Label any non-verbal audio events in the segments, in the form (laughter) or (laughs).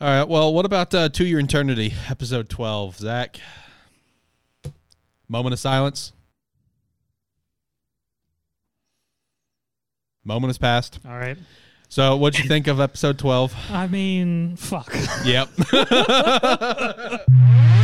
All right. Well, what about uh, To Your Eternity, episode 12? Zach, moment of silence. Moment has passed. All right. So, what'd you think of episode 12? I mean, fuck. Yep. (laughs) (laughs)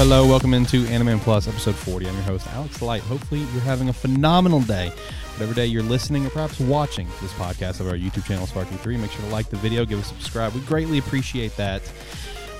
Hello. Welcome into Anime Plus, episode 40. I'm your host, Alex Light. Hopefully, you're having a phenomenal day. Whatever day you're listening or perhaps watching this podcast of our YouTube channel, Sparky3, make sure to like the video, give us a subscribe. We greatly appreciate that.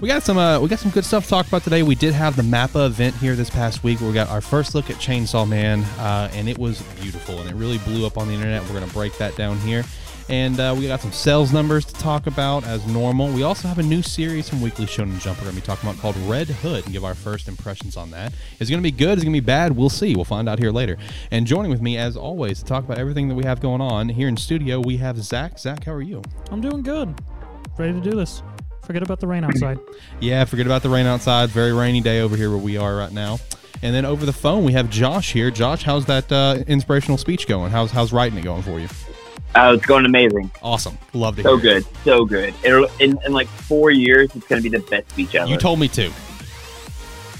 We got some uh, we got some good stuff to talk about today. We did have the Mappa event here this past week where we got our first look at Chainsaw Man, uh, and it was beautiful and it really blew up on the internet. We're gonna break that down here. And uh, we got some sales numbers to talk about as normal. We also have a new series from Weekly Shonen Jump we're going to be talking about called Red Hood and give our first impressions on that. Is it going to be good? Is it going to be bad? We'll see. We'll find out here later. And joining with me, as always, to talk about everything that we have going on here in studio, we have Zach. Zach, how are you? I'm doing good. Ready to do this. Forget about the rain outside. (laughs) Yeah, forget about the rain outside. Very rainy day over here where we are right now. And then over the phone, we have Josh here. Josh, how's that uh, inspirational speech going? How's how's writing it going for you? Uh, it's going amazing. Awesome. Love to So hear it. good. So good. It'll, in, in like four years, it's going to be the best beach ever. You told me to.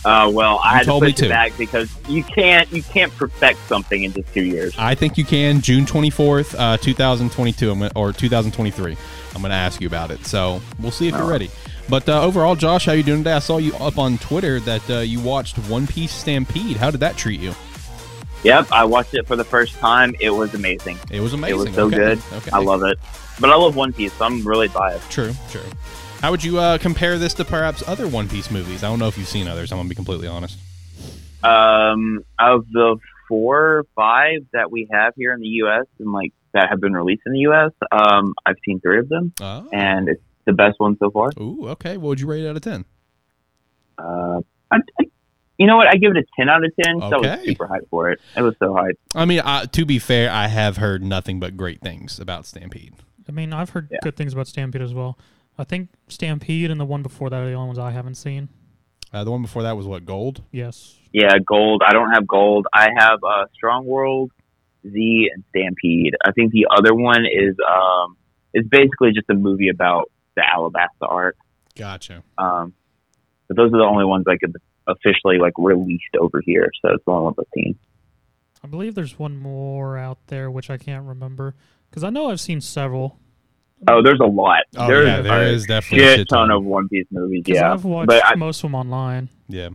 uh, well, I you had to told me it to. back because you can't you can't perfect something in just two years. I think you can. June 24th, uh, 2022, I'm gonna, or 2023. I'm going to ask you about it. So we'll see if you're Oh. ready. But uh, overall, Josh, how you doing today? I saw you up on Twitter that uh, you watched One Piece Stampede. How did that treat you? Yep, I watched it for the first time. It was amazing. It was amazing. It was so Okay. good. Okay. I love it. But I love One Piece, so I'm really biased. True, true. How would you uh, compare this to perhaps other One Piece movies? I don't know if you've seen others. I'm gonna be completely honest. Um, of the four or five that we have here in the U.S. and like that have been released in the U.S., um, I've seen three of them, Oh. and it's the best one so far. Ooh, okay. What would you rate it out of ten? Uh, I, I, you know what? I give it a ten out of ten. So I was super hyped for it. It was so hyped. I mean, uh, to be fair, I have heard nothing but great things about Stampede. I mean, I've heard Yeah. good things about Stampede as well. I think Stampede and the one before that are the only ones I haven't seen. Uh, the one before that was what Gold. Yes. Yeah, gold. I don't have gold. I have uh, Strong World, Z, and Stampede. I think the other one is um, is basically just a movie about the Alabasta arc. Gotcha. Um, but those are the only ones I could officially like released over here. So it's the only ones I've seen. I believe there's one more out there which I can't remember because I know I've seen several. Oh, there's a lot. Oh there's yeah, there a is definitely a shit shit ton of One Piece movies. 'Cause Yeah, I've watched but I, most of them online. Yeah.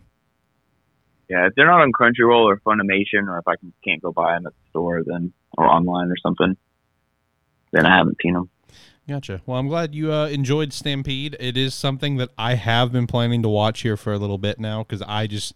yeah, if they're not on Crunchyroll or Funimation, or if I can, can't go buy them at the store, then or online or something, then I haven't seen them. Gotcha. Well, I'm glad you uh, enjoyed Stampede. It is something that I have been planning to watch here for a little bit now because I just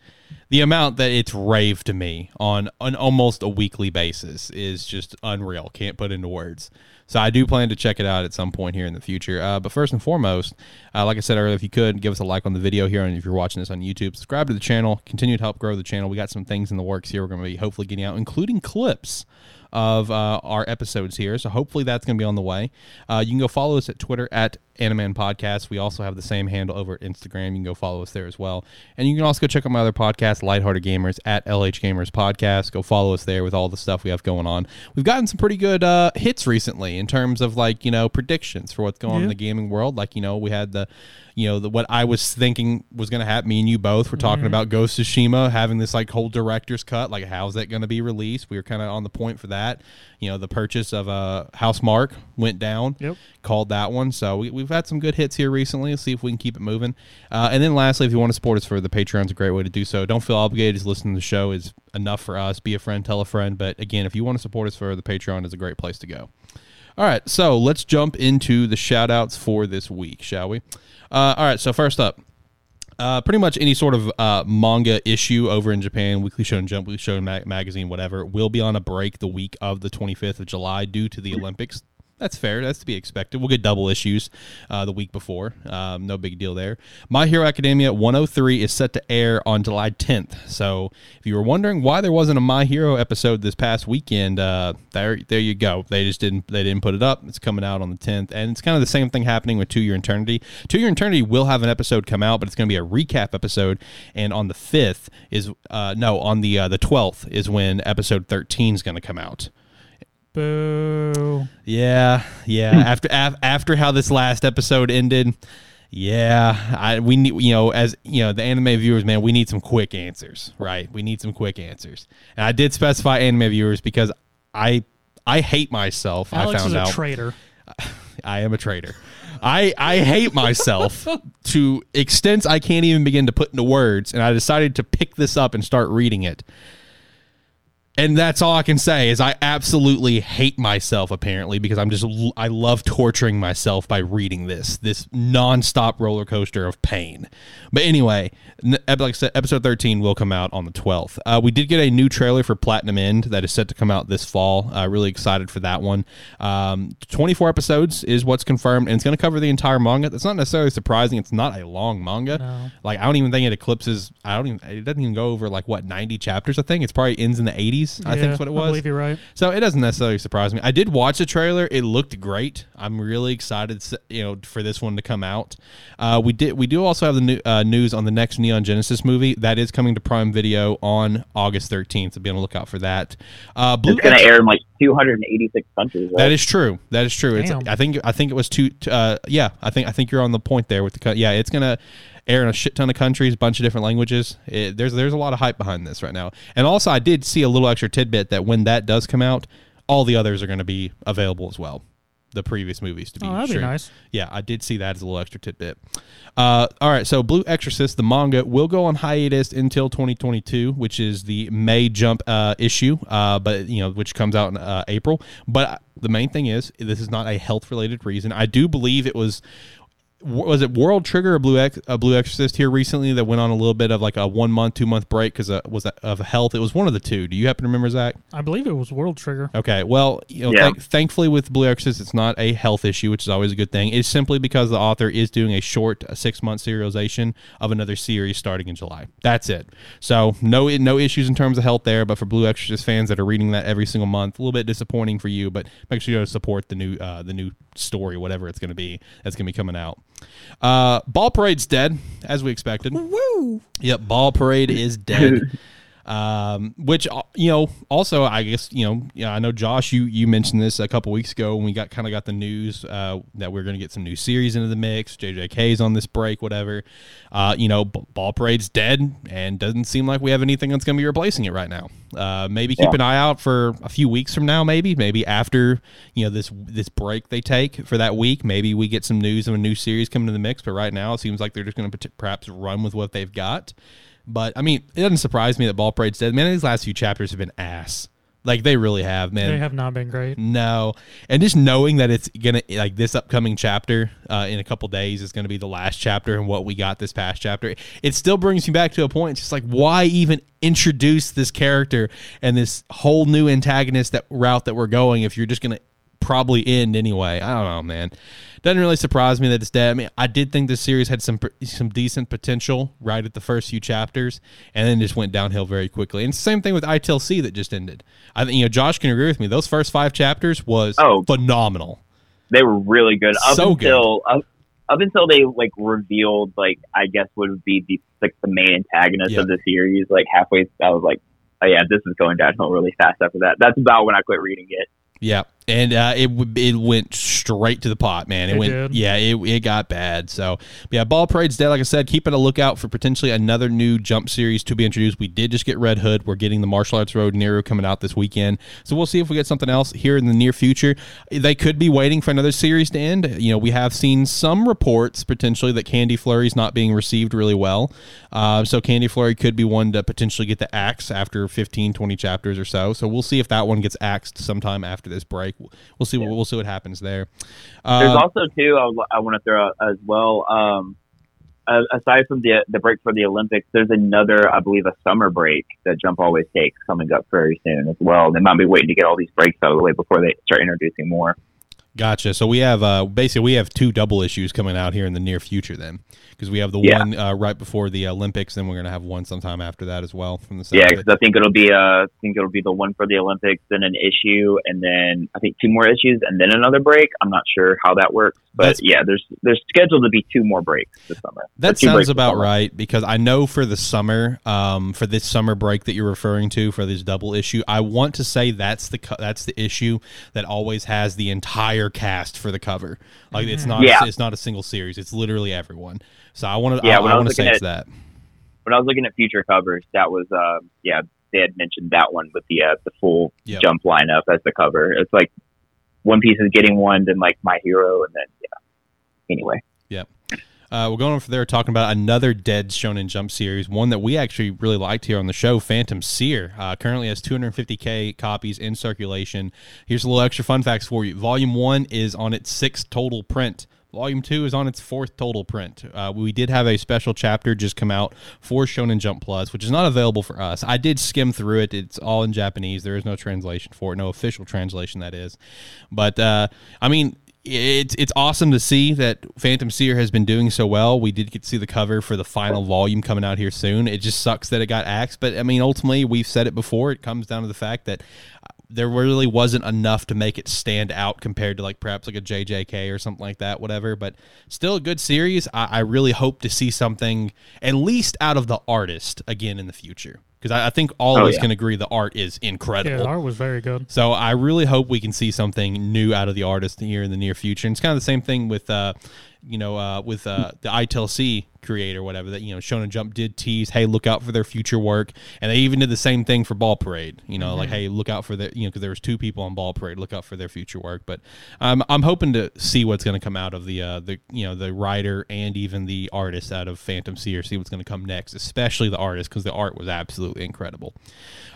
the amount that it's raved to me on an almost a weekly basis is just unreal. Can't put into words. So I do plan to check it out at some point here in the future. Uh, but first and foremost, uh, like I said earlier, if you could give us a like on the video here, and if you're watching this on YouTube, subscribe to the channel. Continue to help grow the channel. We got some things in the works here. We're going to be hopefully getting out, including clips of uh, our episodes here. So hopefully that's going to be on the way. Uh, you can go follow us at Twitter at Animan Podcast. We also have the same handle over at Instagram. You can go follow us there as well. And you can also go check out my other podcast, Lighthearted Gamers, at LH Gamers Podcast. Go follow us there with all the stuff we have going on. We've gotten some pretty good uh, hits recently in terms of like, you know, predictions for what's going on in the gaming world. Like, you know, we had the you know, the, what I was thinking was going to happen. Me and you both were talking about Ghost of Tsushima having this like whole director's cut. Like, how's that going to be released? We were kind of on the point for that. You know, the purchase of uh, Housemarque went down. Yep. Called that one. So we, we've had some good hits here recently. Let's see if we can keep it moving. Uh, and then lastly, if you want to support us for the Patreon, Patreon's a great way to do so. Don't feel obligated. Just listening to the show is enough for us. Be a friend, tell a friend. But again, if you want to support us for the Patreon, is a great place to go. All right, so let's jump into the shout outs for this week, shall we? Uh, all right, so first up, uh, pretty much any sort of uh, manga issue over in Japan, Weekly Shonen Jump, Weekly Shonen Mag- Magazine, whatever, will be on a break the week of the 25th of July due to the Olympics that's fair. That's to be expected. We'll get double issues uh, the week before. Um, no big deal there. My Hero Academia 103 is set to air on July 10th. So if you were wondering why there wasn't a My Hero episode this past weekend, uh, there there you go. They just didn't they didn't put it up. It's coming out on the 10th, and it's kind of the same thing happening with To Your Eternity. To Your Eternity will have an episode come out, but it's going to be a recap episode. And on the 5th is uh, no on the uh, the 12th is when episode 13 is going to come out. Boo. Yeah, yeah. Hmm. after af, after how this last episode ended, yeah, I we need you know as you know the anime viewers, man, we need some quick answers, right? We need some quick answers, and I did specify anime viewers because I I hate myself. Alex I found is a out traitor. (laughs) I am a traitor. I I hate myself (laughs) to extents I can't even begin to put into words, and I decided to pick this up and start reading it. And that's all I can say is I absolutely hate myself apparently because I'm just I love torturing myself by reading this this nonstop roller coaster of pain. But anyway, like I said, episode 13 will come out on the 12th. Uh, we did get a new trailer for Platinum End that is set to come out this fall. Uh, really excited for that one. Um, 24 episodes is what's confirmed, and it's going to cover the entire manga. That's not necessarily surprising. It's not a long manga. No. Like I don't even think it eclipses. I don't even. It doesn't even go over like what 90 chapters. I think it's probably ends in the 80s. I think Yeah, is what it I was. believe you're right. So it doesn't necessarily surprise me. I did watch the trailer; it looked great. I'm really excited, you know, for this one to come out. Uh, we did. We do also have the new, uh, news on the next Neon Genesis movie that is coming to Prime Video on August 13th. So be on the lookout for that. Uh, Blue It's going to air in like 286 countries. Right? that is true. That is true. It's, I think. I think it was two. Uh, yeah, I think. I think you're on the point there with the. co- Yeah, it's gonna air in a shit ton of countries, bunch of different languages. It, there's there's a lot of hype behind this right now. And also, I did see a little extra tidbit that when that does come out, all the others are going to be available as well. The previous movies to be Oh, that'd be sure. nice. Yeah, I did see that as a little extra tidbit. Uh, all right, so Blue Exorcist, the manga, will go on hiatus until 2022, which is the May Jump uh, issue, uh, but you know, which comes out in uh, April. But the main thing is, this is not a health related reason. I do believe it was. Was it World Trigger or Blue Ex, uh, Blue Exorcist here recently that went on a little bit of like a one month, two month break because uh, was that of health? It was one of the two. Do you happen to remember Zach? I believe it was World Trigger. Okay, well, you know, Yeah. thank- thankfully with Blue Exorcist, it's not a health issue, which is always a good thing. It's simply because the author is doing a short six month serialization of another series starting in July. That's it. So no no issues in terms of health there. But for Blue Exorcist fans that are reading that every single month, a little bit disappointing for you. But make sure you go support the new uh, the new story, whatever it's going to be that's going to be coming out. Uh, Ball Parade's dead, as we expected. Woo! Yep, Ball Parade is dead. (laughs) um, which uh, you know, also I guess you know, yeah, I know Josh, you you mentioned this a couple weeks ago when we got kind of got the news uh, that we are going to get some new series into the mix. JJK's on this break, whatever. Uh, you know, B- Ball Parade's dead, and doesn't seem like we have anything that's going to be replacing it right now. Uh, maybe keep Yeah. an eye out for a few weeks from now. Maybe, maybe after you know this this break they take for that week. Maybe we get some news of a new series coming to the mix. But right now, it seems like they're just going to perhaps run with what they've got. But I mean, it doesn't surprise me that Ball Parade's dead. Man, these last few chapters have been ass. Like they really have, man. They have not been great. No, and just knowing that it's gonna like this upcoming chapter uh, in a couple days is gonna be the last chapter and what we got this past chapter, it still brings me back to a point. It's just like why even introduce this character and this whole new antagonist that route that we're going if you're just gonna probably end anyway. I don't know, man. Doesn't really surprise me that it's dead. I mean, I did think this series had some some decent potential right at the first few chapters, and then just went downhill very quickly. And same thing with ITLC that just ended. I think you know Josh can agree with me. Those first five chapters was Oh. phenomenal. they were really good up So good. until up, up until they like revealed like I guess would be the like the main antagonist Yeah. of the series. Like halfway, I was like, oh yeah, this is going downhill really fast after that. That's about when I quit reading it. Yeah, and uh, it it went straight to the pot, man. It, It went, did. yeah, it, it got bad. So yeah, Ball Parade's dead. Like I said, keeping a lookout for potentially another new Jump series to be introduced. We did just get Red Hood. We're getting the Martial Arts Road Nero coming out this weekend. So we'll see if we get something else here in the near future. They could be waiting for another series to end. You know, we have seen some reports potentially that Candy Flurry's not being received really well. Uh, so Candy Flurry could be one to potentially get the axe after 15, 20 chapters or so. So we'll see if that one gets axed sometime after this break. We'll see. What, we'll see what happens there. There's Uh, also too I, I want to throw out as well. Um, aside from the the break for the Olympics, there's another I believe a summer break that Jump always takes coming up very soon as well. They might be waiting to get all these breaks out of the way before they start introducing more. Gotcha. So we have uh, basically we have two double issues coming out here in the near future then, because we have the Yeah. one uh, right before the Olympics, then we're gonna have one sometime after that as well from the. Yeah, because. I think it'll be uh, I think it'll be the one for the Olympics, then an issue, and then I think two more issues, and then another break. I'm not sure how that works, but That's- yeah, there's there's scheduled to be two more breaks this summer. That sounds about right because I know for the summer, um, for this summer break that you're referring to for this double issue, I want to say that's the that's the issue that always has the entire cast for the cover. Like it's not Yeah. it's not a single series; it's literally everyone. So I want to Yeah, I, I was want to say it's that. When I was looking at future covers, that was uh, yeah, they had mentioned that one with the uh, the full Yep. jump lineup as the cover. It's like One Piece is getting one, then like My Hero, and then yeah. Anyway, Uh, we're going over there talking about another dead Shonen Jump series, one that we actually really liked here on the show, Phantom Seer. Uh, currently has 250k copies in circulation. Here's a little extra fun facts for you. Volume one is on its sixth total print. Volume two is on its fourth total print. Uh, we did have a special chapter just come out for Shonen Jump Plus, which is not available for us. I did skim through it. It's all in Japanese. There is no translation for it, no official translation, that is. But, uh, I mean, it's it's awesome to see that Phantom Seer has been doing so well. We did get to see the cover for the final volume coming out here soon. It just sucks that it got axed, but I mean, ultimately, we've said it before. It comes down to the fact that uh, there really wasn't enough to make it stand out compared to like perhaps like a JJK or something like that, whatever. But still a good series. I, I really hope to see something at least out of the artist again in the future because I, I think all of Oh, us yeah. can agree the art is Yeah, incredible. the art was very good. So I really hope we can see something new out of the artist here in the near future. And it's kind of the same thing with, uh, you know, uh, with uh, the ITLC creator, whatever that you know, Shonen Jump did tease, hey, look out for their future work, and they even did the same thing for Ball Parade. You know, like hey, look out for the, you know, because there was two people on Ball Parade, look out for their future work. But um, I'm hoping to see what's going to come out of the, uh, the, you know, the writer and even the artist out of Phantom Seer, see what's going to come next, especially the artist because the art was absolutely incredible.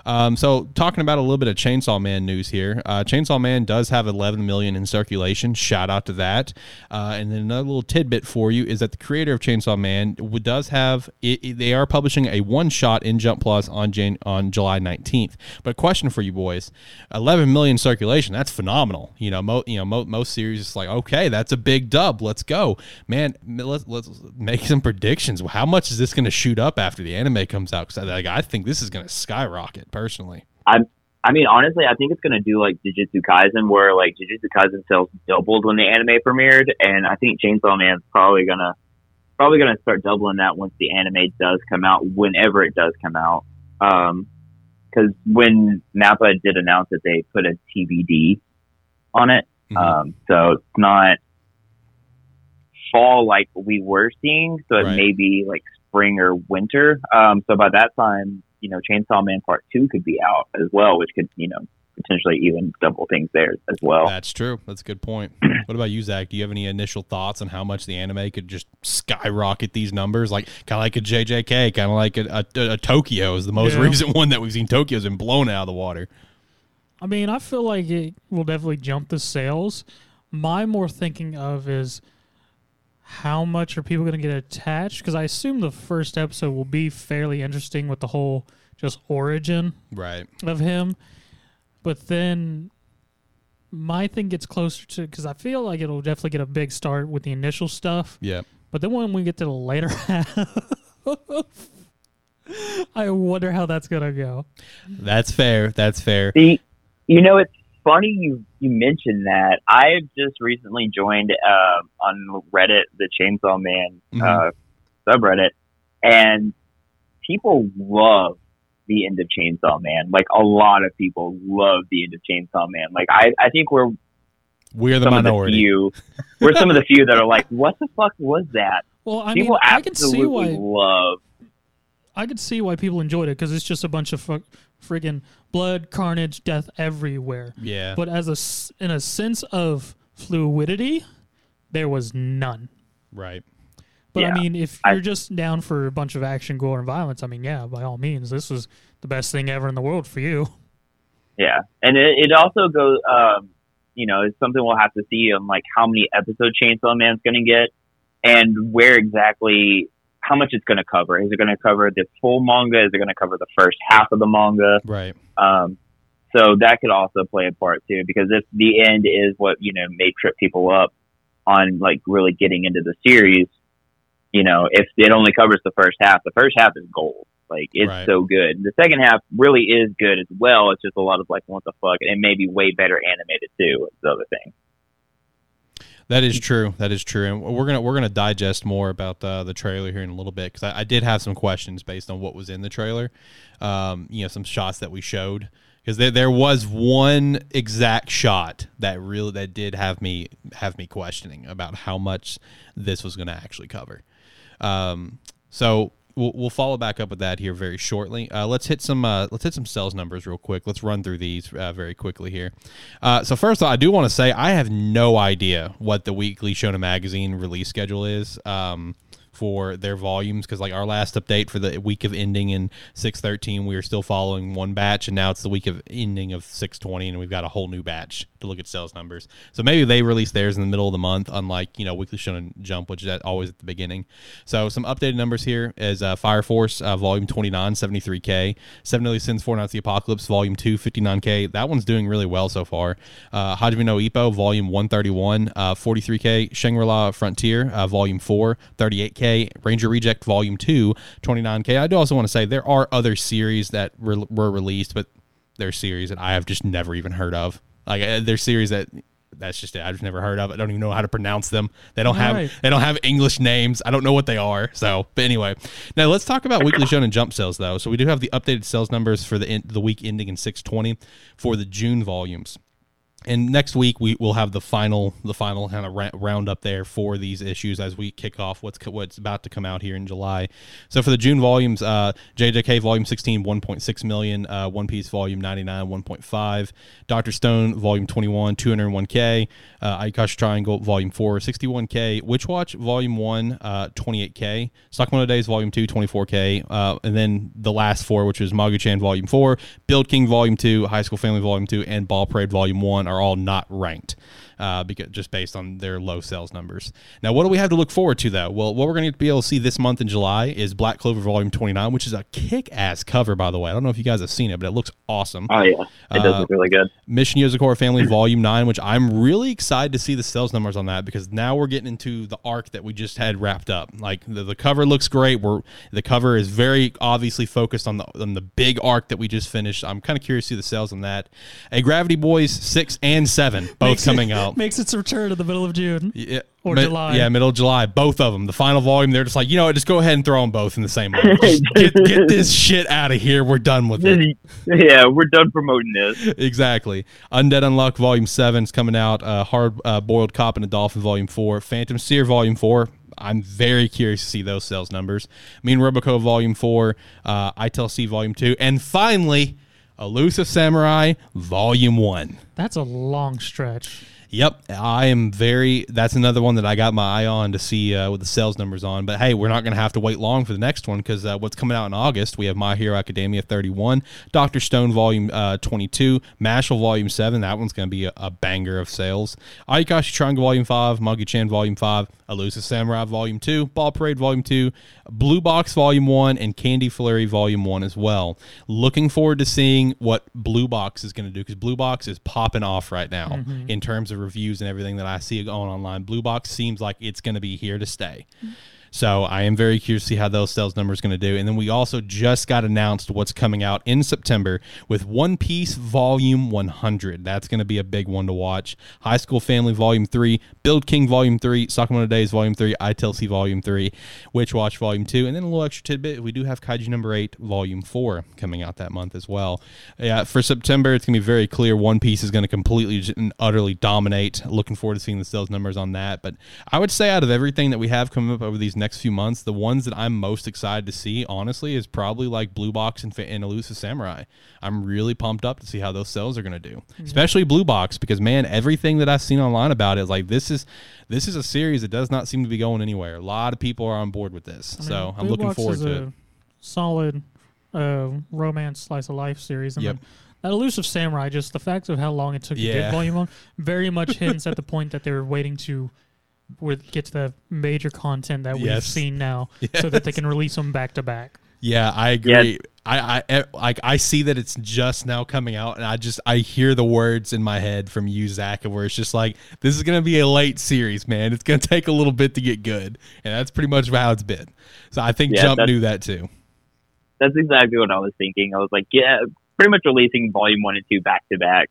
Um, so talking about a little bit of Chainsaw Man news here. Uh, Chainsaw Man does have 11 million in circulation. Shout out to that. Uh, and then another little tidbit for you is that the creator of Chainsaw Man w- does have. It, it- they are publishing a one shot in Jump Plus on Jan- on July 19th. But question for you boys: 11 million circulation. That's phenomenal. You know, mo- you know, mo- most series it's like okay, that's a big dub. Let's go, man. Let's let's make some predictions. How much is this going to shoot up after the anime comes out? Because like, I think this is going to skyrocket personally. I mean, honestly, I think it's gonna do like Jujutsu Kaisen, where like Jujutsu Kaisen sales doubled when the anime premiered, and I think Chainsaw Man's probably gonna probably gonna start doubling that once the anime does come out, whenever it does come out. Um 'cause because when Mappa did announce that they put a TBD on it, Mhm. um, so it's not fall like we were seeing, so it Right. may be like spring or winter. Um, so by that time, you know, Chainsaw Man Part Two could be out as well, which could you know potentially even double things there as well. That's true. That's a good point. (clears throat) What about you, Zach? Do you have any initial thoughts on how much the anime could just skyrocket these numbers? Like kind of like a JJK, kind of like a, a, a Tokyo is the most Yeah. recent one that we've seen. Tokyo's been blown out of the water. I mean, I feel like it will definitely jump the sales. My more thinking of is how much are people going to get attached? Because I assume the first episode will be fairly interesting with the whole just origin Right. of him. But then my thing gets closer to because I feel like it'll definitely get a big start with the initial stuff. Yeah. But then when we get to the later (laughs) half, I wonder how that's going to go. That's fair. That's fair. See, you know, it's funny you you mentioned that. I've just recently joined uh, on Reddit the Chainsaw Man uh, subreddit, and people love the end of Chainsaw Man. Like a lot of people love the end of Chainsaw Man. Like I, I think we're We're the some of the minority. few. We're some of the few that are like, what the fuck was that? Well, I people mean, I can see absolutely why love. I could see why people enjoyed it because it's just a bunch of fu- friggin' blood, carnage, death everywhere. yeah. But as a in a sense of fluidity, there was none. right. But I mean, if you're just down for a bunch of action, gore, and violence, I mean, yeah, by all means, this was the best thing ever in the world for you. (laughs) Yeah, and it, it also goes. Um, you know, it's something we'll have to see on like how many episodes Chainsaw Man's going to get, and where exactly how much it's going to cover. Is it going to cover the full manga? Is it going to cover the first half of the manga? Right. Um, so that could also play a part too, because if the end is what you know may trip people up on like really getting into the series, you know, if it only covers the first half, the first half is gold. Like it's Right. so good. The second half really is good as well. It's just a lot of like what the fuck, and maybe way better animated too. Is the other thing. That is true. That is true, and we're gonna we're gonna digest more about uh, the trailer here in a little bit because I, I did have some questions based on what was in the trailer. Um, you know, some shots that we showed because there there was one exact shot that really that did have me have me questioning about how much this was gonna actually cover. Um, so we'll, we'll follow back up with that here very shortly. Uh, let's hit some uh, let's hit some sales numbers real quick. Let's run through these uh, very quickly here. Uh, so first, all, I do want to say I have no idea what the weekly Shonen magazine release schedule is. Um, for their volumes because like our last update for the week of ending in 613 we were still following one batch and now it's the week of ending of 620 and we've got a whole new batch to look at sales numbers. So maybe they release theirs in the middle of the month unlike you know weekly shonen jump which is always at the beginning. So some updated numbers here is uh, fire force uh, volume 29 73k seven deadly sins four knights the apocalypse volume 2 59k that one's doing really well so far. Uh, hajime no ippo volume 131 uh, 43k shangri-la frontier uh, volume 4 38k ranger reject volume 2 29k i do also want to say there are other series that re- were released but they're series that i have just never even heard of like uh, they're series that that's just it. I've just never heard of. it. I don't even know how to pronounce them. They don't have they don't have English names. I don't know what they are. So, but anyway, now let's talk about weekly Shonen Jump sales though. So we do have the updated sales numbers for the in, the week ending in 620 for the June volumes. And next week we will have the final the final kind of ra- round up there for these issues as we kick off what's what's about to come out here in July. So for the June volumes, uh, JJK volume 16 1.6 million, uh, One Piece volume 99 1.5, Doctor Stone volume 21 201k, uh, Ayakashi Triangle volume 4 61k, Witch Watch volume 1 uh, 28k, Sakamoto Days volume 2 24k, uh, and then the last four which is Magu-chan volume 4, Build King volume 2, High School Family volume 2 and Ball Parade volume 1 are all not ranked. Uh, because just based on their low sales numbers. Now, what do we have to look forward to though? Well, what we're going to be able to see this month in July is Black Clover Volume 29, which is a kick-ass cover, by the way. I don't know if you guys have seen it, but it looks awesome. Oh yeah, it does Uh, look really good. Mission Yozakura Family (clears throat) Volume 9, which I'm really excited to see the sales numbers on that because now we're getting into the arc that we just had wrapped up. Like the, the cover looks great. We're the cover is very obviously focused on the on the big arc that we just finished. I'm kind of curious to see the sales on that. Agravity Boys 6 and 7 both coming it, out. Makes its return in the middle of June. Yeah, Or mid- July. Yeah, middle of July. Both of them. The final volume, they're just like, you know what, just go ahead and throw them both in the same month. (laughs) Just get, get this shit out of here. We're done with it. (laughs) yeah, we're done promoting this. exactly. Undead Unluck Volume 7 is coming out. Uh, Hard uh, Boiled Cop and a Dolphin Volume 4. Phantom Seer Volume 4. I'm very curious to see those sales numbers. Me and Roboco Volume 4. Uh, ITLC Volume 2. And finally, Elusive Samurai Volume 1. That's a long stretch. Yep, I am very. That's another one that I got my eye on to see uh, what the sales numbers on. But hey, we're not going to have to wait long for the next one because uh, what's coming out in August, we have My Hero Academia 31, Doctor Stone Volume uh, 22, Mashle Volume 7. That one's going to be a, a banger of sales. Ayakashi Triangle Volume 5, Magu-chan Volume 5, Elusive Samurai Volume 2, Ball Parade Volume 2, Blue Box Volume 1, and Candy Flurry Volume 1 as well. Looking forward to seeing what Blue Box is going to do because Blue Box is popping off right now mm-hmm. in terms of reviews and everything that I see going online. Blue Box seems like it's going to be here to stay. So I am very curious to see how those sales numbers going to do. And then we also just got announced what's coming out in September with One Piece Volume 100. That's going to be a big one to watch. High School Family Volume 3, Build King Volume 3, Sakamoto Days Volume 3, ITLC Volume 3, Witch Watch Volume 2, and then a little extra tidbit. We do have Kaiju Number 8 Volume 4 coming out that month as well. Yeah, for September, it's going to be very clear One Piece is going to completely and utterly dominate. Looking forward to seeing the sales numbers on that. But I would say out of everything that we have coming up over these next few months, the ones that I'm most excited to see, honestly, is probably like Blue Box and, and Elusive Samurai. I'm really pumped up to see how those sales are going to do, especially Blue Box, because man, everything that I've seen online about it is like this is this is a series that does not seem to be going anywhere. A lot of people are on board with this, I mean, so I'm looking Box forward to a it. Solid uh, romance slice of life series. And Yep. then that elusive samurai, just the fact of how long it took to get volume one, very much (laughs) hints at the point that they were waiting to would get to the major content that we've Yes. seen now, (laughs) so that they can release them back to back. Yeah, I agree. I, I like I see that it's just now coming out, and I just I hear the words in my head from you, Zach, where it's just like this is gonna be a late series, man. It's gonna (laughs) take a little bit to get good, and that's pretty much how it's been. So I think Yeah, Jump knew that too. That's exactly what I was thinking. I was like, yeah, pretty much releasing volume one and two back to back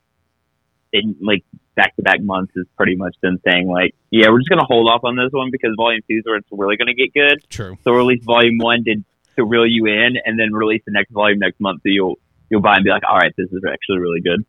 and like back to back months is pretty much them saying like, yeah, we're just gonna hold off on this one because volume two is where it's really gonna get good. True. So release volume one to to reel you in, and then release the next volume next month, so you'll you'll buy and be like, all right, this is actually really good.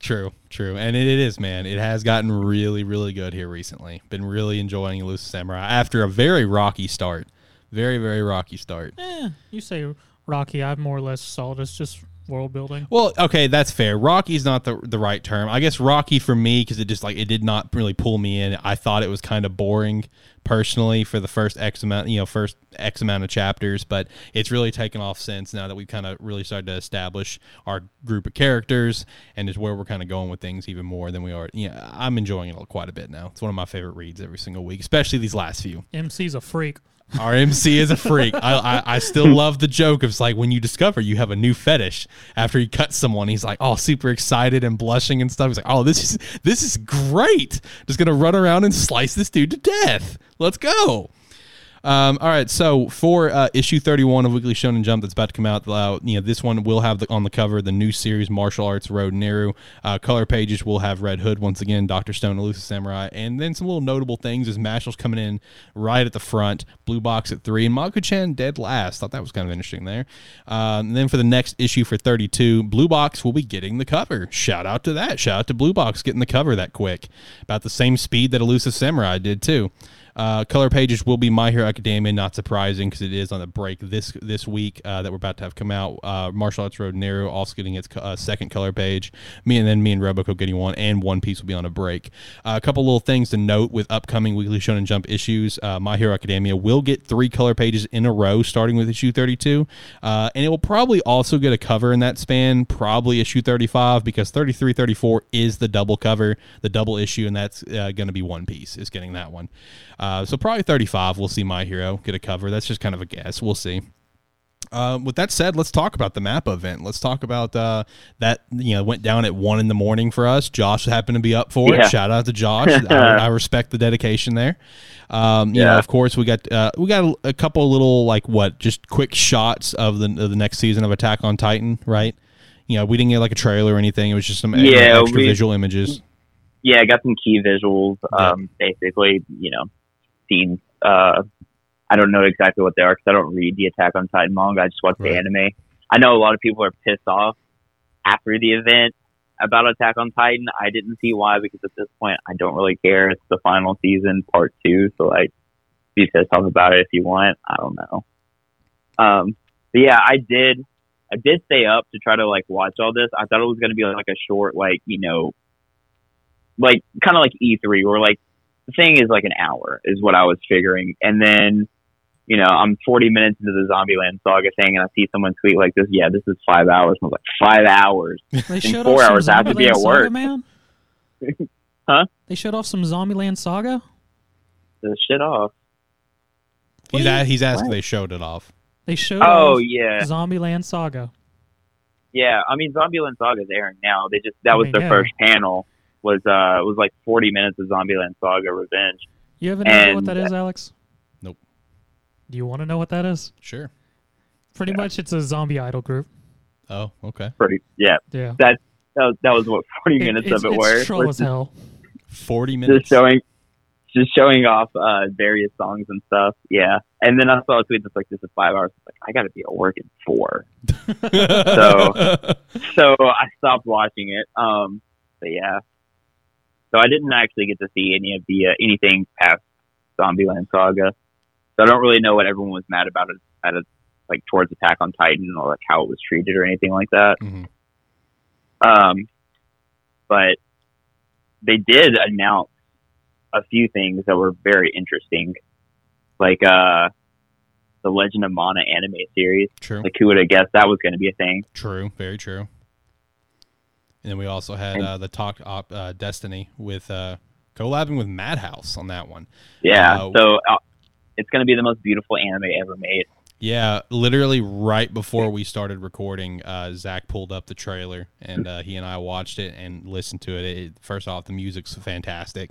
True, true, and it, it is, man. It has gotten really, really good here recently. Been really enjoying Elusive Samurai after a very rocky start, very, very rocky start. Eh, you say Rocky. I've more or less saw it as just world building. Well, okay, that's fair. Rocky's not the the right term. I guess Rocky for me because it just like it did not really pull me in. I thought it was kind of boring personally for the first X amount, you know, first X amount of chapters, but it's really taken off since now that we've kind of really started to establish our group of characters and is where we're kind of going with things even more than we are. Yeah, I'm enjoying it quite a bit now. It's one of my favorite reads every single week, especially these last few. MC's a freak. Our MC is a freak. I, I, I still love the joke of like when you discover you have a new fetish after he cuts someone, he's like, oh, super excited and blushing and stuff. He's like, oh, this is this is great. Just gonna run around and slice this dude to death. Let's go. Um, all right, so for uh, issue 31 of Weekly Shonen Jump that's about to come out, uh, you know, this one will have the, on the cover the new series Martial Arts Road Neru. Uh, color pages will have Red Hood once again, Doctor Stone, Elusive Samurai, and then some little notable things is Mashle's coming in right at the front, Blue Box at three, and Magu-chan dead last. Thought that was kind of interesting there. Um, and then for the next issue for 32, Blue Box will be getting the cover. Shout out to that. Shout out to Blue Box getting the cover that quick. About the same speed that Elusive Samurai did too. Uh, color pages will be My Hero Academia, not surprising because it is on a break this this week uh, that we're about to have come out. Uh, Martial Arts Road Nero also getting its uh, second color page. Me and then me and Roboco getting one, and One Piece will be on a break. Uh, a couple little things to note with upcoming Weekly Shonen Jump issues. Uh, My Hero Academia will get three color pages in a row, starting with issue 32, uh, and it will probably also get a cover in that span, probably issue 35 because 33, 34 is the double cover, the double issue, and that's going to be One Piece is getting that one. Uh, so probably 35, we'll see My Hero get a cover. That's just kind of a guess. We'll see. Um, with that said, let's talk about the map event. Let's talk about uh, that. You know, went down at one in the morning for us. Josh happened to be up for Yeah. it. Shout out to Josh. (laughs) I, I respect the dedication there. Um, you know, of course, we got uh, we got a, a couple little like what, just quick shots of the of the next season of Attack on Titan, right? You know, we didn't get like a trailer or anything. It was just some Yeah, extra we- visual images. Yeah, I got some key visuals. Um, basically, you know, scenes. Uh, I don't know exactly what they are because I don't read the Attack on Titan manga. I just watch Right. the anime. I know a lot of people are pissed off after the event about Attack on Titan. I didn't see why because at this point I don't really care. It's the final season, part two. So like, be pissed off about it if you want. I don't know. Um, but yeah, I did. I did stay up to try to like watch all this. I thought it was going to be like a short, like you know, like kind of like E3, or like the thing is like an hour is what I was figuring, and then you know I'm 40 minutes into the Zombieland Saga thing, and I see someone tweet like this. Yeah, this is five hours. I was like, five hours. They showed four off some hours I have to be Zombieland at Saga, work. man. (laughs) Huh? They showed off some Zombieland Saga. The shit off. He's What? a, he's asking What? they showed it off. They showed Oh off yeah, Zombieland Saga. yeah. I mean, Zombieland Saga is airing now. They just that I was mean, their yeah. first panel. Was uh was like 40 minutes of Zombieland Saga Revenge. You have any idea what that is, Alex? Nope. Do you want to know what that is? Sure. Pretty much, it's a zombie idol group. Oh, okay. Pretty yeah. Yeah. That that was, that was what 40 It- minutes of it it's were. troll was as hell. Forty minutes. just showing just showing off uh various songs and stuff yeah and then i saw a tweet that's like this is five hours like i gotta be at work in four (laughs) so so i stopped watching it um but yeah so i didn't actually get to see any of the uh, anything past zombieland saga so i don't really know what everyone was mad about it at it like towards attack on titan or like how it was treated or anything like that Mhm. um, but they did announce a few things that were very interesting, like uh, the Legend of Mana anime series. True. Like, who would have guessed that was going to be a thing? True, very true. And then we also had uh, the Takt Op, uh, Destiny with uh, collabing with Madhouse on that one. Yeah. Uh, so uh, it's going to be the most beautiful anime ever made. Yeah, literally right before we started recording, uh, Zach pulled up the trailer and uh, he and I watched it and listened to it. it first off, the music's fantastic,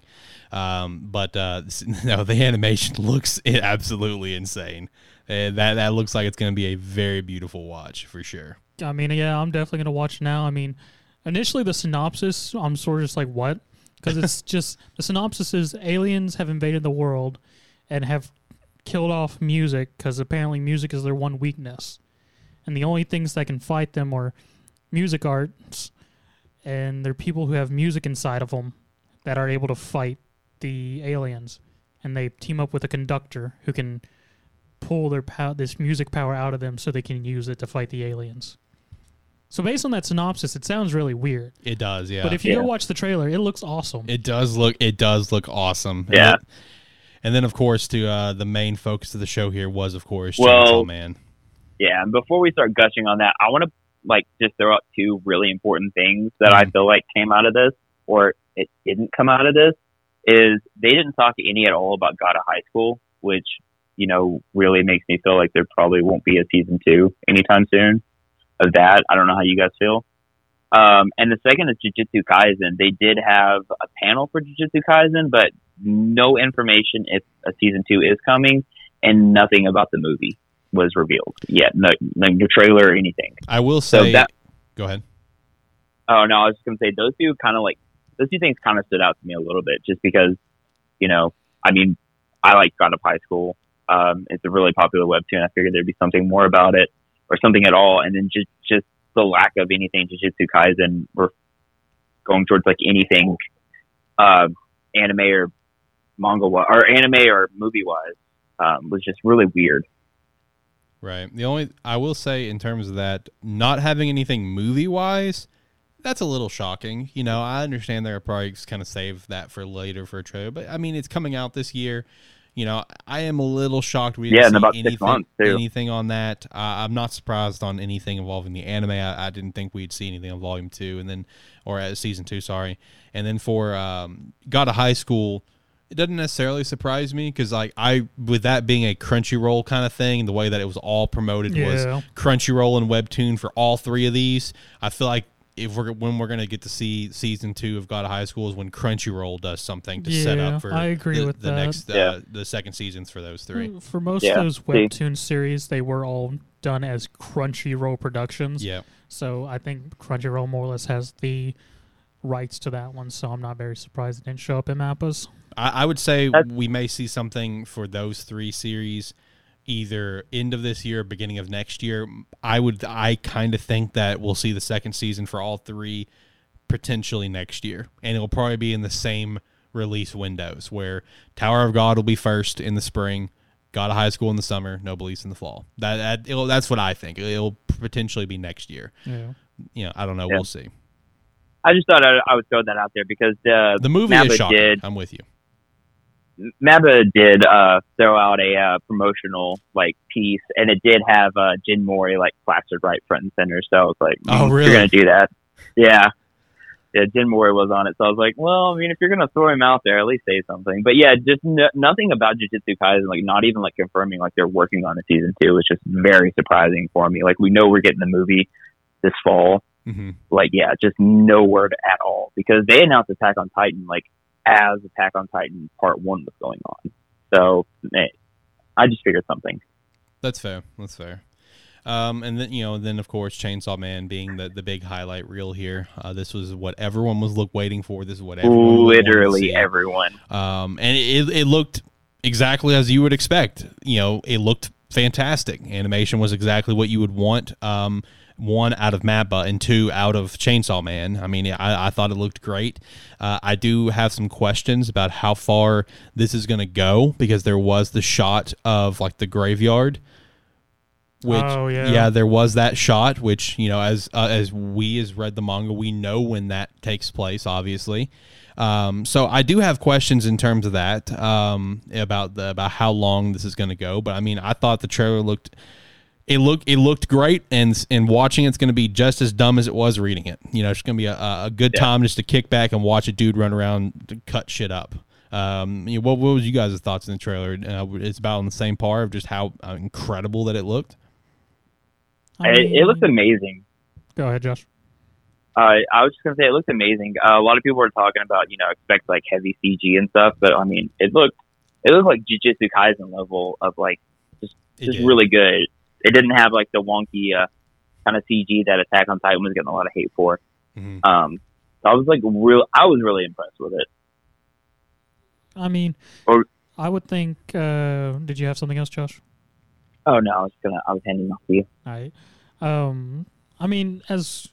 um, but uh, (laughs) no, the animation (laughs) looks absolutely insane. And that that looks like it's going to be a very beautiful watch for sure. I mean, yeah, I'm definitely gonna watch now. I mean, initially the synopsis, I'm sort of just like, what? Because it's (laughs) just the synopsis is aliens have invaded the world and have killed off music because apparently music is their one weakness, and the only things that can fight them are music arts, and they're people who have music inside of them that are able to fight the aliens, and they team up with a conductor who can pull their pow- this music power out of them so they can use it to fight the aliens. So based on that synopsis, it sounds really weird. It does, yeah. But if you Yeah. go watch the trailer, it looks awesome. It does look it does look awesome. And Yeah. then- And then of course to uh, the main focus of the show here was of course Well- Chainsaw Man. Yeah, and before we start gushing on that, I want to like just throw out two really important things that I Mhm. feel like came out of this, or it didn't come out of this. Is they didn't talk any at all about God of High School, which you know really makes me feel like there probably won't be a season two anytime soon of that. I don't know how you guys feel. Um, and the second is Jujutsu Kaisen. They did have a panel for Jujutsu Kaisen, but no information if a season two is coming, and nothing about the movie was revealed yet. No, no, no trailer or anything. I will So say that- go ahead. Oh no, I was just gonna say those two kind of like those two things kind of stood out to me a little bit, just because you know, I mean, I like God of High School. Um, it's a really popular webtoon. I figured there'd be something more about it or something at all, and then just just the lack of anything Jujutsu Kaisen or going towards like anything uh, anime or manga wi- or anime or movie wise um, was just really weird. Right. The only I will say in terms of that, not having anything movie wise, that's a little shocking. You know, I understand they're probably kind of save that for later for a trailer, but I mean, it's coming out this year. You know, I am a little shocked we didn't Yeah, in see about six anything, months, too. anything on that. Uh, I'm not surprised on anything involving the anime. I, I didn't think we'd see anything on Volume Two, and then or uh, Season Two, sorry. And then for um, God of High School, it doesn't necessarily surprise me because like I with that being a Crunchyroll kind of thing, the way that it was all promoted was Crunchyroll and Webtoon for all three of these. I feel like if we're when we're gonna get to see season two of God of High School is when Crunchyroll does something to set up for I agree the, with the that. next uh, Yeah. the second seasons for those three. For most Yeah, of those see. webtoon series, they were all done as Crunchyroll productions. Yeah, So I think Crunchyroll more or less has the rights to that one. So I'm not very surprised it didn't show up in Mappa's. I, I would say That's- we may see something for those three series either end of this year or beginning of next year. I would I kind of think that we'll see the second season for all three potentially next year. And it'll probably be in the same release windows where Tower of God will be first in the spring, God of High School in the summer, No East in the fall. That, that it'll, that's what I think. It'll potentially be next year. Yeah. You know, I don't know. Yeah. We'll see. I just thought I, I would throw that out there because uh, The movie Mappa is shocking. did I'm with you. Mappa did uh, throw out a uh, promotional like piece, and it did have uh, Jin Mori like plastered right front and center. So I was like, Oh, "Mm, really? You're gonna do that? Yeah, yeah. Jin Mori was on it, so I was like, well, I mean, if you're gonna throw him out there, at least say something. But yeah, just n- nothing about Jujutsu Kaisen, like not even like confirming like they're working on a season two, was just very surprising for me. Like we know we're getting the movie this fall, hmm like yeah, just no word at all because they announced Attack on Titan like as Attack on Titan Part One was going on. So I just figured something. That's fair. That's fair. Um, and then you know, then of course, Chainsaw Man being the, the big highlight reel here. Uh, this was what everyone was look waiting for. This is what everyone Literally everyone. Um, and it, it looked exactly as you would expect. You know, it looked fantastic. Animation was exactly what you would want. Um, one out of Mappa and two out of Chainsaw Man. I mean, I, I thought it looked great. Uh, I do have some questions about how far this is going to go because there was the shot of like the graveyard. Which, Oh, yeah. yeah. there was that shot, which you know, as uh, as we as read the manga, we know when that takes place. Obviously, um, so I do have questions in terms of that um, about the about how long this is going to go. But I mean, I thought the trailer looked it looked it looked great, and and watching it's going to be just as dumb as it was reading it. You know, it's going to be a, a good Yeah. time just to kick back and watch a dude run around to cut shit up. Um, you know, what, what was you guys' thoughts in the trailer? Uh, it's about on the same par of just how uh, incredible that it looked. It, it mean- looks amazing. Go ahead, Josh. Uh, I was just gonna say it looked amazing. Uh, a lot of people were talking about you know expect like heavy CG and stuff, but I mean it looked it looked like Jujutsu Kaisen level of like It just did. really good. It didn't have like the wonky uh, kind of CG that Attack on Titan was getting a lot of hate for. Mhm. Um, so I was like real. I was really impressed with it. I mean, Or- I would think. Uh, did you have something else, Josh? Oh no, I was gonna I was handing off to you. All right. Um, I mean, as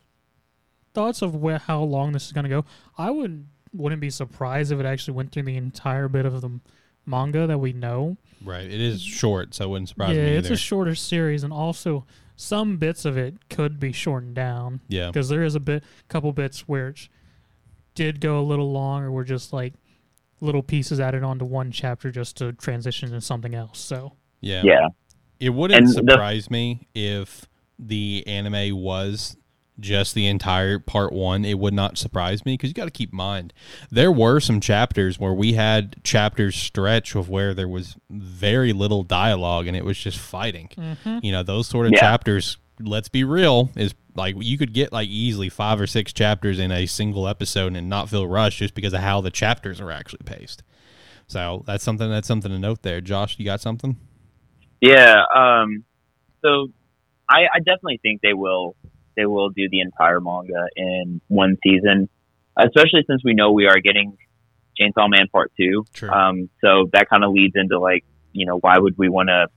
thoughts of where how long this is going to go, I would wouldn't be surprised if it actually went through the entire bit of the manga that we know. Right. It is short, so it wouldn't surprise yeah, me Yeah, it's a shorter series, and also some bits of it could be shortened down yeah. because there is a bit, couple bits where it did go a little long, or were just like little pieces added onto one chapter just to transition to something else. So Yeah. Yeah, It wouldn't And the- surprise me if the anime was just the entire part one. It would not surprise me because you got to keep in mind there were some chapters where we had chapters stretch of where there was very little dialogue and it was just fighting. You know, those sort of Yeah. chapters. Let's be real. Is like you could get like easily five or six chapters in a single episode and not feel rushed just because of how the chapters are actually paced. So that's something that's something to note there. Josh, you got something? yeah. Um, so I, I definitely think they will they will do the entire manga in one season, especially since we know we are getting Chainsaw Man Part Two. Um, so that kind of leads into like, you know, why would we want to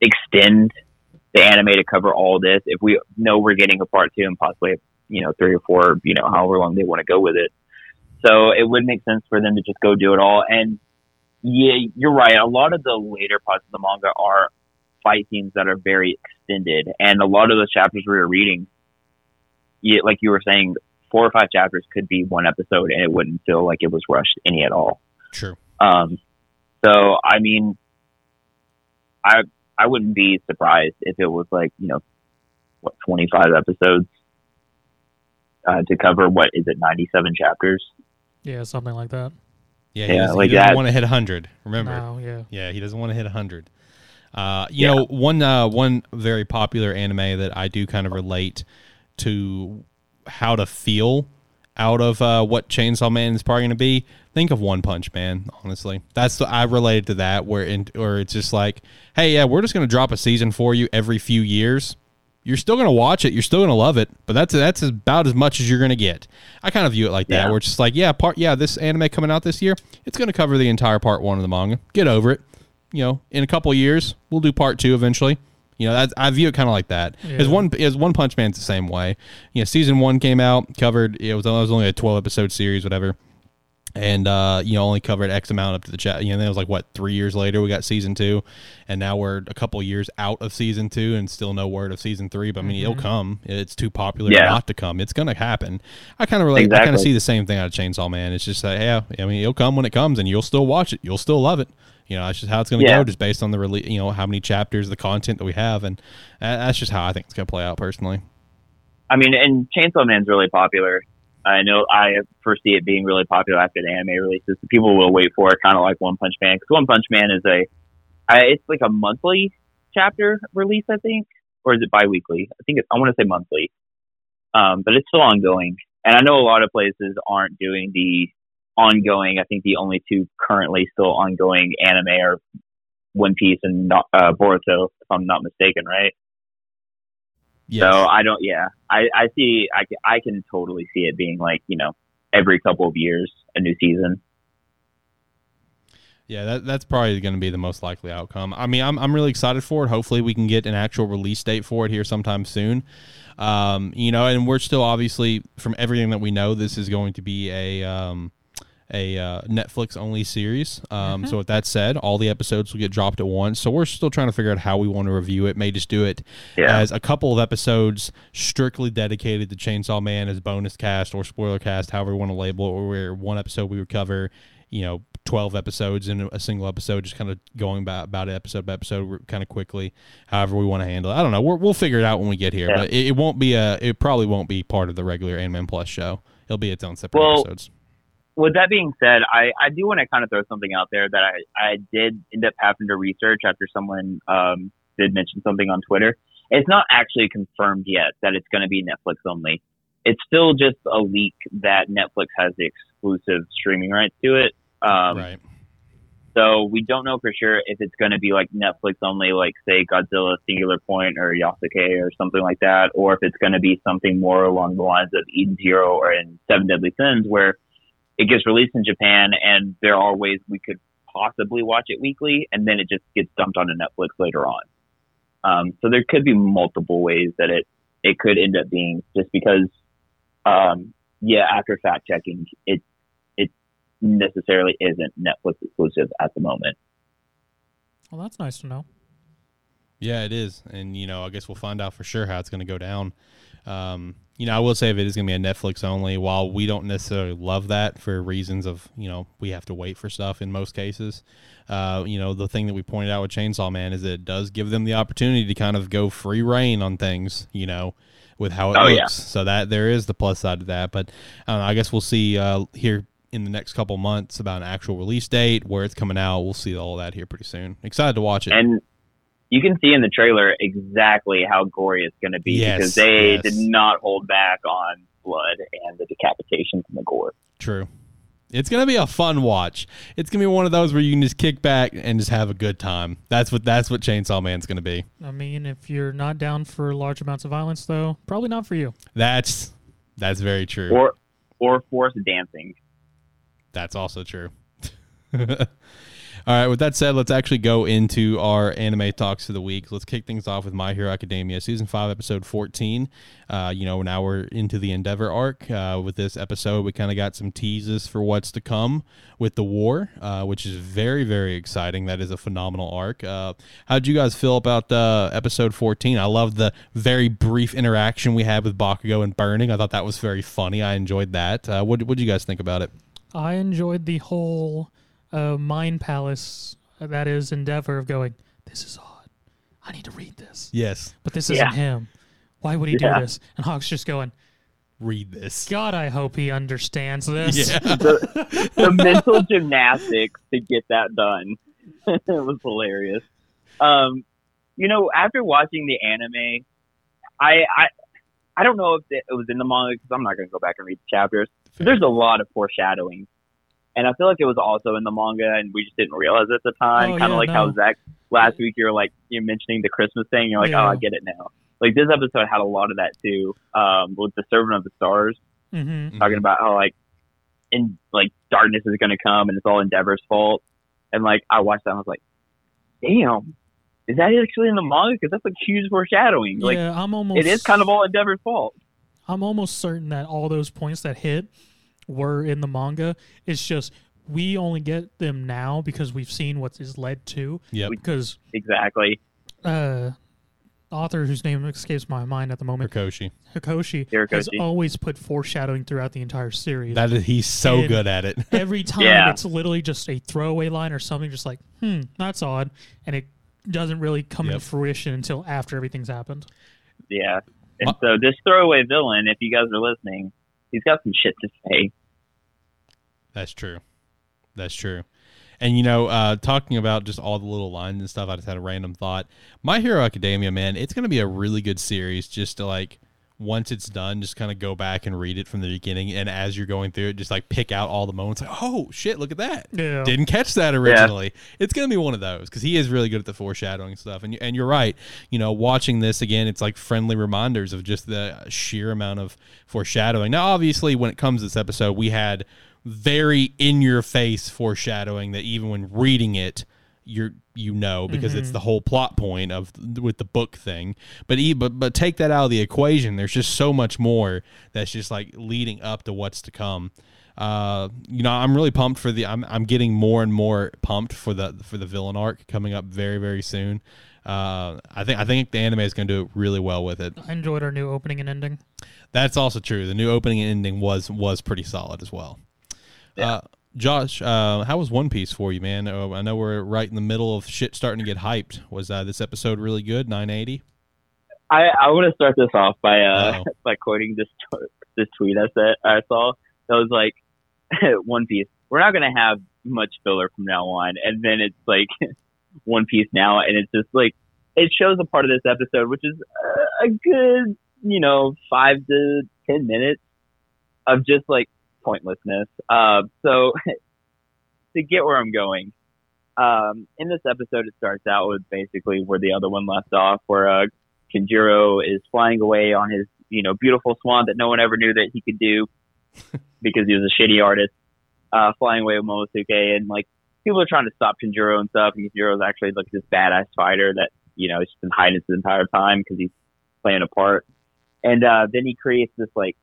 extend the anime to cover all this if we know we're getting a part two and possibly, you know, three or four, you know, however long they want to go with it. So it would make sense for them to just go do it all. And yeah, you're right. A lot of the later parts of the manga are fight scenes that are very extended, and a lot of the chapters we were reading, yeah, like you were saying, four or five chapters could be one episode, and it wouldn't feel like it was rushed any at all. True. Um, so I mean, I I wouldn't be surprised if it was like you know, what twenty five episodes uh, to cover what is it ninety seven chapters. yeah, something like that. Yeah, he Yeah, doesn't, like he doesn't that. want to hit 100. Remember? No, yeah. Yeah, he doesn't want to hit 100. Uh, you Yeah. know, one uh, one very popular anime that I do kind of relate to how to feel out of uh, what Chainsaw Man is probably going to be. Think of One Punch Man. Honestly, that's the, I related to that where in, or it's just like, hey, yeah, we're just going to drop a season for you every few years. You're still going to watch it. You're still going to love it, but that's that's about as much as you're going to get. I kind of view it like that, Yeah. where it's just like, yeah, part, yeah, this anime coming out this year, it's going to cover the entire part one of the manga. Get over it. You know, in a couple of years, we'll do part two eventually. You know, that, I view it kind of like that. As Yeah. one as One Punch Man's the same way. You know, season one came out, covered. It was, it was only a twelve episode series, whatever and uh, you know only covered X amount up to the chat. You know, that was like what three years later we got season two, and now we're a couple years out of season two and still no word of season three. But I mean, it'll come. It's too popular Yeah. not to come. It's gonna happen. I kind of relate. I kind of see the same thing out of Chainsaw Man. It's just that yeah, I mean, it'll come when it comes, and you'll still watch it. You'll still love it. You know, that's just how it's gonna Yeah. go, just based on the release. You know, how many chapters, the content that we have, and that's just how I think it's gonna play out personally. I mean, and Chainsaw Man's really popular. I know I foresee it being really popular after the anime releases. People will wait for it, kind of like One Punch Man, because One Punch Man is a, I, it's like a monthly chapter release, I think, or is it biweekly? I think it, I want to say monthly, um, but it's still ongoing. And I know a lot of places aren't doing the ongoing. I think the only two currently still ongoing anime are One Piece and uh, Boruto, if I'm not mistaken, right? Yes. So I don't. Yeah, I I see. I I can totally see it being like you know every couple of years a new season. Yeah, that, that's probably going to be the most likely outcome. I mean, I'm, I'm really excited for it. Hopefully, we can get an actual release date for it here sometime soon. Um, you know, and we're still obviously from everything that we know, this is going to be a um, a uh, Netflix only series. Um, So with that said, all the episodes will get dropped at once. So we're still trying to figure out how we want to review it. May just do it Yeah. as a couple of episodes strictly dedicated to Chainsaw Man as bonus cast or spoiler cast, however we want to label it. Or where one episode we would cover, you know, twelve episodes in a single episode, just kind of going about about episode by episode, kind of quickly. However we want to handle it. I don't know. We're, we'll figure it out when we get here. Yeah. But it, it won't be a. It probably won't be part of the regular Anime Plus show. It'll be its own separate Well, episodes. With that being said, I, I do want to kind of throw something out there that I, I did end up having to research after someone um, did mention something on Twitter. It's not actually confirmed yet that it's going to be Netflix only. It's still just a leak that Netflix has the exclusive streaming rights to it. Um, right. So we don't know for sure if it's going to be like Netflix only, like say Godzilla Singular Point or Yasuke or something like that, or if it's going to be something more along the lines of Eden Zero or in Seven Deadly Sins, where it gets released in Japan and there are ways we could possibly watch it weekly, and then it just gets dumped onto Netflix later on. Um, so there could be multiple ways that it it could end up being, just because, um, yeah, after fact checking, it it necessarily isn't Netflix exclusive at the moment. Well, that's nice to know. Yeah, it is, and you know, I guess we'll find out for sure how it's going to go down. Um, you know, I will say if it is going to be a Netflix only, while we don't necessarily love that for reasons of you know we have to wait for stuff in most cases. Uh, you know, the thing that we pointed out with Chainsaw Man is that it does give them the opportunity to kind of go free reign on things. You know, with how it Oh, looks. yeah. So that there is the plus side to that. But I, don't know, I guess we'll see uh, here in the next couple months about an actual release date, where it's coming out. We'll see all that here pretty soon. Excited to watch it. And you can see in the trailer exactly how gory it's going to be Yes, because they yes. did not hold back on blood and the decapitations and the gore. True. It's gonna be a fun watch. It's gonna be one of those where you can just kick back and just have a good time. That's what that's what Chainsaw Man's gonna be. I mean, if you're not down for large amounts of violence, though, probably not for you. That's that's very true. Or or forced dancing. That's also true. (laughs) All right, with that said, let's actually go into our anime talks of the week. Let's kick things off with My Hero Academia, season five, episode 14. Uh, you know, now we're into the Endeavor arc. Uh, with this episode, we kind of got some teases for what's to come with the war, uh, which is very, very exciting. That is a phenomenal arc. Uh, how'd you guys feel about episode 14? I love the very brief interaction we had with Bakugo and Burning. I thought that was very funny. I enjoyed that. Uh, what did you guys think about it? I enjoyed the whole uh, mind palace that is Endeavor of going, this is odd. I need to read this. Yes. But this isn't him. Why would he Yeah. do this? And Hawk's just going, Read this. God, I hope he understands this. Yeah. The, the mental gymnastics to get that done (laughs) it was hilarious. Um, you know, after watching the anime, I I I don't know if it was in the manga because I'm not going to go back and read the chapters. But there's a lot of foreshadowing. And I feel like it was also in the manga, and we just didn't realize at the time. Oh, kind of yeah, like how no. Zach last week you were like you're mentioning the Christmas thing. You're like, Yeah. oh, I get it now. Like this episode had a lot of that too, um, with the Servant of the Stars Mm-hmm. talking about how like in like darkness is going to come and it's all Endeavor's fault. And like I watched that, and I was like, damn, is that actually in the manga? Because that's like huge foreshadowing. Like yeah, I'm almost. it is kind of all Endeavor's fault. I'm almost certain that all those points that hit were in the manga. It's just we only get them now because we've seen what is led to. Yeah. Because Exactly. uh, author whose name escapes my mind at the moment, Rikoshi. Hikoshi, has always put foreshadowing throughout the entire series. That is, he's so And- good at it. (laughs) Every time Yeah. it's literally just a throwaway line or something, just like, hmm, that's odd, and it doesn't really come Yep. into fruition until after everything's happened. Yeah. And so this throwaway villain, if you guys are listening, he's got some shit to say. That's true. That's true. And you know, uh, talking about just all the little lines and stuff, I just had a random thought. My Hero Academia, man, it's going to be a really good series. Just to like, once it's done, just kind of go back and read it from the beginning, and as you're going through it, just like pick out all the moments. Like, oh shit, look at that! Yeah. Didn't catch that originally. It's going to be one of those because he is really good at the foreshadowing stuff. And and you're right. You know, watching this again, it's like friendly reminders of just the sheer amount of foreshadowing. Now, obviously, when it comes to this episode, we had very in your face foreshadowing that even when reading it you're you know because it's the whole plot point of with the book thing but e- but but take that out of the equation there's just so much more that's just like leading up to what's to come uh you know i'm really pumped for the i'm, I'm getting more and more pumped for the for the villain arc coming up very very soon uh i think i think the anime is going to do really well with it I enjoyed our new opening and ending. that's also true. The new opening and ending was was pretty solid as well. Uh, Josh, uh, how was One Piece for you, man? Uh, I know we're right in the middle of shit starting to get hyped. Was uh, this episode really good? 980. I, I want to start this off by uh Uh-oh. (laughs) by quoting this tw- this tweet I said I saw. That was like, (laughs) One Piece. We're not gonna have much filler from now on, and then it's like (laughs) One Piece now, and it's just like it shows a part of this episode, which is uh, a good, you know, five to ten minutes of just like pointlessness. Uh, so (laughs) to get where I'm going, um, in this episode, it starts out with basically where the other one left off, where uh, Kanjuro is flying away on his, you know, beautiful swan that no one ever knew that he could do (laughs) because he was a shitty artist, uh, flying away with Momosuke, and like people are trying to stop Kanjuro and stuff. And Kanjuro's actually like this badass fighter that you know he's been hiding the entire time because he's playing a part. And uh, then he creates this like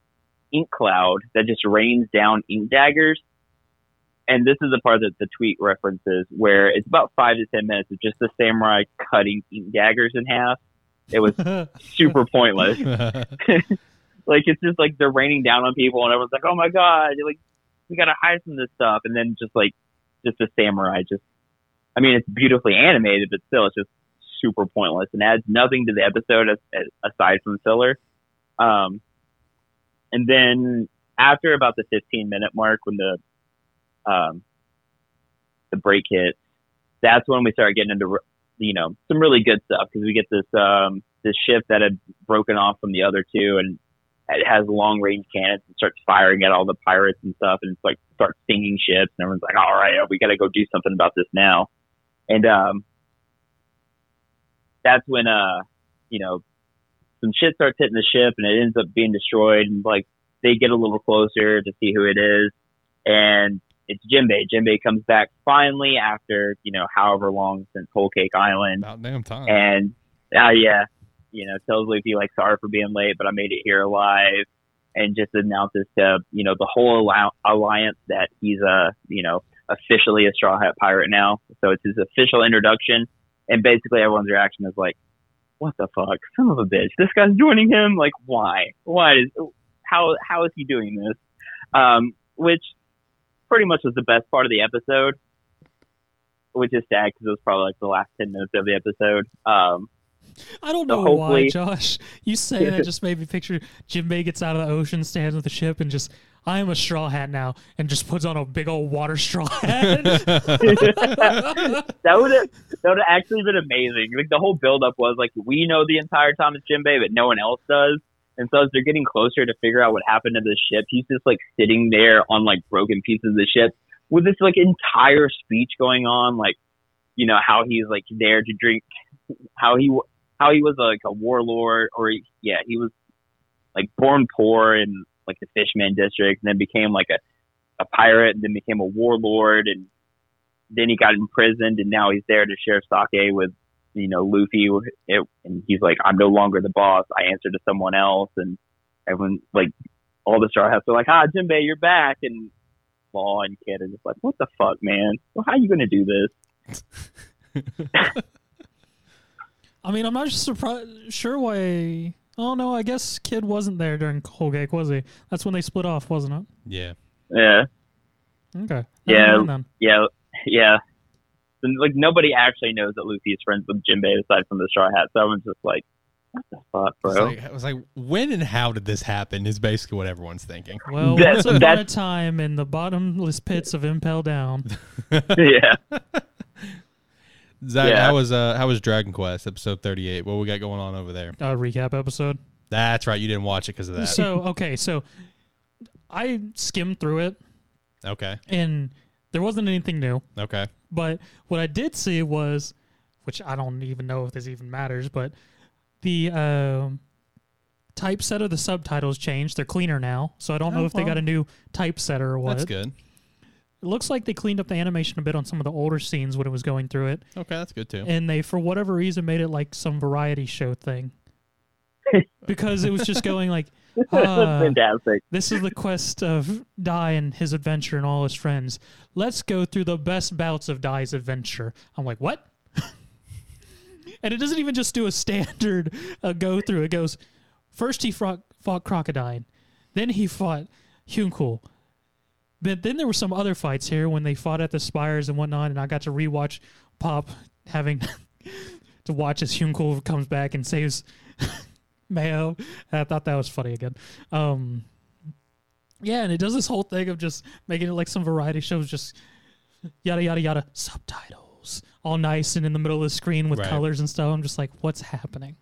ink cloud that just rains down ink daggers. And this is the part that the tweet references, where it's about five to ten minutes of just the samurai cutting ink daggers in half. It was (laughs) super pointless. (laughs) like it's just like they're raining down on people, and everyone's like, "Oh my god!" You're like, we gotta hide from this stuff, and then just like, just a samurai. Just, I mean, it's beautifully animated, but still, it's just super pointless and adds nothing to the episode as, as, aside from filler. Um, and then after about the 15 minute mark, when the um, the break hits, that's when we start getting into you know some really good stuff. Because we get this um, this ship that had broken off from the other two and it has long range cannons and starts firing at all the pirates and stuff. And it's like starts singing ships and everyone's like all right we got to go do something about this now. And um that's when uh you know some shit starts hitting the ship and it ends up being destroyed and like they get a little closer to see who it is and it's Jinbei. Jinbei comes back finally after, you know, however long since Whole Cake Island. About damn time. And uh yeah, you know, tells Luffy like sorry for being late, but I made it here alive and just announces to, you know, the whole alliance that he's a, you know, officially a Straw Hat pirate now. So it's his official introduction and basically everyone's reaction is like, what the fuck? Son of a bitch. This guy's joining him? Like, why? Why is, how, how is he doing this? Um, which pretty much was the best part of the episode, which is sad because it was probably like the last 10 minutes of the episode. Um, I don't know why, Josh. You say that (laughs) just made me picture Jinbei gets out of the ocean, stands with the ship, and just I am a straw hat now, and just puts on a big old water straw hat. (laughs) (laughs) that would have that would have actually been amazing. Like the whole build up was like we know the entire Thomas it's Jinbei, but no one else does. And so as they're getting closer to figure out what happened to the ship, he's just like sitting there on like broken pieces of the ship with this like entire speech going on, like you know how he's like there to drink, how he how he was like a warlord, or he, yeah, he was like born poor in like the Fishman district, and then became like a a pirate, and then became a warlord, and then he got imprisoned, and now he's there to share sake with you know, Luffy, it, and he's like, I'm no longer the boss. I answer to someone else. And everyone, like, all the Straw Hats are like, ah, Jinbei, you're back. And Law and Kid are just like, what the fuck, man? Well, how are you to do this? (laughs) (laughs) I mean, I'm not surprised, sure why. Oh, no, I guess Kid wasn't there during Whole Cake, was he? That's when they split off, wasn't it? Yeah. Yeah. Okay. Yeah. Yeah. Yeah and like nobody actually knows that Luffy is friends with Jinbei aside from the Straw Hat. So everyone's just like, what the fuck, bro? I was, like, I was like, when and how did this happen? Is basically what everyone's thinking. Well, that's, once upon a time in the bottomless pits of Impel Down. (laughs) yeah. (laughs) Zach, yeah. how was uh how was Dragon Quest episode thirty eight? What we got going on over there? Uh, recap episode. That's right. You didn't watch it because of that. So okay, so I skimmed through it. Okay. And there wasn't anything new. Okay. But what I did see was, which I don't even know if this even matters, but the typeset of the subtitles changed. They're cleaner now, so I don't oh, know if well, they got a new typesetter or what. That's good. It looks like they cleaned up the animation a bit on some of the older scenes when it was going through it. Okay, that's good too. And they, for whatever reason, made it like some variety show thing. (laughs) because it was just going like (laughs) uh, fantastic. This is the quest of Dai and his adventure and all his friends. Let's go through the best bouts of Dai's adventure. I'm like, what? (laughs) and it doesn't even just do a standard uh, go through. It goes first he fought, fought Crocodine, then he fought Hugin. But then there were some other fights here when they fought at the spires and whatnot, and I got to rewatch Pop having (laughs) to watch as Hugin comes back and saves (laughs) Mayo. I thought that was funny again. Um, Yeah, and it does this whole thing of just making it like some variety shows, just yada yada yada subtitles, all nice and in the middle of the screen with Right. colors and stuff. I'm just like, what's happening?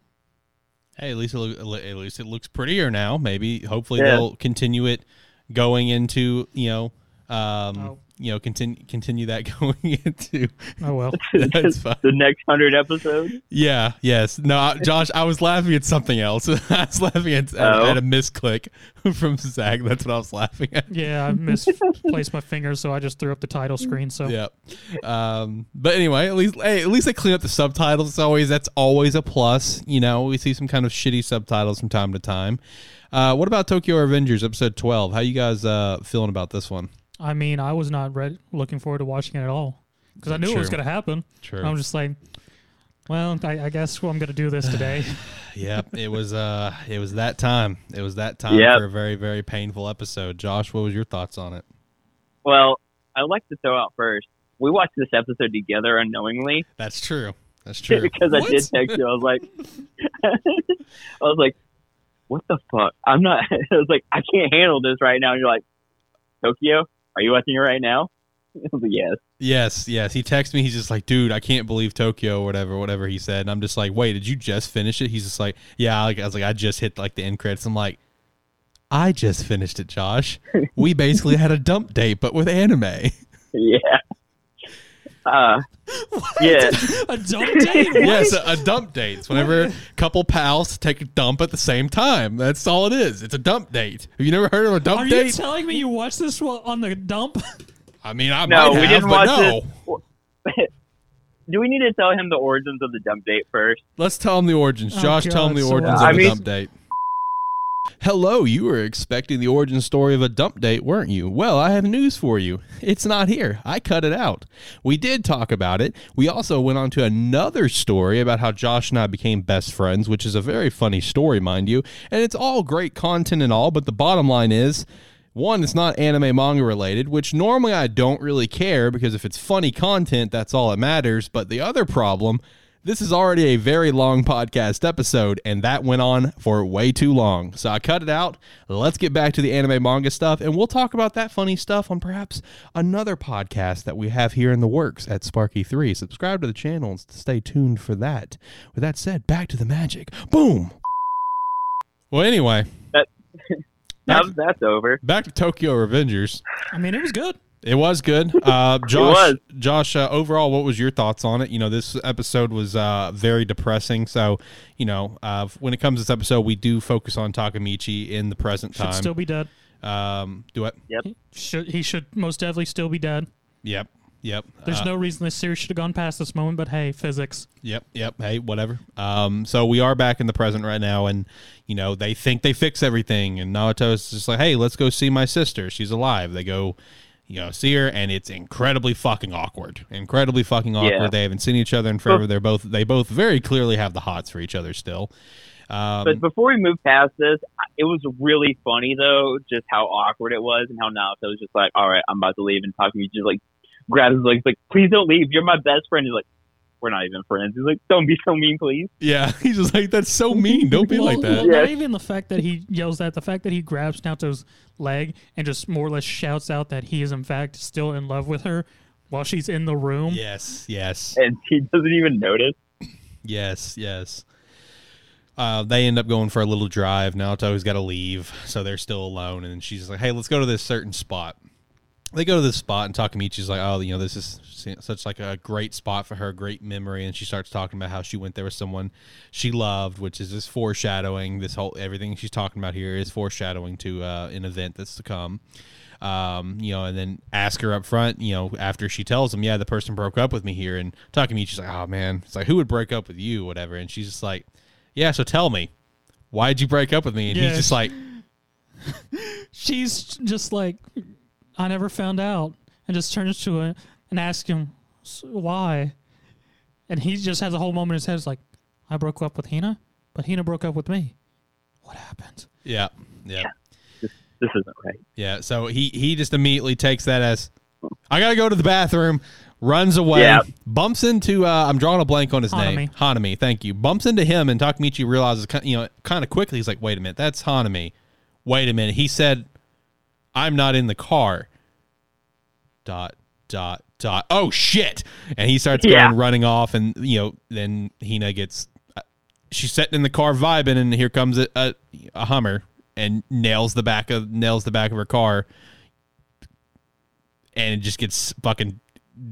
Hey, at least it look, at least it looks prettier now. Maybe hopefully Yeah. they'll continue it going into you know um Oh. you know continue continue that (laughs) going into Oh well. (laughs) that's (laughs) fine. the next hundred episodes. Yeah, yes. No, I- Josh, I was laughing at something else. I was laughing at, at, Oh. at a misclick from Zach. That's what I was laughing at. Yeah, I misplaced my fingers, so I just threw up the title screen. So Yeah. Um, but anyway, at least hey, at least they clean up the subtitles. It's always that's always a plus. You know, we see some kind of shitty subtitles from time to time. Uh, what about Tokyo Revengers episode twelve? How you guys uh, feeling about this one? I mean, I was not ready, looking forward to watching it at all because I knew it was going to happen. Sure. I'm just like, well, I, I guess well, I'm going to do this today. (laughs) Yep, it was uh it was that time. It was that time Yep. for a very very painful episode. Josh, what was your thoughts on it? Well, I'd like to throw out first. We watched this episode together unknowingly That's true. That's (laughs) true. because I did text you. I was like, (laughs) I was like, what the fuck? I'm not. (laughs) I was like, I can't handle this right now. And you're like, Tokyo, are you watching it right now? (laughs) Like, yes. Yes, yes. He texted me. He's just like, dude, I can't believe Tokyo or whatever, whatever he said. And I'm just like, wait, did you just finish it? He's just like, yeah. Like, I was like, I just hit like the end credits. I'm like, I just finished it, Josh. (laughs) We basically had a dump date, but with anime. Yeah. Uh, (laughs) yeah. a dump date? (laughs) Yes, a, a dump date. It's whenever a couple pals take a dump at the same time. That's all it is. It's a dump date. Have you never heard of a dump date? Are you telling me you watched this on the dump? I mean, I No, might we have, didn't but watch no. this. (laughs) Do we need to tell him the origins of the dump date first? Let's tell him the origins. Oh, Josh, tell him God, the so origins I of a mean- dump date. Hello, you were expecting the origin story of a dump date, weren't you? Well, I have news for you. (laughs) It's not here. I cut it out. We did talk about it. We also went on to another story about how Josh and I became best friends, which is a very funny story, mind you. And it's all great content and all, but the bottom line is one, it's not anime manga related, which normally I don't really care because if it's funny content, that's all that matters. But the other problem, this is already a very long podcast episode, and that went on for way too long. So I cut it out. Let's get back to the anime manga stuff, and we'll talk about that funny stuff on perhaps another podcast that we have here in the works at Sparky3. Subscribe to the channel and stay tuned for that. With that said, back to the magic. Boom! Well, anyway, Now that (laughs) that's over. back to Tokyo Revengers. I mean, it was good. It was good. (laughs) Uh, Josh, was. Josh, uh, overall, what was your thoughts on it? You know, this episode was uh, very depressing. So, you know, uh, when it comes to this episode, we do focus on Takamichi in the present time. Should time. still be dead. um, do it. Yep. Should he should most definitely still be dead. Yep. Yep. There's Uh, no reason this series should have gone past this moment, but hey, physics. Yep, yep. Hey, whatever. Um, so we are back in the present right now, and you know they think they fix everything, and Naoto's just like, "Hey, let's go see my sister. She's alive." They go, you know, see her, and it's incredibly fucking awkward. Incredibly fucking awkward. Yeah. They haven't seen each other in forever. They're both they both very clearly have the hots for each other still. Um, But before we move past this, it was really funny though, just how awkward it was and how Naoto was just like, "All right, I'm about to leave," and Takumi just like grabs his legs, like, "Please don't leave. You're my best friend." He's like, "We're not even friends." He's like, "Don't be so mean, please." yeah, (laughs) he's just like, "That's so mean. Don't be like that." well, Not even the fact that he yells that, the fact that he grabs Naoto's leg and just more or less shouts out that he is in fact still in love with her while she's in the room. Yes, yes. And he doesn't even notice. Yes, yes. Uh, they end up going for a little drive. Naoto's got to leave, so they're still alone. And she's like, "Hey, let's go to this certain spot." They go to this spot, and Takamichi's like, "Oh, you know, this is such like a great spot for her, great memory." And she starts talking about how she went there with someone she loved, which is this foreshadowing. This whole everything she's talking about here is foreshadowing to uh, an event that's to come. Um, you know, and then ask her up front, you know, after she tells him, yeah, the person broke up with me here. And Takamichi's like, oh man, it's like, who would break up with you, whatever. And she's just like, yeah, so tell me, why'd you break up with me? And Yeah. he's just like, (laughs) She's just like, I never found out, and just turns to him and asks him why, and he just has a whole moment in his head. It's like, I broke up with Hina, but Hina broke up with me. What happened? yeah, yeah, This isn't right. yeah. So he he just immediately takes that as, I gotta go to the bathroom. Runs away, Yeah. bumps into. Uh, I'm drawing a blank on his name. Hanami. Hanami, thank you. Bumps into him, and Takamichi realizes, you know, kind of quickly. He's like, "Wait a minute, that's Hanami. Wait a minute." He said, I'm not in the car. Dot dot dot. Oh shit! And he starts Yeah. going running off, and you know, then Hina gets. uh, She's sitting in the car vibing, and here comes a, a, a Hummer and nails the back of nails the back of her car, and it just gets fucking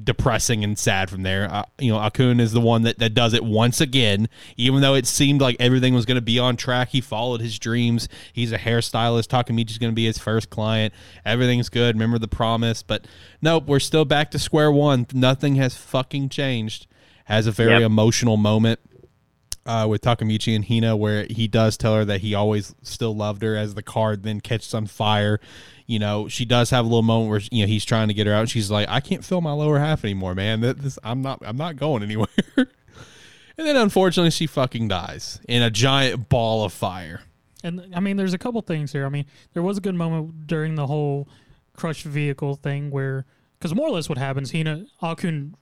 depressing and sad from there. Uh, you know, Akun is the one that, that does it once again, even though it seemed like everything was going to be on track. He followed his dreams. He's a hairstylist. Takamichi's going to be his first client. Everything's good. Remember the promise, but nope, we're still back to square one. Nothing has fucking changed. Has a very Yep. emotional moment uh, with Takamichi and Hina, where he does tell her that he always still loved her as the card then catches on fire. You know, she does have a little moment where you know he's trying to get her out. She's like, "I can't feel my lower half anymore, man. That this, I'm not, I'm not going (laughs) anywhere." and then unfortunately, she fucking dies in a giant ball of fire. And I mean, there's a couple things here. I mean, there was a good moment during the whole crushed vehicle thing where, because more or less what happens, Hina Akun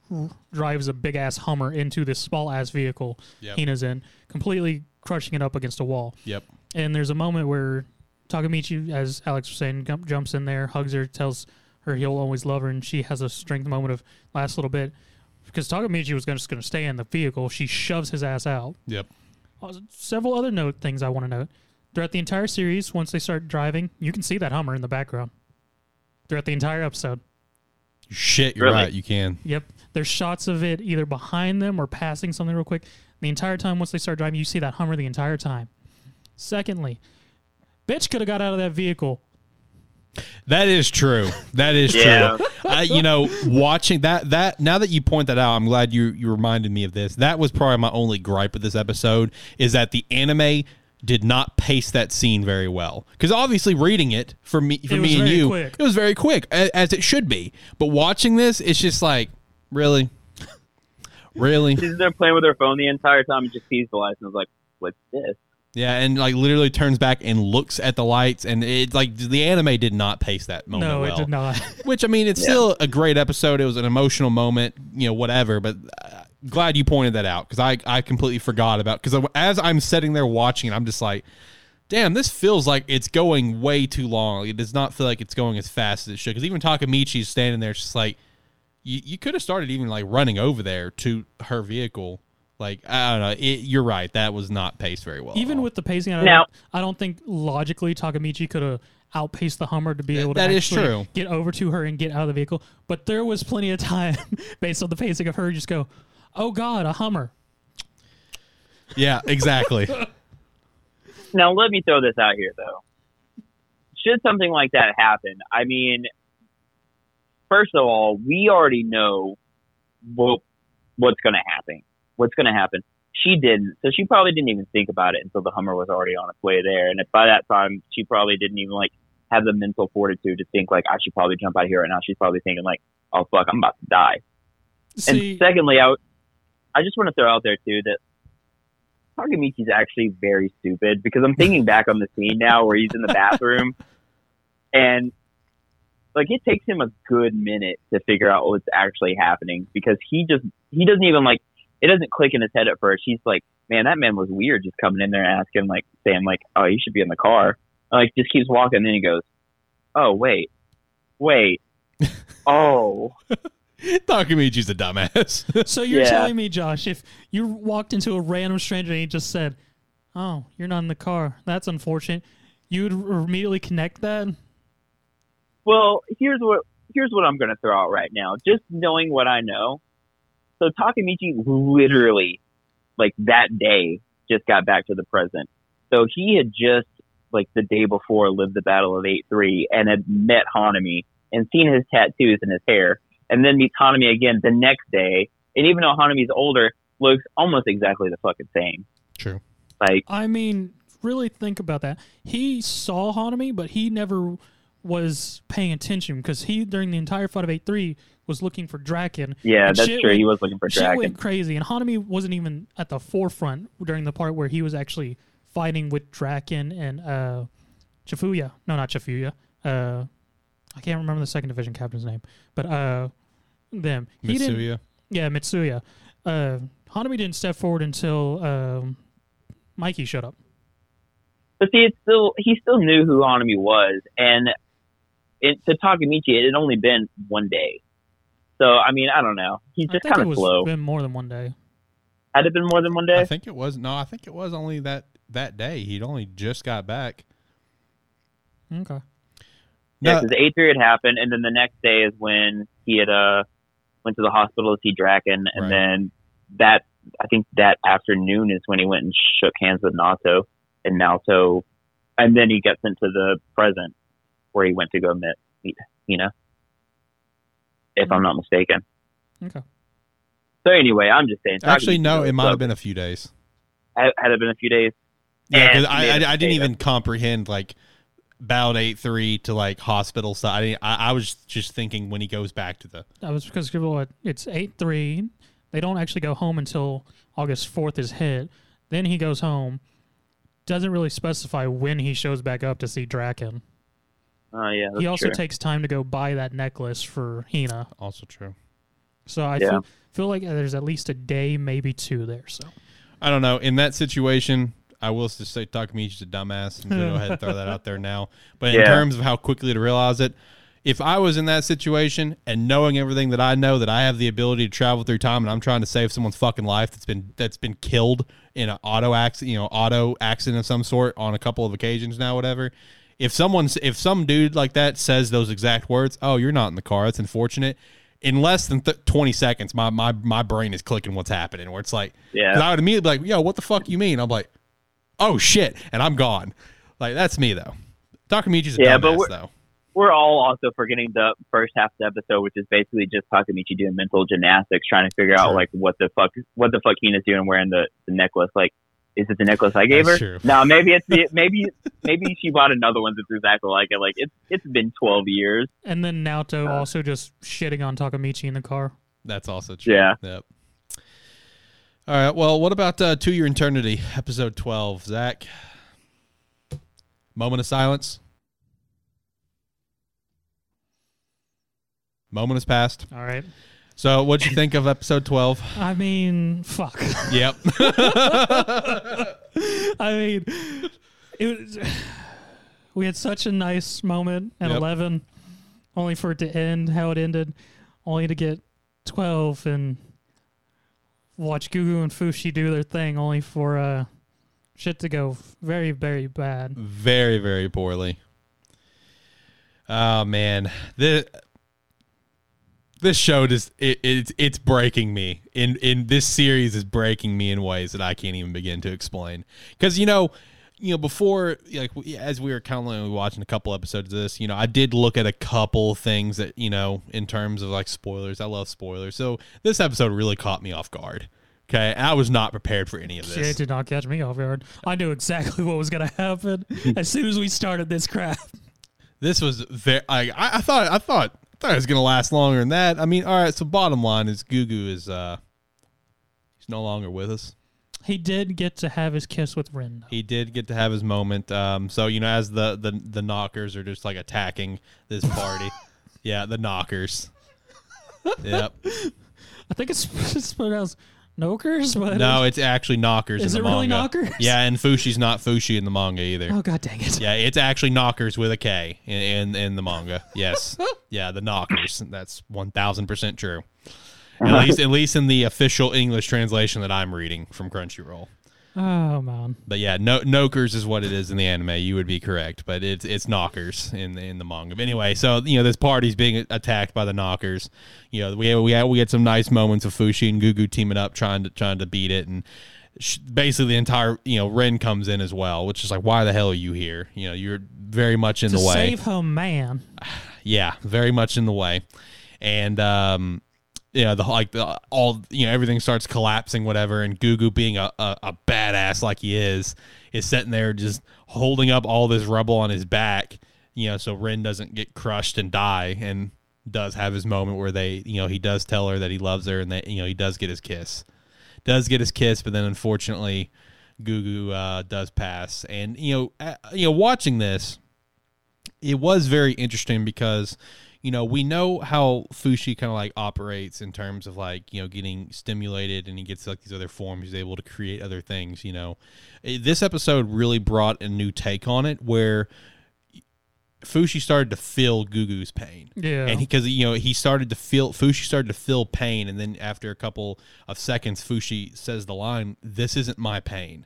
drives a big ass Hummer into this small ass vehicle Yep. Hina's in, completely crushing it up against a wall. Yep. And there's a moment where Takamichi, as Alex was saying, gum- jumps in there, hugs her, tells her he'll always love her, and she has a strength moment of last little bit. Because Takamichi was gonna, just going to stay in the vehicle, she shoves his ass out. Yep. Uh, several other note things I want to note. Throughout the entire series, once they start driving, you can see that Hummer in the background. Throughout the entire episode. Shit, you're Really? right. You can. Yep. There's shots of it either behind them or passing something real quick. The entire time, once they start driving, you see that Hummer the entire time. Secondly, bitch could have got out of that vehicle. That is true. That is Yeah. true. Uh, you know, watching that that now that you point that out, I'm glad you you reminded me of this. That was probably my only gripe with this episode is that the anime did not pace that scene very well. Because obviously, reading it for me for It me and you, quick. it was very quick a- as it should be. But watching this, it's just like really, (laughs) really. She's there playing with her phone the entire time and just sees the lights and was like, "What's this?" Yeah, and like literally turns back and looks at the lights, and it like the anime did not pace that moment no, well. it did not. (laughs) Which I mean, it's still a great episode. It was an emotional moment, you know, whatever. But uh, glad you pointed that out because I I completely forgot about because as I'm sitting there watching, it, I'm just like, damn, this feels like it's going way too long. It does not feel like it's going as fast as it should. Because even Takamichi's standing there, just like you, you could have started even like running over there to her vehicle. Like I don't know, it, you're right. That was not paced very well. Even with the pacing, I, Now- don't, I don't think logically Takamichi could have outpaced the Hummer to be able to that is true. get over to her and get out of the vehicle. But there was plenty of time (laughs) based on the pacing of her just go, oh God, a Hummer. yeah, exactly. (laughs) Now, let me throw this out here, though. Should something like that happen, I mean, first of all, we already know what, what's going to happen. What's going to happen. She didn't, so she probably didn't even think about it until the Hummer was already on its way there. And if by that time, she probably didn't even like have the mental fortitude to think like I should probably jump out of here right now. She's probably thinking like, oh fuck, I'm about to die. See, And secondly, I, w- I just want to throw out there too that Takamichi's actually very stupid because I'm thinking back on the scene now where he's in the bathroom (laughs) and like it takes him a good minute to figure out what's actually happening because he just he doesn't even like it doesn't click in his head at first. He's like, man, that man was weird just coming in there and asking like saying like, oh, you should be in the car. Like just keeps walking, and then he goes, oh wait, wait, (laughs) oh. (laughs) Takamichi's a dumbass. (laughs) so you're Yeah. telling me, Josh, if you walked into a random stranger and he just said, oh, you're not in the car, that's unfortunate, you would immediately connect that? Well, here's what here's what I'm going to throw out right now. Just knowing what I know. So Takamichi literally, like that day, just got back to the present. So he had just, like the day before, lived the Battle of Eight Three and had met Hanami and seen his tattoos and his hair, and then meets Hanami again the next day. And even though Hanami's older, looks almost exactly the fucking same. True. Like, I mean, really think about that. He saw Hanami, but he never was paying attention because he, during the entire fight of 8 3, was looking for Draken. yeah, And that's true. went- he was looking for Shit Draken. went crazy, and Hanami wasn't even at the forefront during the part where he was actually fighting with Draken and uh, Chifuyu. No, not Chifuyu. Uh, I can't remember the second division captain's name, but uh, them. He didn't. Mitsuya. Yeah, Mitsuya. Uh, Hanami didn't step forward until um, Mikey showed up. But see, it's still he still knew who Hanami was, and it, to Takamichi, it had only been one day. So I mean, I don't know. He's just kind it of was slow. been more than one day. Had it been more than one day? I think it was no, I think it was only that that day. He'd only just got back. Okay. Yeah, No, because the eighth period happened, and then the next day is when he had uh went to the hospital to see Draken, and Right. then that I think that afternoon is when he went and shook hands with Naoto, and Naoto, and then he got sent to the present where he went to go meet, meet know, if I'm not mistaken. Okay. So anyway, I'm just saying. actually, no, it might slow. have been a few days. Had, had it been a few days? Yeah, because And I, he I, made a I didn't even comprehend like bout eight three to like hospital side. I, didn't- I I was just thinking when he goes back to the That was because people it's eight three. They don't actually go home until August fourth is hit. Then he goes home. Doesn't really specify when he shows back up to see Draken. Oh yeah, he also true. takes time to go buy that necklace for Hina. also true. So I Yeah. feel, feel like there's at least a day, maybe two there. So I don't know. In that situation, I will just say Takamichi's a dumbass. I'm gonna go ahead and throw that out there now. (laughs) But in Yeah. terms of how quickly to realize it, if I was in that situation and knowing everything that I know, that I have the ability to travel through time, and I'm trying to save someone's fucking life that's been that's been killed in an auto accident, you know, auto accident of some sort on a couple of occasions now, whatever. If someone's if some dude like that says those exact words, oh, you're not in the car. That's unfortunate. In less than th- 20 seconds, my, my my brain is clicking what's happening. Where it's like, yeah, I would immediately be like, yo, what the fuck you mean? I'm like, oh shit, and I'm gone. Like that's me though. Takamichi's a Yeah, dumbass but we're- though. we're all also forgetting the first half of the episode, which is basically just Takamichi doing mental gymnastics, trying to figure out like what the fuck what the fuck Hina's doing wearing the, the necklace. Like, is it the necklace I gave That's her? true. No, maybe it's the maybe maybe she bought another one that's exactly like it. Like it's it's been twelve years. and then Naoto Uh. also just shitting on Takamichi in the car. That's also true. Yeah. Yep. All right. Well, what about uh, To Your Eternity, episode 12? Zach? Moment of silence. Moment has passed. All right. So, what'd you think of episode 12? (laughs) I mean, fuck. Yep. (laughs) I mean, it was. We had such a nice moment at Yep. eleven, only for it to end how it ended, only to get twelve and watch Gugu and Fushi do their thing, only for uh, shit to go very very bad. very, very poorly. Oh man, the this show just it, it's it's breaking me in in this series is breaking me in ways that I can't even begin to explain. Because you know, you know, before like as we were kind watching a couple episodes of this, you know, I did look at a couple things that you know in terms of like spoilers. I love spoilers, so this episode really caught me off guard. Okay, I was not prepared for any of this. Shit did not catch me off guard. I knew exactly (laughs) what was gonna happen (laughs) as soon as we started this crap. this was very I I thought I thought thought it was gonna last longer than that. I mean, all right. So bottom line is Gugu is uh he's no longer with us. He did get to have his kiss with Rin. though. He did get to have his moment. Um, so you know, as the the the knockers are just like attacking this party. (laughs) yeah, the knockers. (laughs) Yep. I think it's, (laughs) it's pronounced Nokers, but (laughs) No, it's actually knockers. Is in it the really knockers? Yeah, and Fushi's not Fushi in the manga either. Oh god dang it! Yeah, it's actually knockers with a K in in, in the manga. (laughs) Yes. yeah, the knockers. That's one thousand percent true. At (laughs) least at least in the official English translation that I'm reading from Crunchyroll. Oh man, But yeah, no Nokers is what it is in the anime. You would be correct, but it's it's knockers in the, in the manga. But anyway, so you know this party's being attacked by the knockers. You know we had, we had, we had some nice moments of Fushi and Gugu teaming up trying to trying to beat it and basically the entire you know Ren comes in as well, which is like why the hell are you here? You know you're very much in to the way. save her man. (sighs) Yeah, very much in the way. And um you know, the like the all you know, everything starts collapsing, whatever, and Gugu being a, a, a badass like he is, is sitting there just holding up all this rubble on his back, you know, so Ren doesn't get crushed and die and does have his moment where they you know, he does tell her that he loves her and that you know, he does get his kiss. Does get his kiss, but then unfortunately Gugu uh, does pass. And you know, uh, you know, watching this, it was very interesting because you know we know how Fushi kind of like operates in terms of like you know getting stimulated and he gets like these other forms he's able to create other things you know Eh, this episode really brought a new take on it where Fushi started to feel Gugu's pain. Yeah. And because you know he started to feel Fushi started to feel pain, and then after a couple of seconds, Fushi says the line, "This isn't my pain,"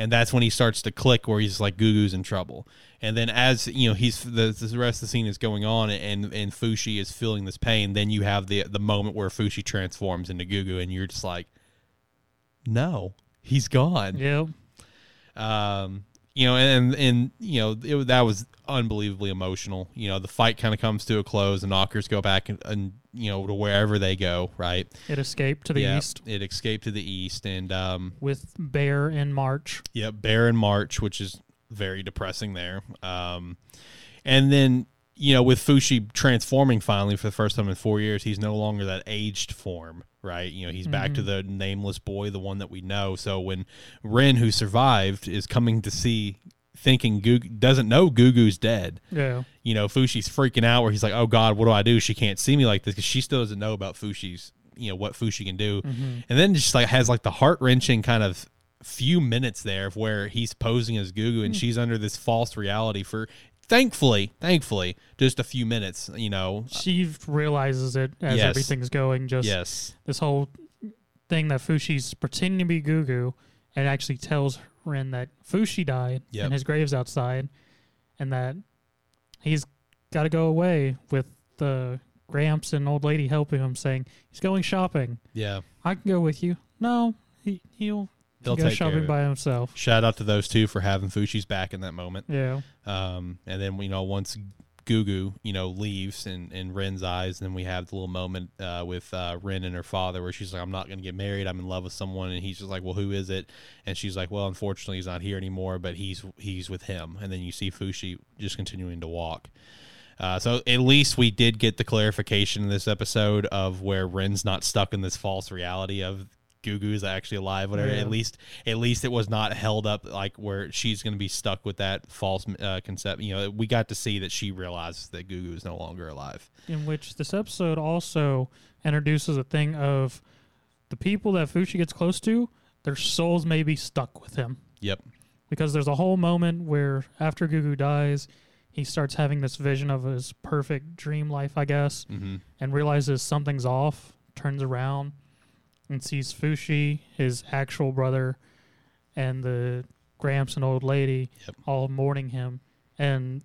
and that's when he starts to click, where he's like, "Gugu's in trouble." And then as you know, he's the, the rest of the scene is going on, and and Fushi is feeling this pain. Then you have the the moment where Fushi transforms into Gugu, and you're just like, "No, he's gone." Yep. um, you know, and and you know it, that was unbelievably emotional. You know, the fight kind of comes to a close, and Knockers go back and, and you know to wherever they go, right? It escaped to the Yeah, east It escaped to the east, and um, with Bear in March. Yep, Bear in March, which is very depressing there. Um, and then you know, with Fushi transforming finally for the first time in four years, he's no longer that aged form, right? You know, he's back to the nameless boy, the one that we know. So when Ren, who survived, is coming to see, thinking Gugu doesn't know Gugu's dead. Yeah. You know, Fushi's freaking out where he's like, "Oh God, what do I do? She can't see me like this because she still doesn't know about Fushi's, you know, what Fushi can do." Mm-hmm. And then just like has like the heart wrenching kind of few minutes there of where he's posing as Gugu and hmm. she's under this false reality for thankfully, thankfully, just a few minutes. You know, She realizes it as Yes. everything's going. Just yes, this whole thing that Fushi's pretending to be Gugu and actually tells Ren that Fushi died Yep. and his grave's outside and that he's got to go away with the Gramps and old lady helping him saying he's going shopping. yeah. I can go with you. No, he, he'll, They'll go shopping by himself. Shout out to those two for having Fushi's back in that moment. Yeah. Um, and then you know once Gugu you know leaves in, in Ren's eyes, and then we have the little moment uh, with uh, Ren and her father where she's like, "I'm not going to get married. I'm in love with someone," and he's just like, "Well, who is it?" And she's like, "Well, unfortunately, he's not here anymore, but he's he's with him." And then you see Fushi just continuing to walk. Uh, so at least we did get the clarification in this episode of where Ren's not stuck in this false reality of Gugu is actually alive. Whatever. Yeah. At least, at least it was not held up like where she's going to be stuck with that false uh, concept. You know, we got to see that she realizes that Gugu is no longer alive. in which this episode also introduces a thing of the people that Fushi gets close to, their souls may be stuck with him. Yep. Because there's a whole moment where after Gugu dies, he starts having this vision of his perfect dream life, I guess, hmm and realizes something's off, turns around and sees Fushi, his actual brother, and the Gramps and old lady Yep. all mourning him and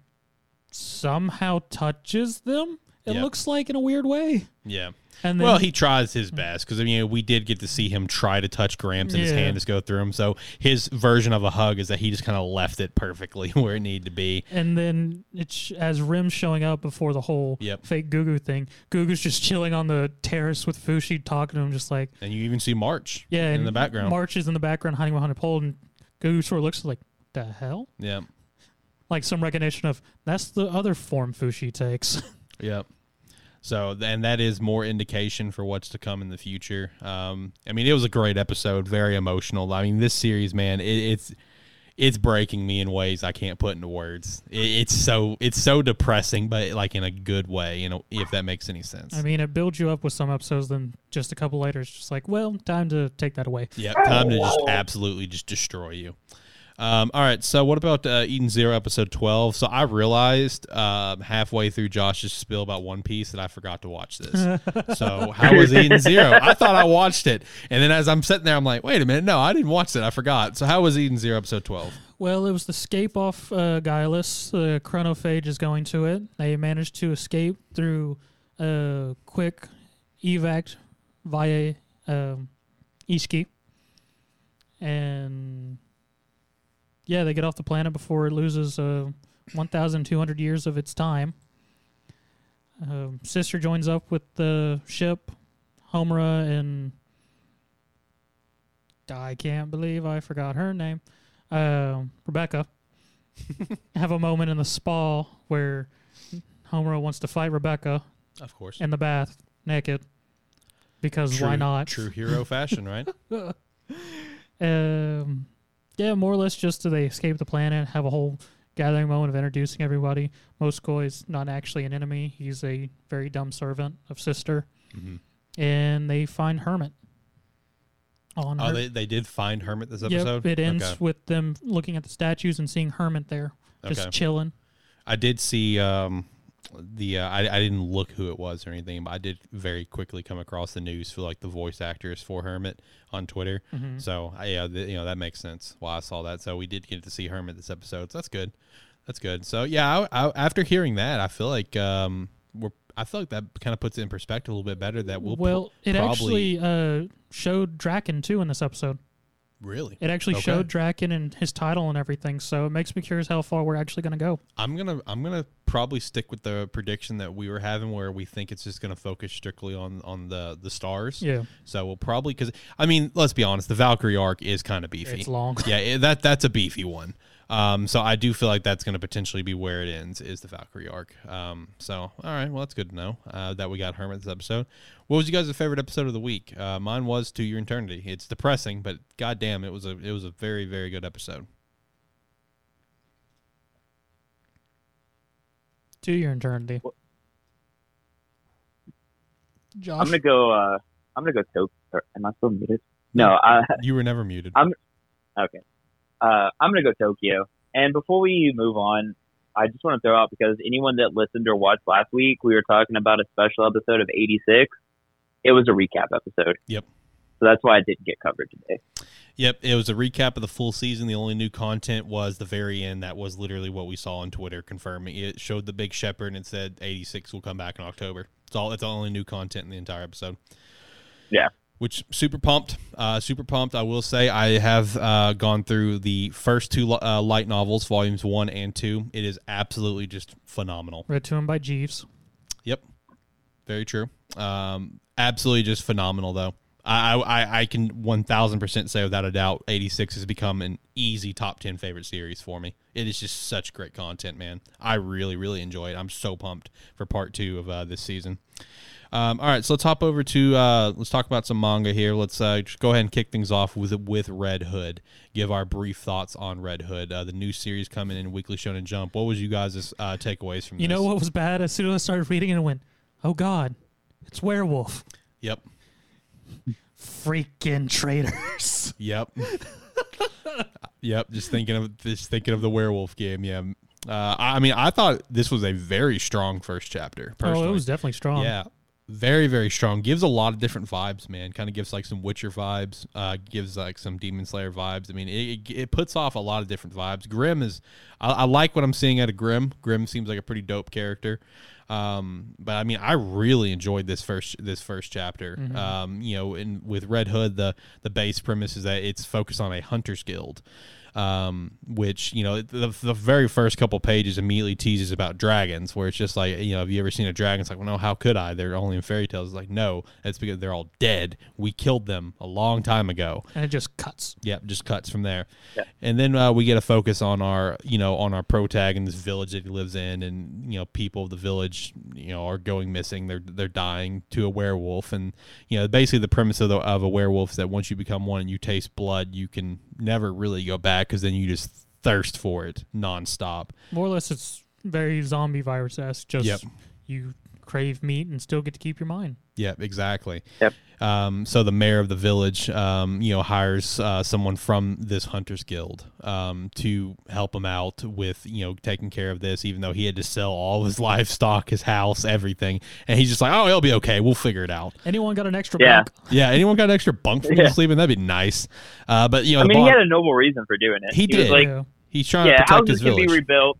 somehow touches them. It Yep. looks like in a weird way. Yeah. And then well, he tries his best because I mean we did get to see him try to touch Gramps and his Yeah. hand just go through him. So his version of a hug is that he just kind of left it perfectly (laughs) where it needed to be. and then it's as Rim's showing up before the whole Yep. fake Gugu thing. Gugu's just chilling on the terrace with Fushi, talking to him, just like And you even see March yeah, in the background. March is in the background hiding behind a pole, and Gugu sort of looks like the hell, yeah. like some recognition of that's the other form Fushi takes. (laughs) Yep. So, and that is more indication for what's to come in the future. Um, I mean, it was a great episode, very emotional. I mean, this series, man, it, it's it's breaking me in ways I can't put into words. It, it's so it's so depressing, but like in a good way. You know, if that makes any sense. I mean, it builds you up with some episodes, then just a couple later, it's just like, well, time to take that away. Yeah, time to just absolutely just destroy you. Um, all right, so what about uh, Eden Zero episode twelve? So I realized um, halfway through Josh's spill about One Piece that I forgot to watch this. (laughs) so how was Eden Zero? I thought I watched it, and then as I'm sitting there, I'm like, wait a minute, no, I didn't watch it. I forgot. So how was Eden Zero episode twelve? Well, it was the escape off uh, Guilst. The chronophage is going to it. They managed to escape through a quick evac via um, Ishiki. And yeah, they get off the planet before it loses uh, 1,200 years of its time. Um, Sister joins up with the ship. Homura and I can't believe I forgot her name um, Rebecca (laughs) have a moment in the spa where Homura wants to fight Rebecca Of course, in the bath naked because why not? True hero fashion, right? (laughs) Um, yeah, more or less just so they escape the planet, have a whole gathering moment of introducing everybody. Mosco is not actually an enemy; he's a very dumb servant of Sister, Mhm. and they find Hermit. On Oh, her- they they did find Hermit this episode. Yep, it ends Okay. with them looking at the statues and seeing Hermit there, just Okay. chilling. I did see um, the uh, I, I didn't look who it was or anything, but I did very quickly come across the news for like the voice actors for Hermit on Twitter. Mm-hmm. So I, yeah, the, you know that makes sense why I saw that. So we did get to see Hermit this episode. So that's good. That's good. So yeah, I, I, after hearing that, I feel like um, we're I feel like that kind of puts it in perspective a little bit better. That we'll well, it actually uh, showed Drakken too in this episode. Really. It actually Okay. showed Drakken and his title and everything, so it makes me curious how far we're actually going to go. I'm gonna I'm gonna probably stick with the prediction that we were having, where we think it's just gonna focus strictly on on the the stars. Yeah, So we'll probably because I mean, let's be honest, the Valkyrie arc is kind of beefy. it's long. yeah, it, that that's a beefy one. Um, so I do feel like that's going to potentially be where it ends is the Valkyrie arc. Um, so all right, well that's good to know uh, that we got Hermit this episode. What was you guys' favorite episode of the week? Uh, mine was To Your Eternity. It's depressing, but goddamn, it was a it was a very very good episode. To your eternity. Josh, I'm gonna go. Uh, I'm gonna go. To- or, am I still muted? No. Uh, You were never muted. (laughs) I'm- okay. Uh, I'm gonna go Tokyo. And before we move on, I just want to throw out because anyone that listened or watched last week, we were talking about a special episode of 86. It was a recap episode. Yep. So that's why it didn't get covered today. Yep, it was a recap of the full season. The only new content was the very end. That was literally what we saw on Twitter confirming. It showed the big shepherd and it said 86 will come back in October. It's all. It's the only new content in the entire episode. Yeah. Which super pumped. Uh, super pumped. I will say I have uh, gone through the first two uh, light novels, volumes one and two. It is absolutely just phenomenal. read to him by Jeeves. Yep, very true. Um, absolutely just phenomenal though. I, I I can one thousand percent say without a doubt, eighty six has become an easy top ten favorite series for me. It is just such great content, man. I really really enjoy it. I'm so pumped for part two of uh, this season. Um, all right, so let's hop over to uh, let's talk about some manga here. Let's uh, just go ahead and kick things off with with Red Hood. Give our brief thoughts on Red Hood, uh, the new series coming in Weekly Shonen Jump. What was you guys' uh, takeaways from this? You this? know what was bad? As soon as I started reading it, I went, "Oh God, it's werewolf." Yep. Freaking traitors. (laughs) Yep. yep. Just thinking of just thinking of the werewolf game. Yeah. Uh, I I mean, I thought this was a very strong first chapter. Personally. Oh, it was definitely strong. Yeah. Very, very strong. Gives a lot of different vibes, man. Kind of gives like some Witcher vibes. Uh, gives like some Demon Slayer vibes. I mean, it, it, puts off a lot of different vibes. Grim is, I, I like what I'm seeing out of Grim. Grim seems like a pretty dope character. Um, but I mean, I really enjoyed this first this first chapter. Um, you know, and with Red Hood, the the base premise is that it's focused on a hunters guild um, which you know the, the very first couple pages immediately teases about dragons, where it's just like you know, have you ever seen a dragon? It's like, well, no, how could I? They're only in fairy tales. It's like, no, that's because they're all dead. We killed them a long time ago. And it just cuts. Yep, just cuts from there. Yeah. And then uh, we get a focus on our, you know, on our protag in this village that he lives in, and you know, people of the village, you know, are going missing. They're they're dying to a werewolf, and you know, basically the premise of the, of a werewolf is that once you become one and you taste blood, you can never really go back because then you just thirst for it nonstop. More or less, it's very zombie virus esque. Just Yep. you crave meat and still get to keep your mind. Yep, exactly. Yep. Um, so the mayor of the village, um, you know, hires uh, someone from this hunters guild um, to help him out with, you know, taking care of this. Even though he had to sell all his (laughs) livestock, his house, everything, and he's just like, "Oh, it'll be okay. We'll figure it out." Anyone got an extra Yeah. bunk? Yeah. Anyone got an extra bunk for me Yeah. to sleep in? That'd be nice. Uh, but you know, I the mean, he had a noble reason for doing it. He was did. like, yeah. he's trying yeah, to protect his houses can village. be rebuilt.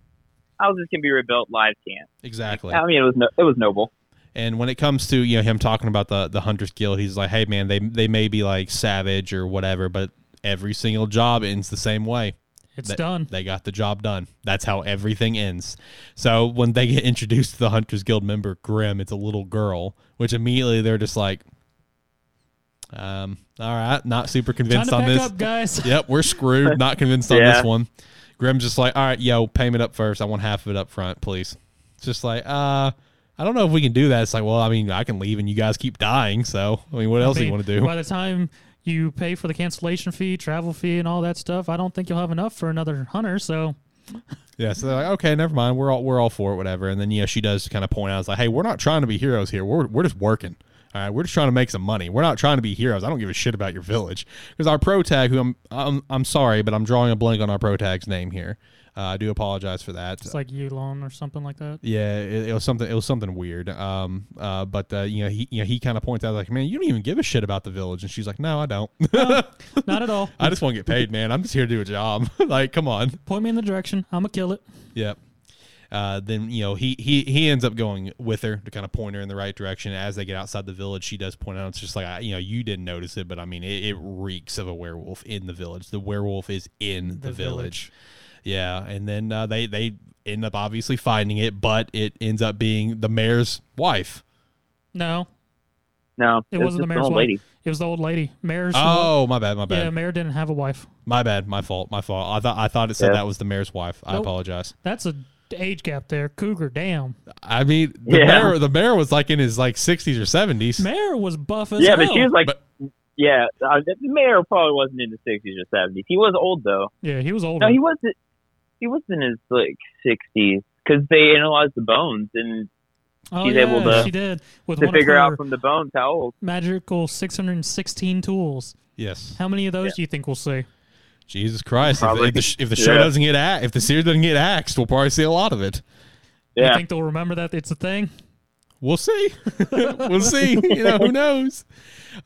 Houses can be rebuilt. Lives can't. exactly. I mean, it was no, it was noble. And when it comes to you know him talking about the the hunters guild, he's like, "Hey man, they they may be like savage or whatever, but every single job ends the same way. It's They- done. They got the job done. That's how everything ends. So when they get (laughs) introduced to the hunters guild member Grim, it's a little girl, which immediately they're just like, um, all right, not super convinced to on this. up, guys. (laughs) Yep, we're screwed. Not convinced on Yeah. this one. Grim's just like, all right, yo, payment up first. I want half of it up front, please. It's just like, uh, I don't know if we can do that. It's like, well, I mean, I can leave and you guys keep dying. So, I mean, what else I do you mean, want to do? By the time you pay for the cancellation fee, travel fee, and all that stuff, I don't think you'll have enough for another hunter. So Yeah, so they're like, okay, never mind. We're all we're all for it, whatever. And then you know, she does kind of point out, it's like, hey, we're not trying to be heroes here. We're we're just working. All right, we're just trying to make some money. We're not trying to be heroes. I don't give a shit about your village because our pro tag, who I'm, I'm, I'm sorry, but I'm drawing a blank on our pro tag's name here. Uh, I do apologize for that. It's like Yulon or something like that. Yeah, it, it was something. It was something weird. Um, uh, but uh, you know, he, you know, he kind of points out like, man, you don't even give a shit about the village, and she's like, no, I don't. (laughs) Not at all. I just want to get paid, man. I'm just here to do a job. (laughs) like, come on. Point me in the direction. I'm gonna kill it. Yep. Uh, then you know he he he ends up going with her to kind of point her in the right direction. As they get outside the village, she does point out it's just like I- you know you didn't notice it, but I mean it, it reeks of a werewolf in the village. The werewolf is in the, The village. village. Yeah, and then uh, they they end up obviously finding it, but it ends up being the mayor's wife. No, No, It was wasn't the just an mayor's old wife. lady. it was the old lady. Mayor's. Oh, my bad, my bad, yeah, Mayor didn't have a wife. my bad, my fault, my fault. I thought I thought it said Yeah. that was the mayor's wife. I apologize. That's a age gap there. Cougar, damn. I mean, the Yeah. mayor the mayor was like in his like 60s or 70s. Mayor was buff as Yeah, hell. but she was like, But- yeah, uh, the mayor probably wasn't in the sixties or seventies. He was old though. yeah, he was older. No, he wasn't. He was in his like sixties because they analyzed the bones and oh, she's yeah, able to- She did with to figure out from the bones how old. magical 616 tools. Yes. How many of those do you think we'll see? Jesus Christ! If, Probably. if the, if the show Yeah. doesn't get a- if the series doesn't get axed, we'll probably see a lot of it. You Yeah, think they'll remember that it's a thing? We'll see. (laughs) we'll see. You know, who knows?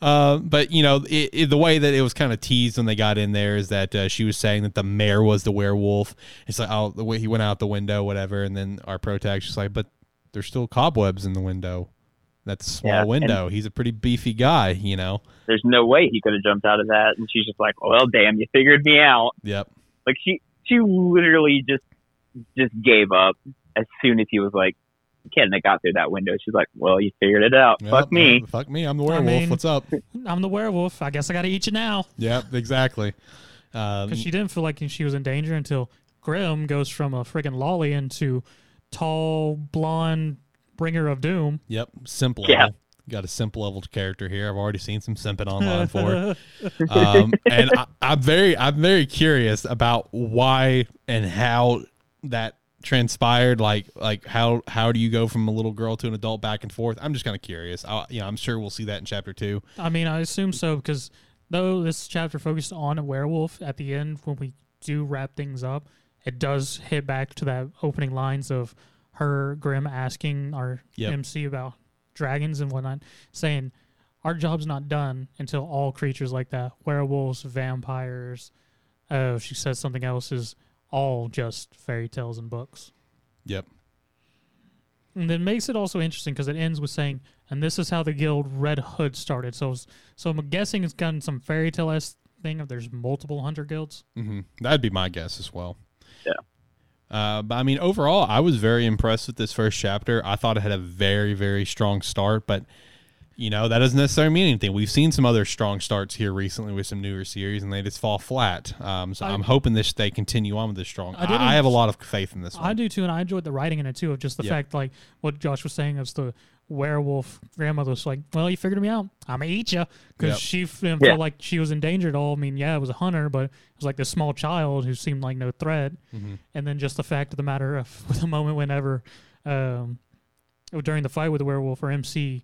Uh, but you know, it, it, the way that it was kind of teased when they got in there is that uh, she was saying that the mayor was the werewolf. It's like, oh, the way he went out the window, whatever. And then our pro tag's like, but there's still cobwebs in the window. That's a small Yeah, window. He's a pretty beefy guy, you know. there's no way he could have jumped out of that. And she's just like, well, damn, you figured me out. Yep. Like she, she literally just, just gave up as soon as he was like, Ken, I got through that window. She's like, well, you figured it out. Yep. Fuck me. Uh, fuck me. I'm the werewolf. mean- What's up? I'm the werewolf. I guess I got to eat you now. Yep. Exactly. Um, Because she didn't feel like she was in danger until Grim goes from a friggin' lolly into tall, blonde bringer of doom. Yep, simple Yeah. level. Got a simple level character here. I've already seen some simping online for. it. (laughs) um, and I, I'm very, I'm very curious about why and how that transpired. Like, like how how do you go from a little girl to an adult back and forth? I'm just kind of curious. I, you know, I'm sure we'll see that in chapter two. I mean, I assume so because though this chapter focused on a werewolf, at the end when we do wrap things up, it does hit back to that opening lines of her Grim asking our Yep. MC about dragons and whatnot, saying our job's not done until all creatures like that, werewolves, vampires. Uh, she says something else is all just fairy tales and books. Yep. And then makes it also interesting because it ends with saying, "And this is how the guild Red Hood started." So, so I'm guessing it's gotten some fairy tale esque thing. If there's multiple hunter guilds, mm-hmm. That'd be my guess as well. Yeah. Uh, but I mean, overall, I was very impressed with this first chapter. I thought it had a very, very strong start, but you know that doesn't necessarily mean anything. We've seen some other strong starts here recently with some newer series, and they just fall flat. Um, so I, I- am hoping this they continue on with this strong. I I, I have a lot of faith in this one. I do too, and I enjoyed the writing in it too. Of just the Yeah. fact, like what Josh was saying, as the werewolf grandmother was like, "Well, you figured me out. I'm gonna eat you," because Yep. she felt Yeah. like she was in danger at all. I mean, yeah, it was a hunter, but it was like this small child who seemed like no threat. Mhm. And then just the fact of the matter of (laughs) the moment whenever, um, during the fight with the werewolf or MC,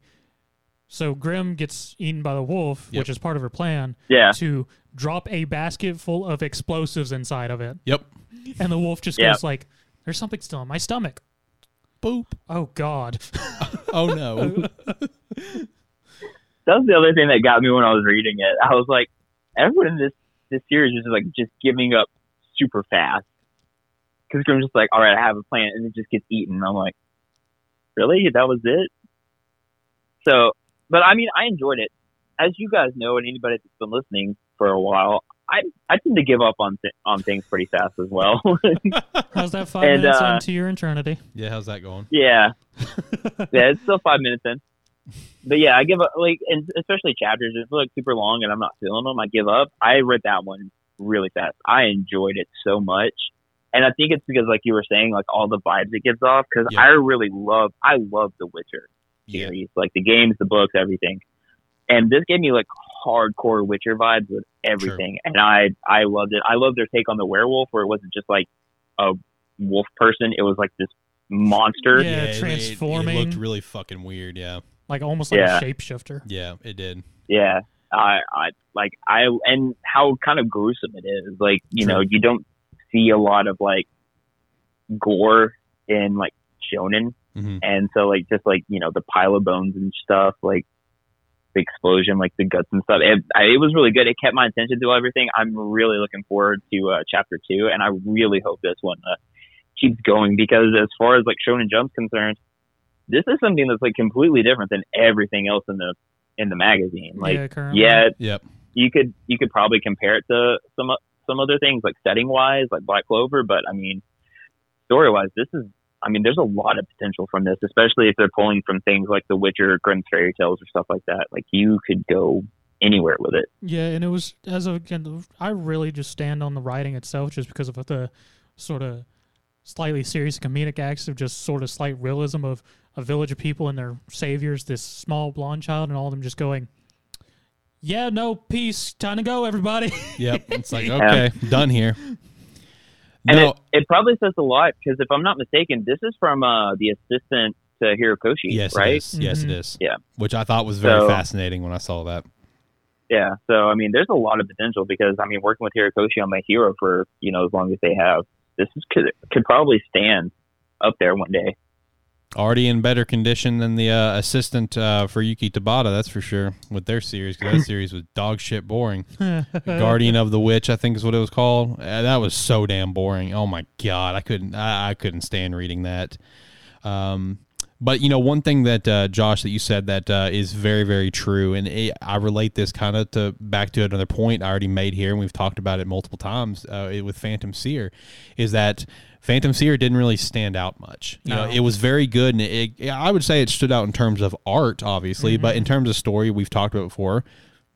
so Grim gets eaten by the wolf, Yep. which is part of her plan Yeah. to drop a basket full of explosives inside of it, Yep. and the wolf just Yeah. goes like, "There's something still in my stomach." Boop. Oh God! (laughs) Oh no. (laughs) That was the other thing that got me when I was reading it. I was like, everyone in this this series is just like just giving up super fast. Because Grim's just like, all right, I have a plan, and it just gets eaten. I'm like, really? That was it? So, but I mean, I enjoyed it. As you guys know, and anybody that's been listening for a while, I I tend to give up on th- on things pretty fast as well. (laughs) How's that five And, minutes uh, into your eternity? yeah. How's that going? Yeah. (laughs) yeah, it's still five minutes in. But yeah, I give up like, and especially chapters. If it's like super long and I'm not feeling them, I give up. I read that one really fast. I enjoyed it so much, and I think it's because, like you were saying, like all the vibes it gives off. Because Yeah. I really love, I love The Witcher Yeah. series, like the games, the books, everything. And this gave me like hardcore Witcher vibes with everything, and I I loved it. I loved their take on the werewolf, where it wasn't just like a wolf person; it was like this monster. Yeah, it- it- It, transforming. looked really fucking weird. Yeah. like almost like Yeah. a shapeshifter. Yeah, it did. Yeah, I, I like I and how kind of gruesome it is. Like you know, you don't see a lot of like gore in like shonen, hmm and so like just like you know the pile of bones and stuff, like the explosion, like the guts and stuff. It, I, it was really good. It kept my attention through everything. I'm really looking forward to uh, chapter two, and I really hope this one uh, keeps going because as far as like Shonen Jump's concerned, this is something that's like completely different than everything else in the in the magazine. Like yeah, currently. yeah, Yep. you could you could probably compare it to some some other things like setting wise, like Black Clover, but I mean, story wise, this is I mean, there's a lot of potential from this, especially if they're pulling from things like The Witcher, Grimm's fairy tales, or stuff like that. Like you could go anywhere with it. Yeah, and it was as of again, I really just stand on the writing itself, just because of the sort of slightly serious comedic acts of just sort of slight realism of a village of people and their saviors, this small blonde child, and all of them just going, "Yeah, no, peace, time to go, everybody." Yep. It's like (laughs) okay, done here. And No. it, it probably says a lot because if I'm not mistaken, this is from uh, the assistant to Horikoshi, yes, right? it is. Yes, it Mhm. is. Yeah. Which I thought was very So- fascinating when I saw that. Yeah. So I mean, there's a lot of potential because I mean, working with Horikoshi on my hero for you know as long as they have, this is, could could probably stand up there one day. Already in better condition than the uh, assistant uh, for Yuki Tabata, that's for sure. With their series, 'cause that (laughs) series was dog shit boring. (laughs) Guardian of the Witch, I think is what it was called. Uh, that was so damn boring. Oh my god, I couldn't, I, I couldn't stand reading that. Um, but you know, one thing that uh, Josh that you said that uh, is very, very true, and it, I relate this kind of to back to another point I already made here, and we've talked about it multiple times uh, it- with Phantom Seer, is that Phantom Seer didn't really stand out much. You know, it was very good, and it, it, I would say it stood out in terms of art, obviously, but in terms of story, we've talked about before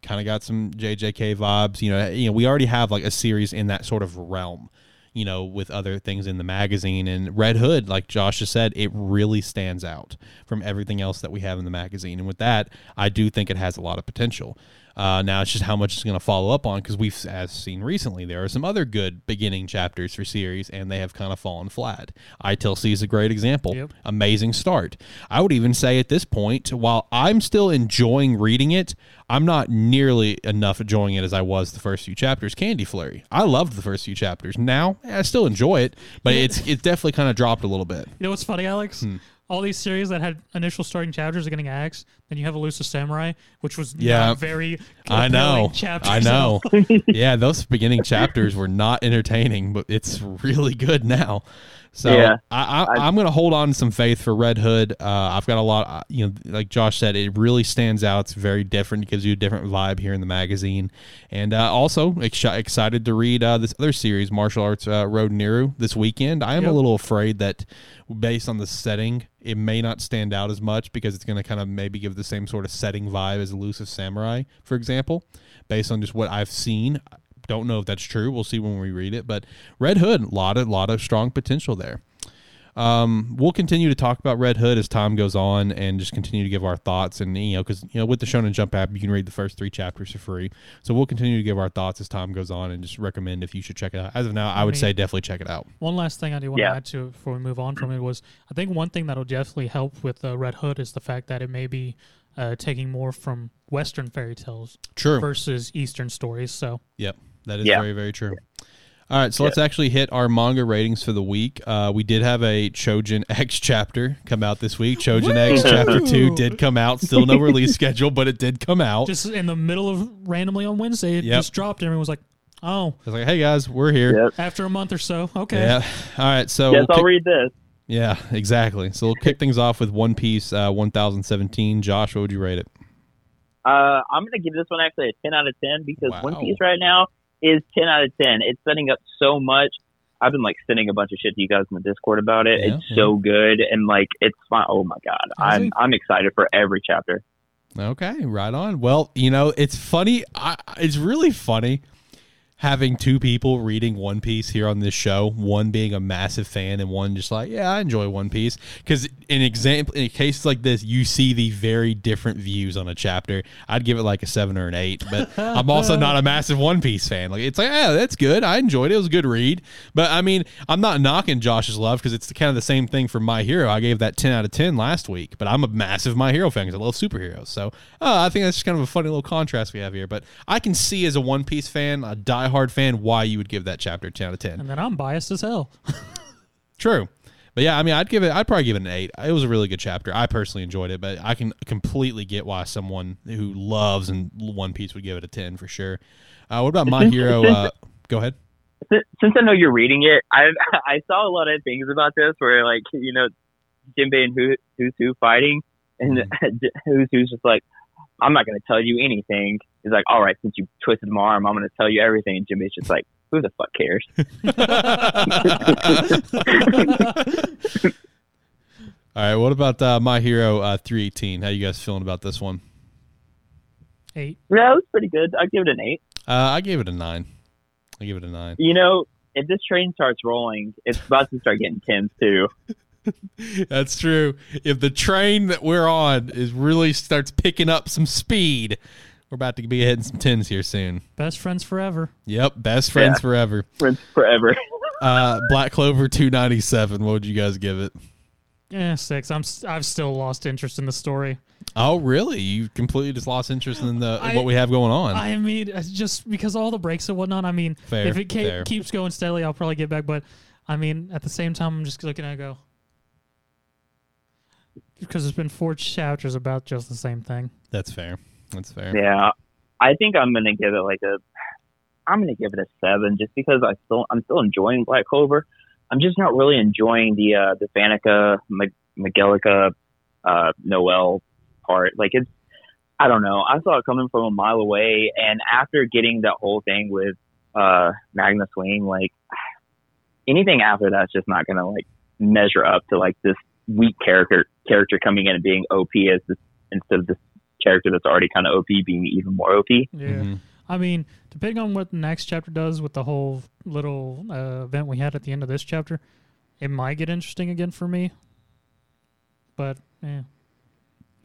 kind of got some JJK vibes. You know, you know, we already have like a series in that sort of realm. You know, with other things in the magazine and Red Hood, like Josh just said, it really stands out from everything else that we have in the magazine. And with that, I do think it has a lot of potential. Uh, now it's just how much it's going to follow up on because we've, as seen recently, there are some other good beginning chapters for series, and they have kind of fallen flat. ITLC is a great example. Yep. Amazing start. I would even say at this point, while I'm still enjoying reading it, I'm not nearly enough enjoying it as I was the first few chapters. Candy Flurry, I loved the first few chapters. Now I still enjoy it, but it's it's definitely kind of dropped a little bit. You know what's funny, Alex? Hmm. All these series that had initial starting chapters are getting axed. Then you have Elusive Samurai, which was Yeah. not very. I know. Chapters I know. (laughs) yeah, those beginning chapters were not entertaining, but it's really good now. So Yeah. I, I, I- I'm going to hold on to some faith for Red Hood. Uh, I've got a lot, uh, you know, like Josh said, it really stands out. It's very different. It gives you a different vibe here in the magazine. And uh, also ex- excited to read uh, this other series, Martial Arts uh, Road Niru, this weekend. I am a little afraid that based on the setting, it may not stand out as much because it's going to kind of maybe give the same sort of setting vibe as Elusive Samurai, for example, based on just what I've seen. Don't know if that's true. We'll see when we read it. But Red Hood, a lot of lot of strong potential there. Um, we'll continue to talk about Red Hood as time goes on, and just continue to give our thoughts. And you know, because you know, with the Shonen Jump app, you can read the first three chapters for free. So we'll continue to give our thoughts as time goes on, and just recommend if you should check it out. As of now, I would mean- say definitely check it out. One last thing I do want Yeah. to add to it before we move on from it was I think one thing that'll definitely help with uh, Red Hood is the fact that it may be uh, taking more from Western fairy tales True. versus Eastern stories. So Yep, that is Yeah. very very true. All right, so let's actually hit our manga ratings for the week. Uh, we did have a Chojin (laughs) X chapter come out this week. Chojin X chapter two (laughs) did come out. Still no release schedule, but it did come out. just in the middle of randomly on Wednesday, it Yep. just dropped. Everyone was like, "Oh, I was like, hey guys, we're here. Yep. after a month or so, okay." Yeah. All right. So Guess we'll I'll kick- read this. yeah, exactly. So we'll kick things off with One Piece uh, 1017. Josh, what would you rate it? Uh, I'm gonna give this one actually a 10 out of 10 because Wow. One Piece right now is 10 out of 10. It's setting up so much. I've been like sending a bunch of shit to you guys in the Discord about it. Yeah, it's so good and like it's fun. Oh my god, I'm? I'm excited for every chapter. Okay, right on. Well, you know, it's funny. I, it's really funny having two people reading One Piece here on this show. One being a massive fan, and one just like, yeah, I enjoy One Piece. Because in example in cases like this, you see the very different views on a chapter. I'd give it like a seven or an eight, but I'm also not a massive One Piece fan. Like it's like, yeah, that's good. I enjoyed it. It was a good read. But I mean, I'm not knocking Josh's love because it's kind of the same thing for My Hero. I gave that ten out of ten last week, but I'm a massive My Hero fan because I love superheroes. So uh, I think that's just kind of a funny little contrast we have here. But I can see as a One Piece fan, a diehard fan, why you would give that chapter ten out of ten. And then I'm biased as hell. (laughs) True. But yeah, I mean, I'd give it. I'd probably give it an eight. It was a really good chapter. I personally enjoyed it, but I can completely get why someone who loves and One Piece would give it a ten for sure. Uh, what about My Hero? Uh, go ahead. Since- Since I know you're reading it, I (laughs) I saw a lot of things about this where like you know, Jinbei and Hu- Who's Who fighting, and (laughs) Who's Who's just like, I'm not gonna tell you anything. He's like, all right, since you twisted my arm, I'm gonna tell you everything. And Jinbei's just like, who the fuck cares? (laughs) All right. What about uh, My Hero uh, 318? How you guys feeling about this one? Eight. Yeah, it was pretty good. I'd give it an eight. Uh, I gave it a nine. I give it a nine. You know, if this train starts rolling, it's about to start getting tens too. That's true. If the train that we're on is really starts picking up some speed, we're about to be hitting some tens here soon. Best friends forever. Yep, best friends Yeah. forever. For- Forever. (laughs) Uh, Black Clover 297. What would you guys give it? Yeah, six. I'm. s- I've still lost interest in the story. Oh, really? You completely just lost interest in the I- what we have going on. I mean, just because all the breaks and whatnot. I mean, Fair, if it ke- keeps going steadily, I'll probably get back. But I mean, at the same time, I'm just looking at it and go because it's been four chapters about just the same thing. That's fair. That's fair. Yeah, I think I'm gonna give it like a. I'm gonna give it a seven, just because I still I'm still enjoying Black Clover. I'm just not really enjoying the uh, the Vanica Mag- Magelica uh, Noel part. Like it's, I don't know. I saw it coming from a mile away, and after getting that whole thing with uh, Magna Swing, like (sighs) anything after that's just not gonna like measure up to like this weak character character coming in and being OP as this instead of this character that's already kind of OP being even more OP. Yeah. Mhm. I mean, depending on what the next chapter does with the whole little uh, event we had at the end of this chapter, it might get interesting again for me. But yeah,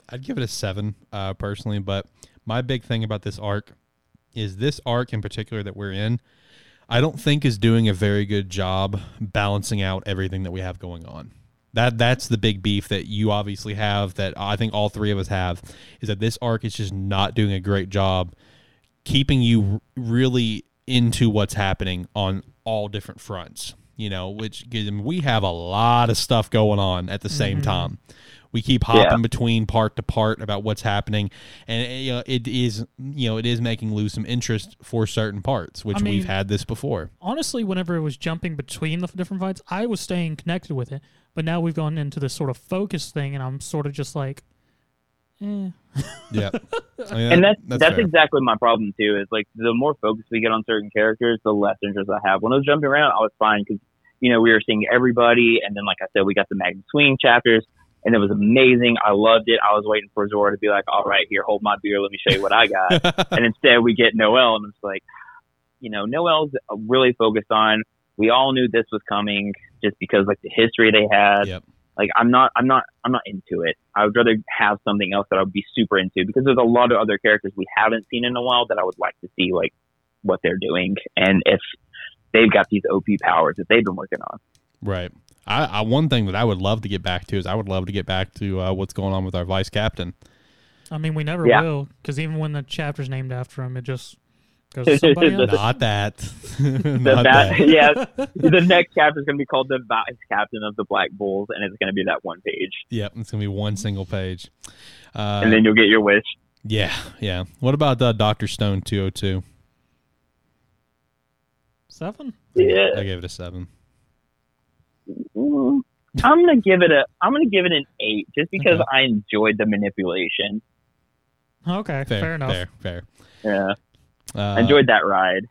I'd give it a seven, uh, personally. But my big thing about this arc is this arc in particular that we're in. I don't think is doing a very good job balancing out everything that we have going on. That that's the big beef that you obviously have. That I think all three of us have is that this arc is just not doing a great job keeping you really into what's happening on all different fronts. You know, which gives we have a lot of stuff going on at the same time. We keep hopping Yeah. between part to part about what's happening, and uh, you know, it is you know it is making lose some interest for certain parts, which I mean- we've had this before. honestly, whenever it was jumping between the different fights, I was staying connected with it. But now we've gone into this sort of focus thing, and I'm sort of just like, eh. Yeah, (laughs) I mean, and that- that's that's, exactly my problem too. Is like the more focus we get on certain characters, the less interest I have. When I was jumping around, I was fine because you know we were seeing everybody, and then like I said, we got the Magna Swing chapters, and it was amazing. I loved it. I was waiting for Zora to be like, "All right, here, hold my beer. Let me show you what I got." (laughs) and instead, we get Noel, and it's like, you know, Noel's really focused on. We all knew this was coming just because like the history they had Yep. like I'm not I'm not I'm not into it. I would rather have something else that I would be super into because there's a lot of other characters we haven't seen in a while that I would like to see like what they're doing and if they've got these OP powers that they've been working on. Right. I, I one thing that I would love to get back to is I would love to get back to uh, what's going on with our vice captain. I mean, we never Yeah. will, because even when the chapter's named after him, it just goes somebody else. (laughs) Not that. (laughs) The Not bat, that. yeah, the next chapter is going to be called the vice captain of the Black Bulls, and it's going to be that one page, Yep, it's gonna be one single page. Uh, and then you'll get your wish. yeah, yeah. What about uh, Doctor Stone two hundred two? Seven? Yeah, I gave it a seven. Mm, I'm gonna give it a I'm gonna give it an eight just because Okay. I enjoyed the manipulation. Okay, Fair, fair, enough. Fair, fair. Yeah, Uh, I enjoyed that ride.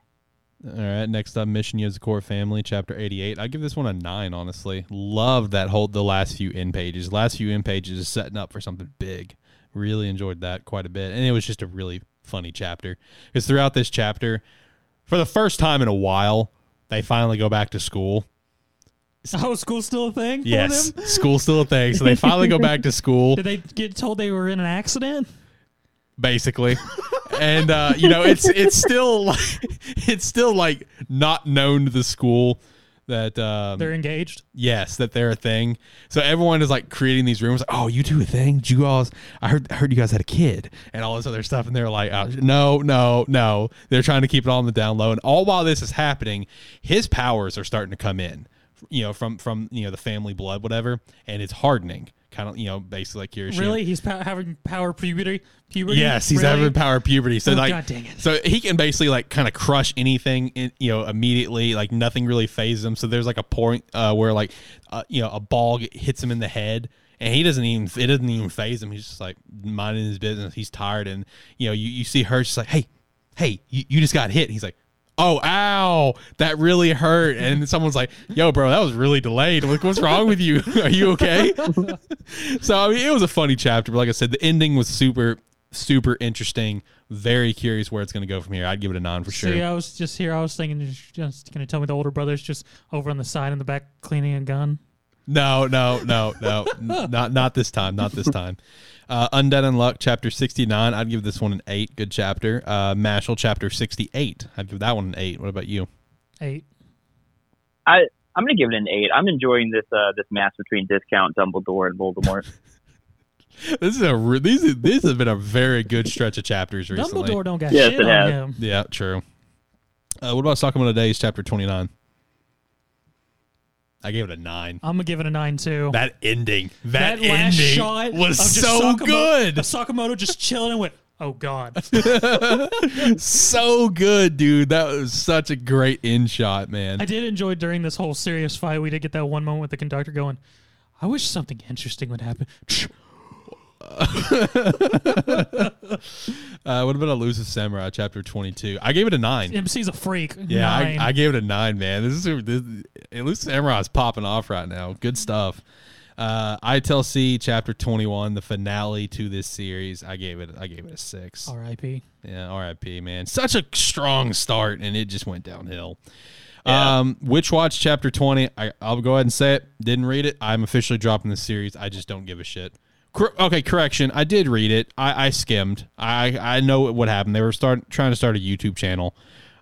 All right, next up, Mission Yozakura Family, Chapter 88. I give this one a 9, honestly. Love that whole, the last few in pages. Last few in pages is setting up for something big. Really enjoyed that quite a bit. And it was just a really funny chapter. Because throughout this chapter, for the first time in a while, they finally go back to school. (laughs) Oh, school's still a thing. Yes, them? school's still a thing. So they finally go back to (laughs) school. Did they get told they were in an accident? Basically. and uh, you know, it's it's still (laughs) like it's still like not known to the school that um, They're engaged. yes that they're a thing. So everyone is like creating these rumors. Like, oh, you do a thing? Did you guys? I heard I heard you guys had a kid and all this other stuff. And they're like, uh, no, no, no. They're trying to keep it all on the down low. And all while this is happening, his powers are starting to come in. You know, from from you know the family blood, whatever, and it's hardening. Kind of, you know, basically like Kirishima. Really? He's pow- having power puberty. Puberty. Yes, he's really? having power puberty. So Oh, like, God dang it. so he can basically like kind of crush anything, in, you know, immediately. Like nothing really phases him. So there's like a point uh, where like, uh, you know, a ball hits him in the head, and he doesn't even it doesn't even phase him. He's just like minding his business. He's tired, and you know, you, you see her just like, hey, hey, you, you just got hit. he's like. Oh, ow! That really hurt. And someone's like, "Yo, bro, that was really delayed. Like, what's wrong with you? (laughs) Are you okay?" (laughs) so I mean, it was a funny chapter, but like I said, the ending was super, super interesting. Very curious where it's going to go from here. I'd give it a nine for sure. See, I was just here. I was thinking, just going to tell me the older brother's just over on the side in the back cleaning a gun. No, no, no, no, N- not not this time. Not this time. Uh, Undead Unluck, chapter sixty nine. I'd give this one an eight. Good chapter. Uh, Mashle, chapter sixty eight. I'd give that one an eight. What about you? Eight. I I'm gonna give it an eight. I'm enjoying this uh this match between Discount Dumbledore and Voldemort. (laughs) (laughs) This is a re- these this has been a very good stretch of chapters recently. Dumbledore don't got Yes, shit it on has. him. Yeah, true. Uh, what about Sakamoto Days, chapter twenty nine? I gave it a nine. I'm gonna give it a nine too. That ending, that, That last shot was so Sakamoto, good, Sakamoto just chilling and went, "Oh God." (laughs) so good, dude. That was such a great in shot, man. I did enjoy during this whole serious fight. We did get that one moment with the conductor going, "I wish something interesting would happen." Uh, what about Elusive Samurai, chapter twenty-two? I gave it a nine. MC's a freak. Yeah, I, Nine. I gave it a nine, man. This is this, Elusive Samurai is popping off right now. Good stuff. Uh, C* chapter twenty-one, the finale to this series. I gave it. I gave it a six. R.I.P. Yeah, R.I.P. Man, such a strong start, and it just went downhill. Um, Witch Watch chapter twenty. I, I'll go ahead and say it. Didn't read it. I'm officially dropping the series. I just don't give a shit. Okay, correction. I did read it. I, I skimmed. I I know what happened. They were start trying to start a YouTube channel.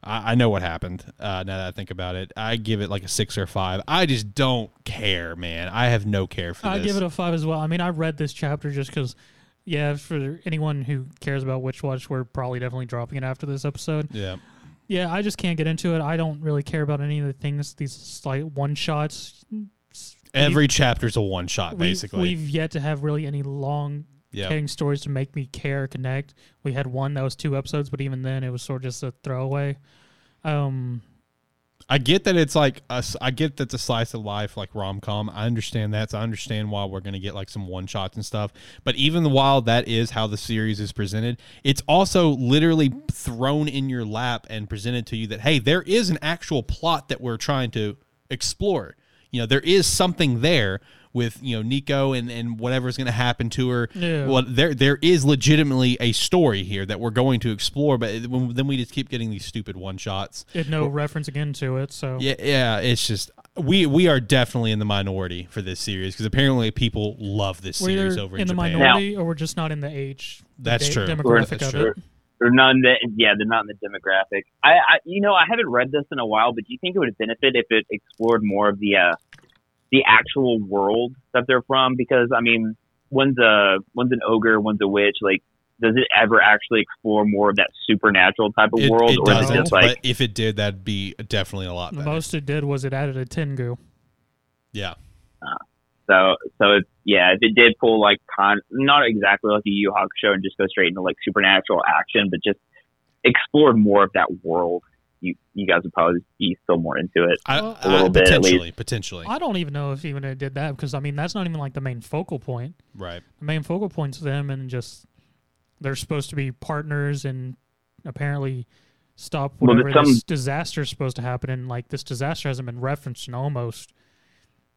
I, I know what happened. Uh, now that I think about it, I give it like a six or five. I just don't care, man. I have no care for this. I this. give it a five as well. I mean, I read this chapter just because, yeah, for anyone who cares about Witch Watch, we're probably definitely dropping it after this episode. yeah. Yeah, I just can't get into it. I don't really care about any of the things, these slight one shots. Every chapter's a one shot, We- basically. We've yet to have really any long carrying stories to make me care, connect. We had one that was two episodes, but even then, it was sort of just a throwaway. Um, I get that it's like a I get that's a slice of life like rom com. I understand that. So I understand why we're gonna get like some one shots and stuff. But even while that is how the series is presented, it's also literally thrown in your lap and presented to you that hey, there is an actual plot that we're trying to explore. You know, there is something there with you know Nico and and whatever's going to happen to her. Yeah. Well, there there is legitimately a story here that we're going to explore, but it- when, then we just keep getting these stupid one shots. it no reference again to it, so Yeah, yeah, it's just we we are definitely in the minority for this series because apparently people love this we're series over in in, the Japan. minority or we're just not in the age. the That's da- true. Demographic That's of true. it. They're not in the yeah, they're not in the demographic. I, I you know I haven't read this in a while, but do you think it would benefit if it explored more of the uh, the actual world that they're from? Because I mean, one's a one's an ogre, one's a witch. Like, does it ever actually explore more of that supernatural type of It, world, it or is doesn't, it just like but if it did, that'd be definitely a lot The better. most it did was it added a Tengu. yeah, so so it's yeah, if it did pull like con not exactly like a Yu Yu Hakusho and just go straight into like supernatural action, but just explored more of that world. You you guys would probably be still more into it. I, I- a little bit, at potentially, potentially, I don't even know if even it did that because I mean that's not even like the main focal point. right? The main focal point's them and just they're supposed to be partners and apparently stop Well, whatever there's this some- disaster is supposed to happen and like this disaster hasn't been referenced in almost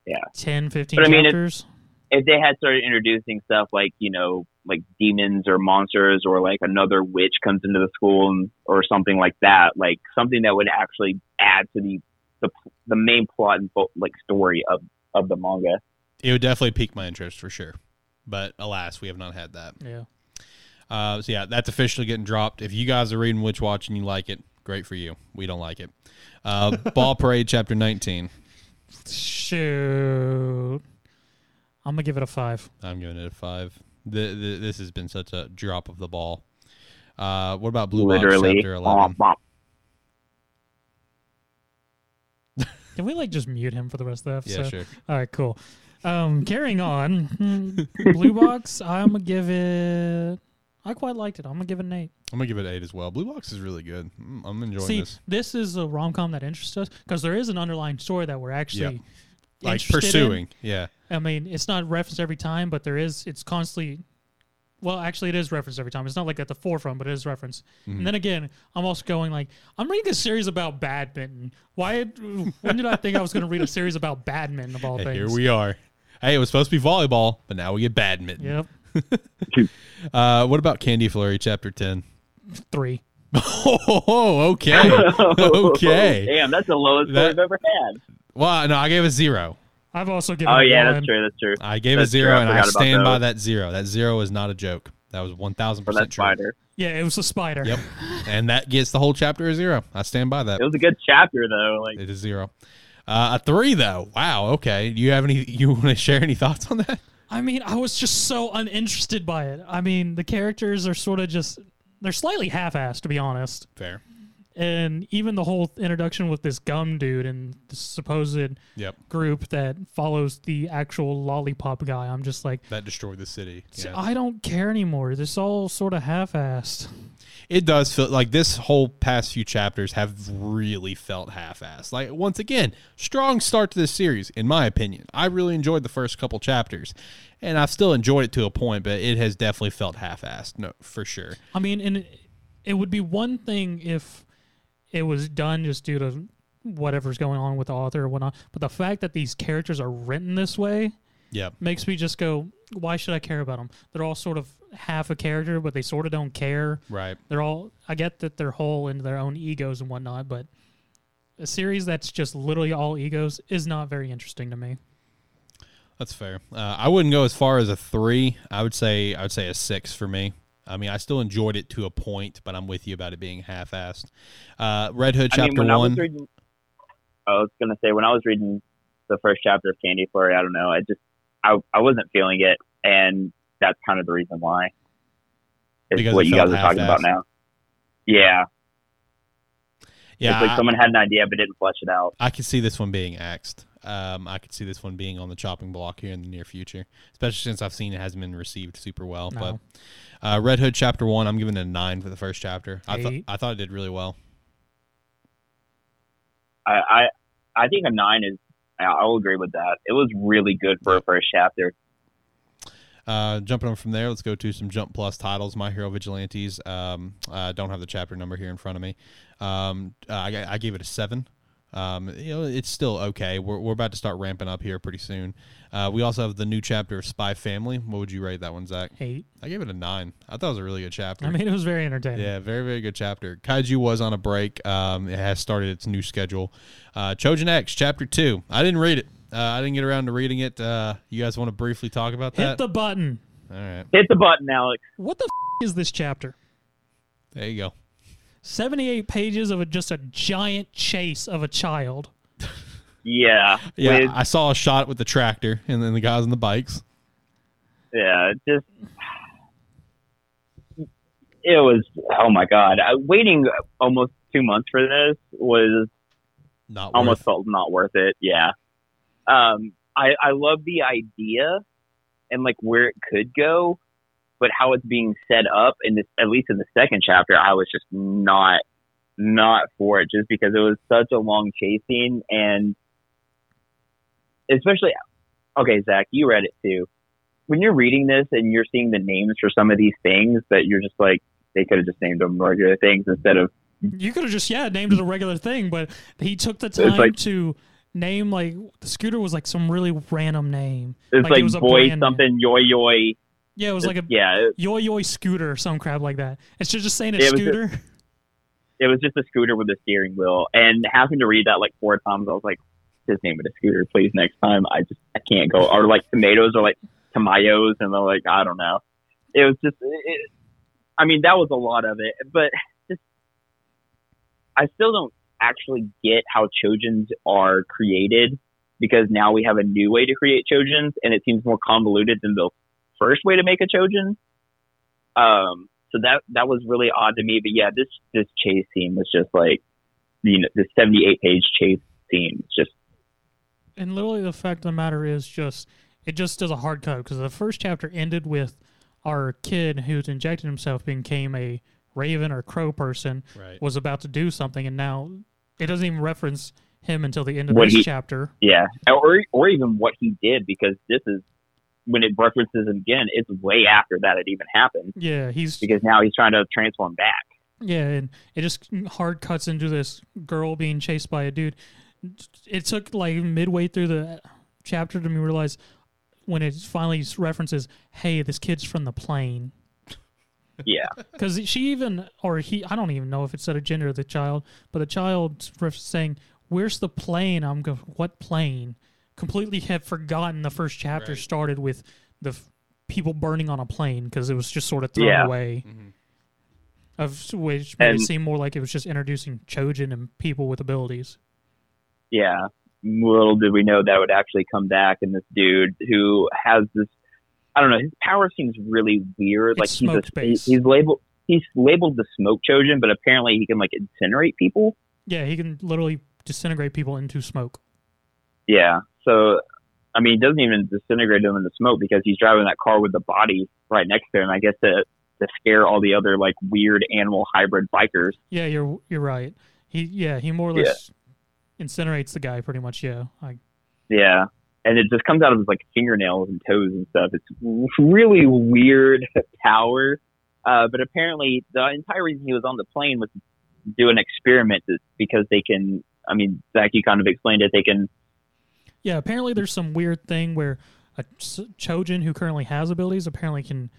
Yeah. 10 15 But I mean, chapters if they had started introducing stuff like you know like demons or monsters or like another witch comes into the school and, or something like that like something that would actually add to the the the main plot and like story of of the manga. It would definitely pique my interest for sure. But alas, we have not had that. Yeah. Uh, so yeah, that's officially getting dropped. If you guys are reading Witch Watch and you like it, great for you. We don't like it. Uh, (laughs) Ball Parade chapter 19. Shoot. I'm gonna give it a five. I'm giving it a five. The, the, this has been such a drop of the ball. Uh, what about Blue Box Literally, chapter 11? Womp, womp. Can we like just mute him for the rest of the episode? Yeah, sure. All right, cool. Um, carrying on, (laughs) Blue Box. I'm gonna give it. I quite liked it. I'm gonna give it an eight. I'm gonna give it eight as well. Blue Box is really good. Mm, I'm enjoying See, this. this is a rom com that interests us because there is an underlying story that we're actually Like interested in. pursuing. Yeah. I mean, it's not referenced every time, but there is. It's constantly. Well, actually, it is referenced every time. It's not like at the forefront, but it is referenced. Mm-hmm. And then again, I'm also going like, I'm reading a series about badminton. Why? When did I think I was going to read a series about badminton of all And things? here we are. Hey, it was supposed to be volleyball, but now we get badminton. Yep, (laughs) Uh, what about Candy Flurry chapter 10? three. (laughs) Oh, okay. (laughs) okay. Damn, that's the lowest That- I've ever had. Well, no, I gave a zero. I've also given. Oh it yeah, one. that's true. That's true. I gave a That's true, zero, and I forgot stand by that zero. That zero is not a joke. That was 1,000% true. spider. Yeah, it was a spider. Yep. and that gets the whole chapter a zero. I stand by that. It was a good chapter though. Like It is zero. Uh, a three, though. Wow. Okay. Do you have any, you want to share any thoughts on that? I mean, I was just so uninterested by it. I mean, the characters are sort of just. They're slightly half-assed, to be honest. Fair. and even the whole introduction with this gum dude and the supposed Yep. group that follows the actual lollipop guy i'm just like That destroyed the city. Yeah. i don't care anymore this all sort of half-assed it does feel like this whole past few chapters have really felt half-assed. Like once again, strong start to this series, in my opinion. I really enjoyed the first couple chapters, and I've still enjoyed it to a point, but it has definitely felt half-assed. No, for sure. i mean and it, it would be one thing if it was done just due to whatever's going on with the author or whatnot but the fact that these characters are written this way yeah, makes me just go why should i care about them they're all sort of half a character but they sort of don't care Right. they're all i get that they're whole into their own egos and whatnot but a series that's just literally all egos is not very interesting to me That's fair. Uh, I wouldn't go as far as a three. I would say I would say a six for me. I mean, I still enjoyed it to a point, but I'm with you about it being half-assed. Uh, Red Hood I chapter mean, when I one. was reading, I was gonna say when I was reading the first chapter of Candy Flurry, I don't know, I just I I wasn't feeling it, and that's kind of the reason why. It's Because what you guys are talking about now. Yeah, yeah, it's like I- someone had an idea but didn't flesh it out. I could see this one being axed. Um, I could see this one being on the chopping block here in the near future, especially since I've seen it hasn't been received super well. No. But uh, Red Hood chapter one, I'm giving it a nine for the first chapter. I thought I thought it did really well. I I, I think a nine is. I'll agree with that. It was really good for a first chapter. Uh, jumping on from there, let's go to some Jump Plus titles. My Hero Vigilantes. Um, I don't have the chapter number here in front of me. Um, I, I gave it a seven. Um, you know, it's still okay. We're, we're about to start ramping up here pretty soon. Uh, we also have the new chapter of Spy Family. What would you rate that one, Zach? eight I gave it a nine. I thought it was a really good chapter. i mean it was very entertaining Yeah, very very good chapter. Kaiju was on a break. Um, it has started its new schedule. Uh, Chojin X chapter two. I didn't read it. Uh, I didn't get around to reading it. Uh, you guys want to briefly talk about that? hit the button All right, Hit the button, Alex. what the f- is this chapter there you go. 78 pages of a, just a giant chase of a child Yeah, Yeah, with- I saw a shot with the tractor and then the guys on the bikes. yeah, just it was. Oh my god, I, waiting almost two months for this was Not almost worth. felt not worth it. Yeah. Um, I I love the idea and like where it could go, but how it's being set up in this at least in the second chapter, I was just not not for it just because it was such a long chase scene and especially okay, Zach, you read it too. When you're reading this and you're seeing the names for some of these things that you're just like they could have just named them regular things instead of You could have just yeah named it a regular thing, but he took the time like- to name like the scooter was like some really random name. it's Like, like, it boy brand name. something yoy yoy. Yeah, it was like a yeah, it, yo yo scooter or some crap like that. It's just just saying a it scooter. it it was just a scooter with a steering wheel. And having to read that like four times, I was like, just name it a scooter, please. Next time, I just I can't go. Or like tomatoes, or like tomatoes, and they're like I don't know. It was just, it, I mean, that was a lot of it, but just I still don't actually get how chojins are created because now we have a new way to create chojins, and it seems more convoluted than the first way to make a chojin. Um, so that that was really odd to me. But yeah, this this chase scene was just like, you know, the seventy eight page chase scene was just And literally, the fact of the matter is just it just does a hard cut because the first chapter ended with our kid who's injected himself became a raven or crow person Right. was about to do something, and now it doesn't even reference him until the end of What this he- chapter. Yeah, or or even what he did because this is when it references him again. It's way after that it even happened Yeah, he's because now he's trying to transform back. Yeah, and it just hard cuts into this girl being chased by a dude. It took like midway through the chapter to me realize when it finally references, "Hey, this kid's from the plane," Yeah, (laughs) because she even or he, I don't even know if it said a gender of the child, but the child saying, "Where's the plane?" I'm going, "What plane?" Completely had forgotten the first chapter Right. started with the f- people burning on a plane because it was just sort of thrown Yeah. away Mhm. of which made And- it seem more like it was just introducing Chojin and people with abilities. yeah. Little did we know that would actually come back, and this dude who has this. I don't know. His power seems really weird. like he's a, smoke-based. he's labeled he's labeled the smoke Chojin, but apparently he can like incinerate people. Yeah, he can literally disintegrate people into smoke. Yeah. So, I mean, he doesn't even disintegrate him in the smoke because he's driving that car with the body right next to him. I guess to to scare all the other like weird animal hybrid bikers. Yeah, you're you're right. He yeah, he more or Yeah. less incinerates the guy pretty much. Yeah, I, Yeah. And it just comes out of his like fingernails and toes and stuff. It's really weird power. Uh, but apparently, the entire reason he was on the plane was to do an experiment because they can. I mean, Zach, you kind of explained it. They can. Yeah. Apparently, there's some weird thing where a Chojin who currently has abilities apparently can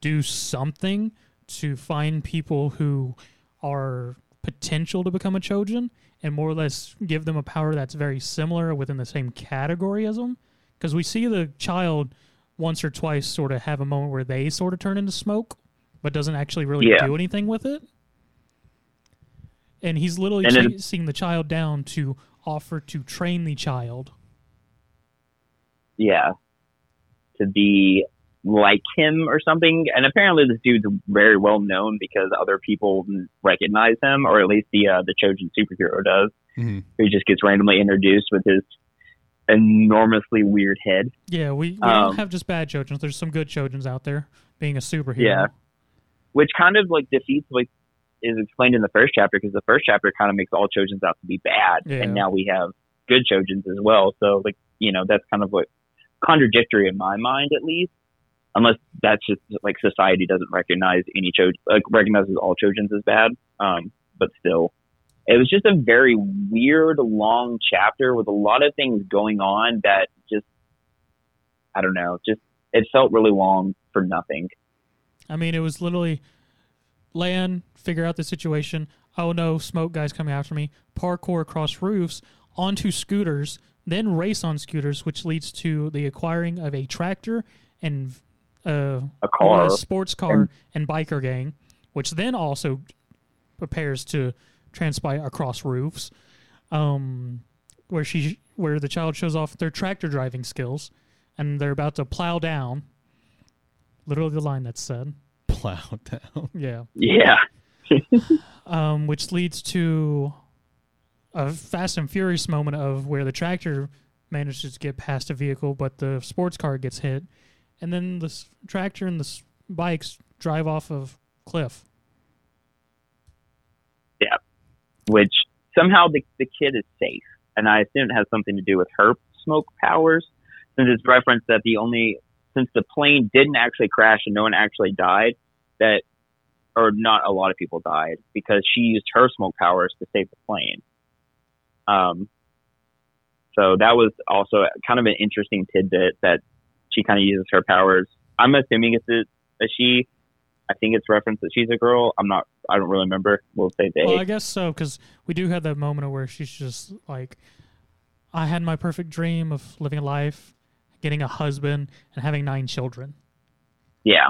do something to find people who are potential to become a Chojin and more or less give them a power that's very similar within the same category as them. Because we see the child once or twice sort of have a moment where they sort of turn into smoke, but doesn't actually really Yeah. do anything with it. And he's literally And then- chasing the child down to offer to train the child. Yeah, to be like him or something. And apparently, this dude's very well known because other people recognize him, or at least the uh, the Chojin superhero does. Mhm. Who just gets randomly introduced with his enormously weird head. Yeah, we, we Um, don't have just bad Chojins. There's some good Chojins out there being a superhero. Yeah. Which kind of like defeats like is explained in the first chapter because the first chapter kind of makes all Chojins out to be bad, Yeah. and now we have good Chojins as well. So like you know that's kind of like contradictory in my mind at least. Unless that's just like society doesn't recognize any Chojin, like recognizes all Chojins as bad. Um, but still, it was just a very weird, long chapter with a lot of things going on that just, I don't know, just it felt really long for nothing. I mean, it was literally land, figure out the situation. Oh no, smoke guys coming after me. Parkour across roofs onto scooters, then race on scooters, which leads to the acquiring of a tractor and uh, A car. a sports car and biker gang, which then also prepares to transpire across roofs. Um, where she, where the child shows off their tractor driving skills, and they're about to plow down. Literally the line that's said. Plow (laughs) down. Yeah. Yeah. (laughs) Um, which leads to a Fast and Furious moment of where the tractor manages to get past a vehicle, but the sports car gets hit, and then the s- tractor and the s- bikes drive off of cliff. Yeah, which somehow the, the kid is safe. And I assume it has something to do with her smoke powers, since it's referenced that the only, since the plane didn't actually crash and no one actually died, that, or not a lot of people died, because she used her smoke powers to save the plane. Um, so that was also kind of an interesting tidbit that she kind of uses her powers. I'm assuming it's a, a she, I think it's referenced that she's a girl. I'm not. I don't really remember. We'll say they. Well, I guess so because we do have that moment where she's just like, I had my perfect dream of living a life, getting a husband, and having nine children. yeah.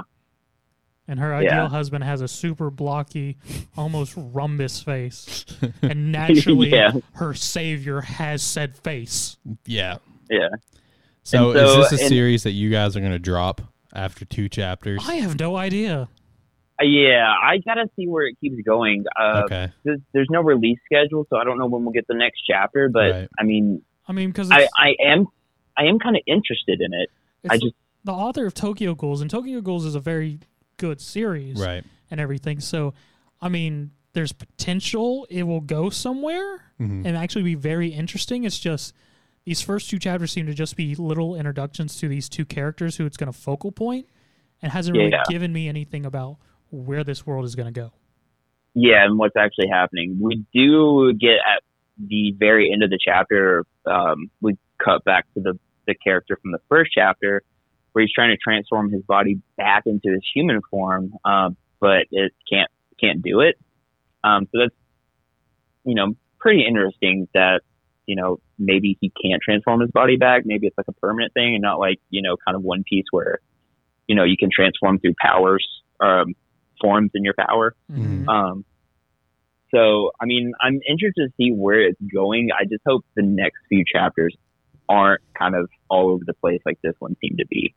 And her Yeah. ideal husband has a super blocky, almost rhombus face. (laughs) And naturally, Yeah. her savior has said face. Yeah. Yeah. So, And is this a and- series that you guys are going to drop after two chapters? I have no idea. Uh, Yeah, I gotta see where it keeps going. Uh, okay. there's, there's no release schedule, so I don't know when we'll get the next chapter. But Right. I mean, I mean, because I, I am, I am kind of interested in it. I just, the author of Tokyo Ghouls, and Tokyo Ghouls is a very good series Right. and everything. So, I mean, there's potential it will go somewhere Mhm. and actually be very interesting. It's just these first two chapters seem to just be little introductions to these two characters who it's going to focal point and hasn't really Yeah. given me anything about where this world is going to go. yeah, and what's actually happening. We do get at the very end of the chapter. Um, we cut back to the the character from the first chapter, where he's trying to transform his body back into his human form, um, but it can't can't do it. Um, so that's you know pretty interesting that you know maybe he can't transform his body back. Maybe it's like a permanent thing, and not like you know kind of One Piece where you know you can transform through powers, um, forms in your power. Mhm. Um, so, I mean, I'm interested to see where it's going. I just hope the next few chapters aren't kind of all over the place like this one seemed to be.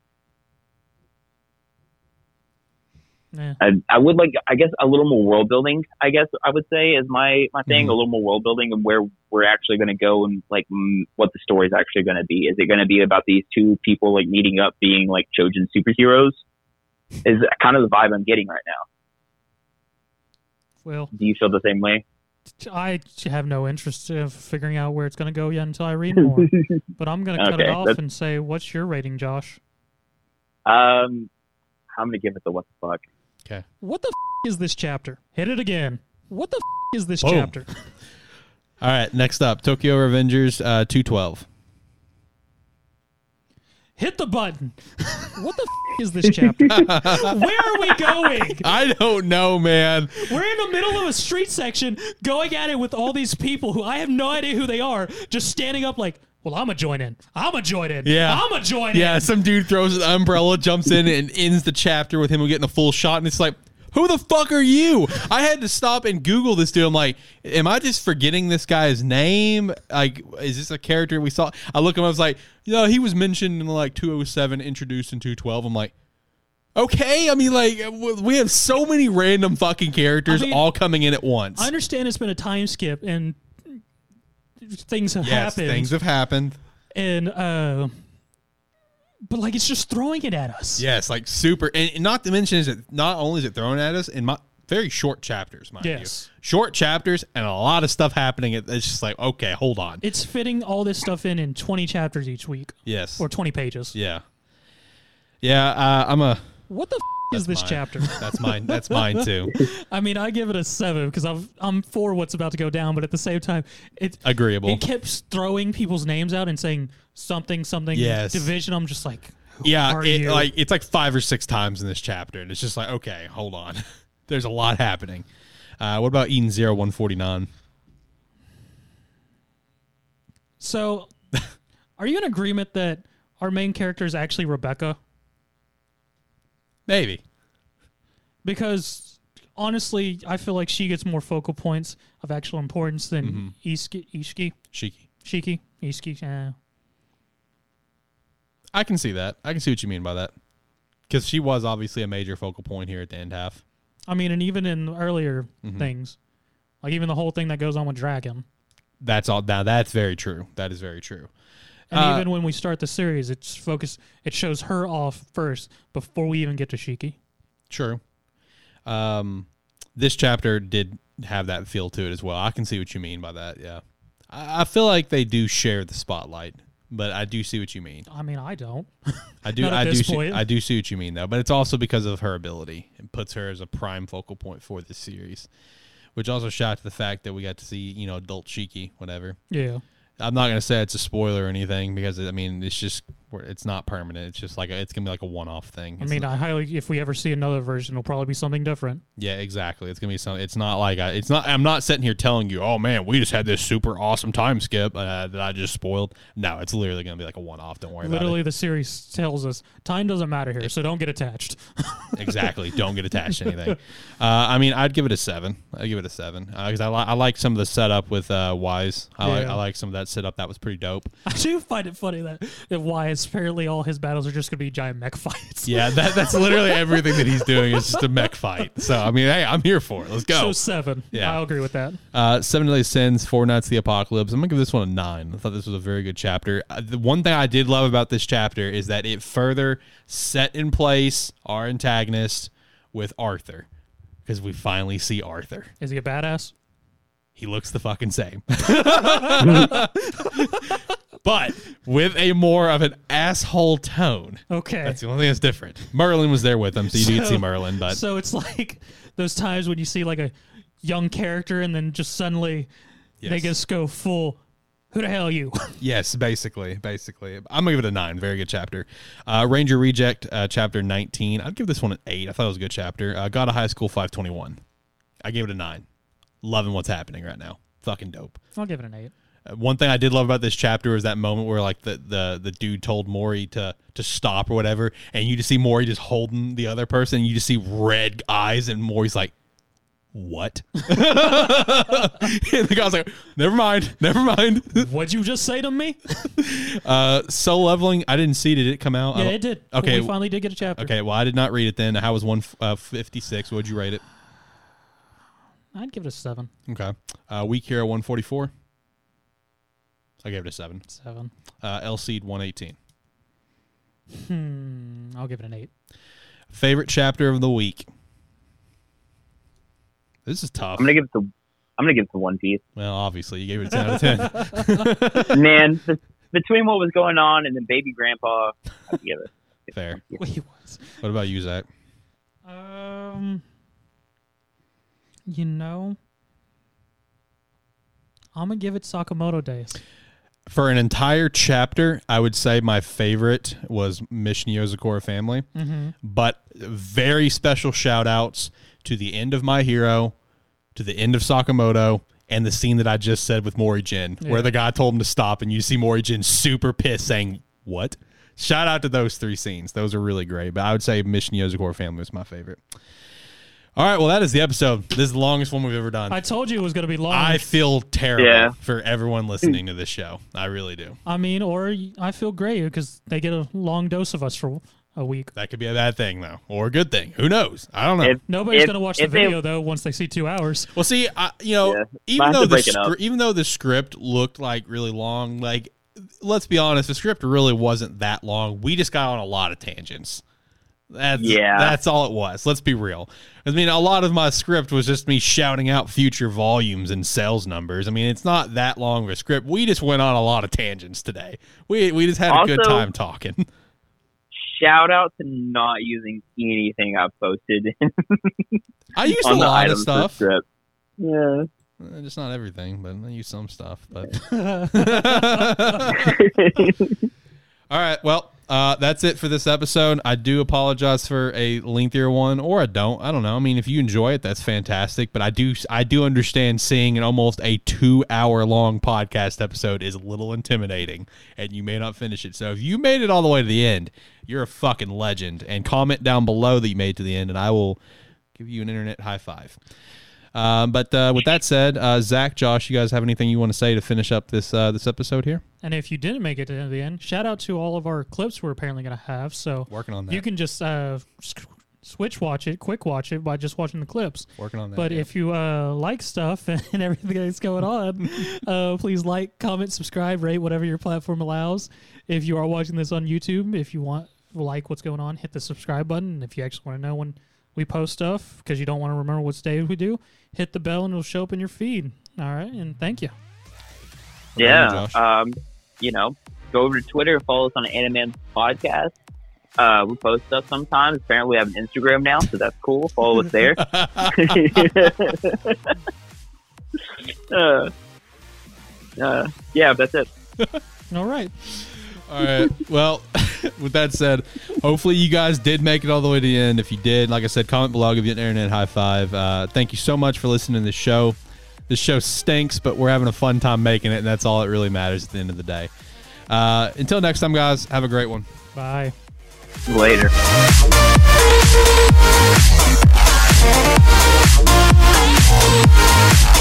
Yeah. I, I would like, I guess, a little more world building. I guess I would say is my my thing. Mhm. A little more world building and where we're actually going to go and like mm, what the story is actually going to be. Is it going to be about these two people like meeting up, being like chosen superheroes? Is kind of the vibe I'm getting right now. Well, Do you feel the same way? I have no interest in figuring out where it's going to go yet until I read more. (laughs) but I'm going to cut it off that's- and say, what's your rating, Josh? Um, I'm gonna give it the what the fuck. What the f- is this chapter? Hit it again. What the f- is this Boom. chapter? (laughs) All right. Next up, Tokyo Revengers uh, 212. Hit the button. What the f- is this chapter? (laughs) Where are we going? I don't know, man. We're in the middle of a street section going at it with all these people who I have no idea who they are, just standing up like, well, I'm a join in. I'm a join in. Yeah. I'm a join in. Yeah, some dude throws an umbrella, jumps in, and ends the chapter with him getting a full shot, and it's like, who the fuck are you? I had to stop and Google this dude. I'm like, am I just forgetting this guy's name? Like, is this a character we saw? I look him. I was like, know, he was mentioned in like 207, introduced in 212. I'm like, okay. I mean, like, we have so many random fucking characters I mean, all coming in at once. I understand it's been a time skip and things have yes, happened. things have happened. and, uh, but like, it's just throwing it at us. Yes, like super, and not to mention is it not only is it thrown at us in my very short chapters, mind Yes. you, short chapters and a lot of stuff happening. It's just like okay, hold on. It's fitting all this stuff in in 20 chapters each week yes, or 20 pages. yeah, yeah. Uh, I'm a. What the f- is this mine. chapter? (laughs) That's mine. That's mine too. (laughs) I mean, I give it a seven because I'm I'm for what's about to go down, but at the same time, it Agreeable. it kept throwing people's names out and saying something something Yes. division. I'm just like, yeah, it, like it's like five or six times in this chapter, and it's just like okay, hold on. (laughs) There's a lot happening. Uh, what about Eden Zero One Forty Nine? so. Are you in agreement that our main character is actually Rebecca? Maybe. Because honestly, I feel like she gets more focal points of actual importance than Mm-hmm. Ishiki, Ishiki, Shiki. Shiki, Ishiki. eh. I can see that. I can see what you mean by that. Because she was obviously a major focal point here at the end half. I mean, and even in earlier Mm-hmm. things, like even the whole thing that goes on with Dragon, That's all. Now that's very true. That is very true. And Uh, even when we start the series, it's focused. It shows her off first before we even get to Shiki. True. Um, this chapter did have that feel to it as well. I can see what you mean by that. Yeah, I, I feel like they do share the spotlight, but I do see what you mean. I mean, I don't. (laughs) I do. I do. See. I do see what you mean though. But it's also because of her ability. It puts her as a prime focal point for this series, which also shout to the fact that we got to see you know adult Shiki, whatever. Yeah. I'm not gonna say it's a spoiler or anything because I mean it's just where it's not permanent. It's just like a, it's gonna be like a one-off thing. I It's mean, not- I highly if we ever see another version, it'll probably be something different. yeah, exactly. It's gonna be something. It's not like I, it's not. I'm not sitting here telling you, oh man, we just had this super awesome time skip uh, that I just spoiled. No, it's literally gonna be like a one-off. Don't worry Literally, the series tells us time doesn't matter here, so don't get attached. about (laughs) it. Exactly. Don't get attached to (laughs) anything. Uh, I mean, I'd give it a seven. I'd give it a seven because I, li- I like some of the setup with uh, Weisz. I like Yeah. I like some of that setup. That was pretty dope. (laughs) I do find it funny that that why it's apparently all his battles are just going to be giant mech (laughs) fights. Yeah, that, that's literally everything that he's doing is just a mech (laughs) fight. So I mean, hey, I'm here for it. Let's go. So seven. Yeah. I'll agree with that. Uh, Seven Deadly Sins, Four Knights of the Apocalypse. I'm gonna give this one a nine. I thought this was a very good chapter. Uh, the one thing I did love about this chapter is that it further set in place our antagonist with Arthur, because we finally see Arthur. Is he a badass? He looks the fucking same, but with a more of an asshole tone. Okay. That's the only thing that's different. Merlin was there with him, so you did So- see Merlin, but so it's like those times when you see like a young character and then just suddenly they Yes. just go full. Who the hell are you? (laughs) Yes, basically, basically. I'm gonna give it a nine. Very good chapter. Uh, Ranger Reject, uh, chapter 19. I'd give this one an eight. I thought it was a good chapter. Uh, God of High School 521. I gave it a nine. Loving what's happening right now. Fucking dope. I'll give it an eight. Uh, one thing I did love about this chapter is that moment where like the the the dude told Mori to to stop or whatever, and you just see Mori just holding the other person, and you just see red eyes, and Mori's like. What? (laughs) and the guy's like, "Never mind, never mind." (laughs) What'd you just say to me? Uh, Solo Leveling. I didn't see. Did it come out? Yeah, it did. Okay. we finally did get a chapter. Okay. Well, I did not read it then. How was one uh, fifty six? What'd you rate it? I'd give it a seven. Okay. Uh, weak hero one forty four. I gave it a seven. Seven. Uh, Eleceed one eighteen. Hmm. I'll give it an eight. Favorite chapter of the week. This is tough. I'm gonna give it to I'm gonna give it to One Piece. Well, obviously you gave it a ten out of ten. (laughs) (laughs) Man, be- between what was going on and then Baby Grandpa, I'd give it. Fair. Wait, what? What about you, Zach? Um, you know, I'm gonna give it Sakamoto Days. For an entire chapter, I would say my favorite was Mission Yozakura Family. Mm-hmm. but very special shout outs to the end of My Hero, to the end of Sakamoto, and the scene that I just said with Mori Jin, Yeah. where the guy told him to stop, and you see Mori Jin super pissed saying, What? Shout out to those three scenes. Those are really great. But I would say Mission Yozakura Family was my favorite. All right, well, that is the episode. This is the longest one we've ever done. I I, told you it was gonna be long. I feel terrible Yeah. for everyone listening to this show. I really do. I mean, or I feel great because they get a long dose of us for a week. That could be a bad thing, though, or a good thing. Who knows? I don't know. If- Nobody's gonna watch the if they- video though once they see two hours. Well, see, I, you know, Yeah. even though the break scr- even though the script looked like really long, like let's be honest, the script really wasn't that long. We just got on a lot of tangents. That's Yeah. that's all it was. Let's be real. I mean, a lot of my script was just me shouting out future volumes and sales numbers. I mean, it's not that long of a script. We just went on a lot of tangents today. We we just had a good time talking. (laughs) Shout out to not using anything I've posted (laughs) I used a lot of stuff. Yeah. Uh, Just not everything, but I use some stuff. But (laughs) All right. Well, uh, that's it for this episode. I do apologize for a lengthier one, or I don't. I don't know. I mean, if you enjoy it, that's fantastic. But I do, I do understand seeing an almost a two-hour-long podcast episode is a little intimidating, and you may not finish it. So if you made it all the way to the end, you're a fucking legend. And comment down below that you made to the end, and I will give you an internet high five. Um, but uh, with that said, uh, Zach, Josh, you guys have anything you want to say to finish up this uh, this episode here? And if you didn't make it to the end, shout out to all of our clips we're apparently gonna have. So Working on that. you can just uh, switch watch it, quick watch it by just watching the clips. Working on that. But yeah. if you uh, like stuff (laughs) and everything that's going on, (laughs) uh, please like, comment, subscribe, rate whatever your platform allows. If you are watching this on YouTube, if you want like what's going on, hit the subscribe button. If you actually want to know when we post stuff because you don't want to remember what day we do, hit the bell and it'll show up in your feed. All right, and thank you. What you, yeah. Um, you know, go over to Twitter, follow us on Animan Podcast. Uh, we post stuff sometimes. Apparently, we have an Instagram now, so that's cool. Follow us there. (laughs) (laughs) uh, uh, yeah, that's it. (laughs) All right. All right. Well, (laughs) with that said, hopefully you guys did make it all the way to the end. If you did, like I said, comment below, give you an internet high five. Uh, thank you so much for listening to the show. This show stinks, but we're having a fun time making it, and that's all that really matters at the end of the day. Uh, until next time, guys, have a great one. Bye. Later. Thank you.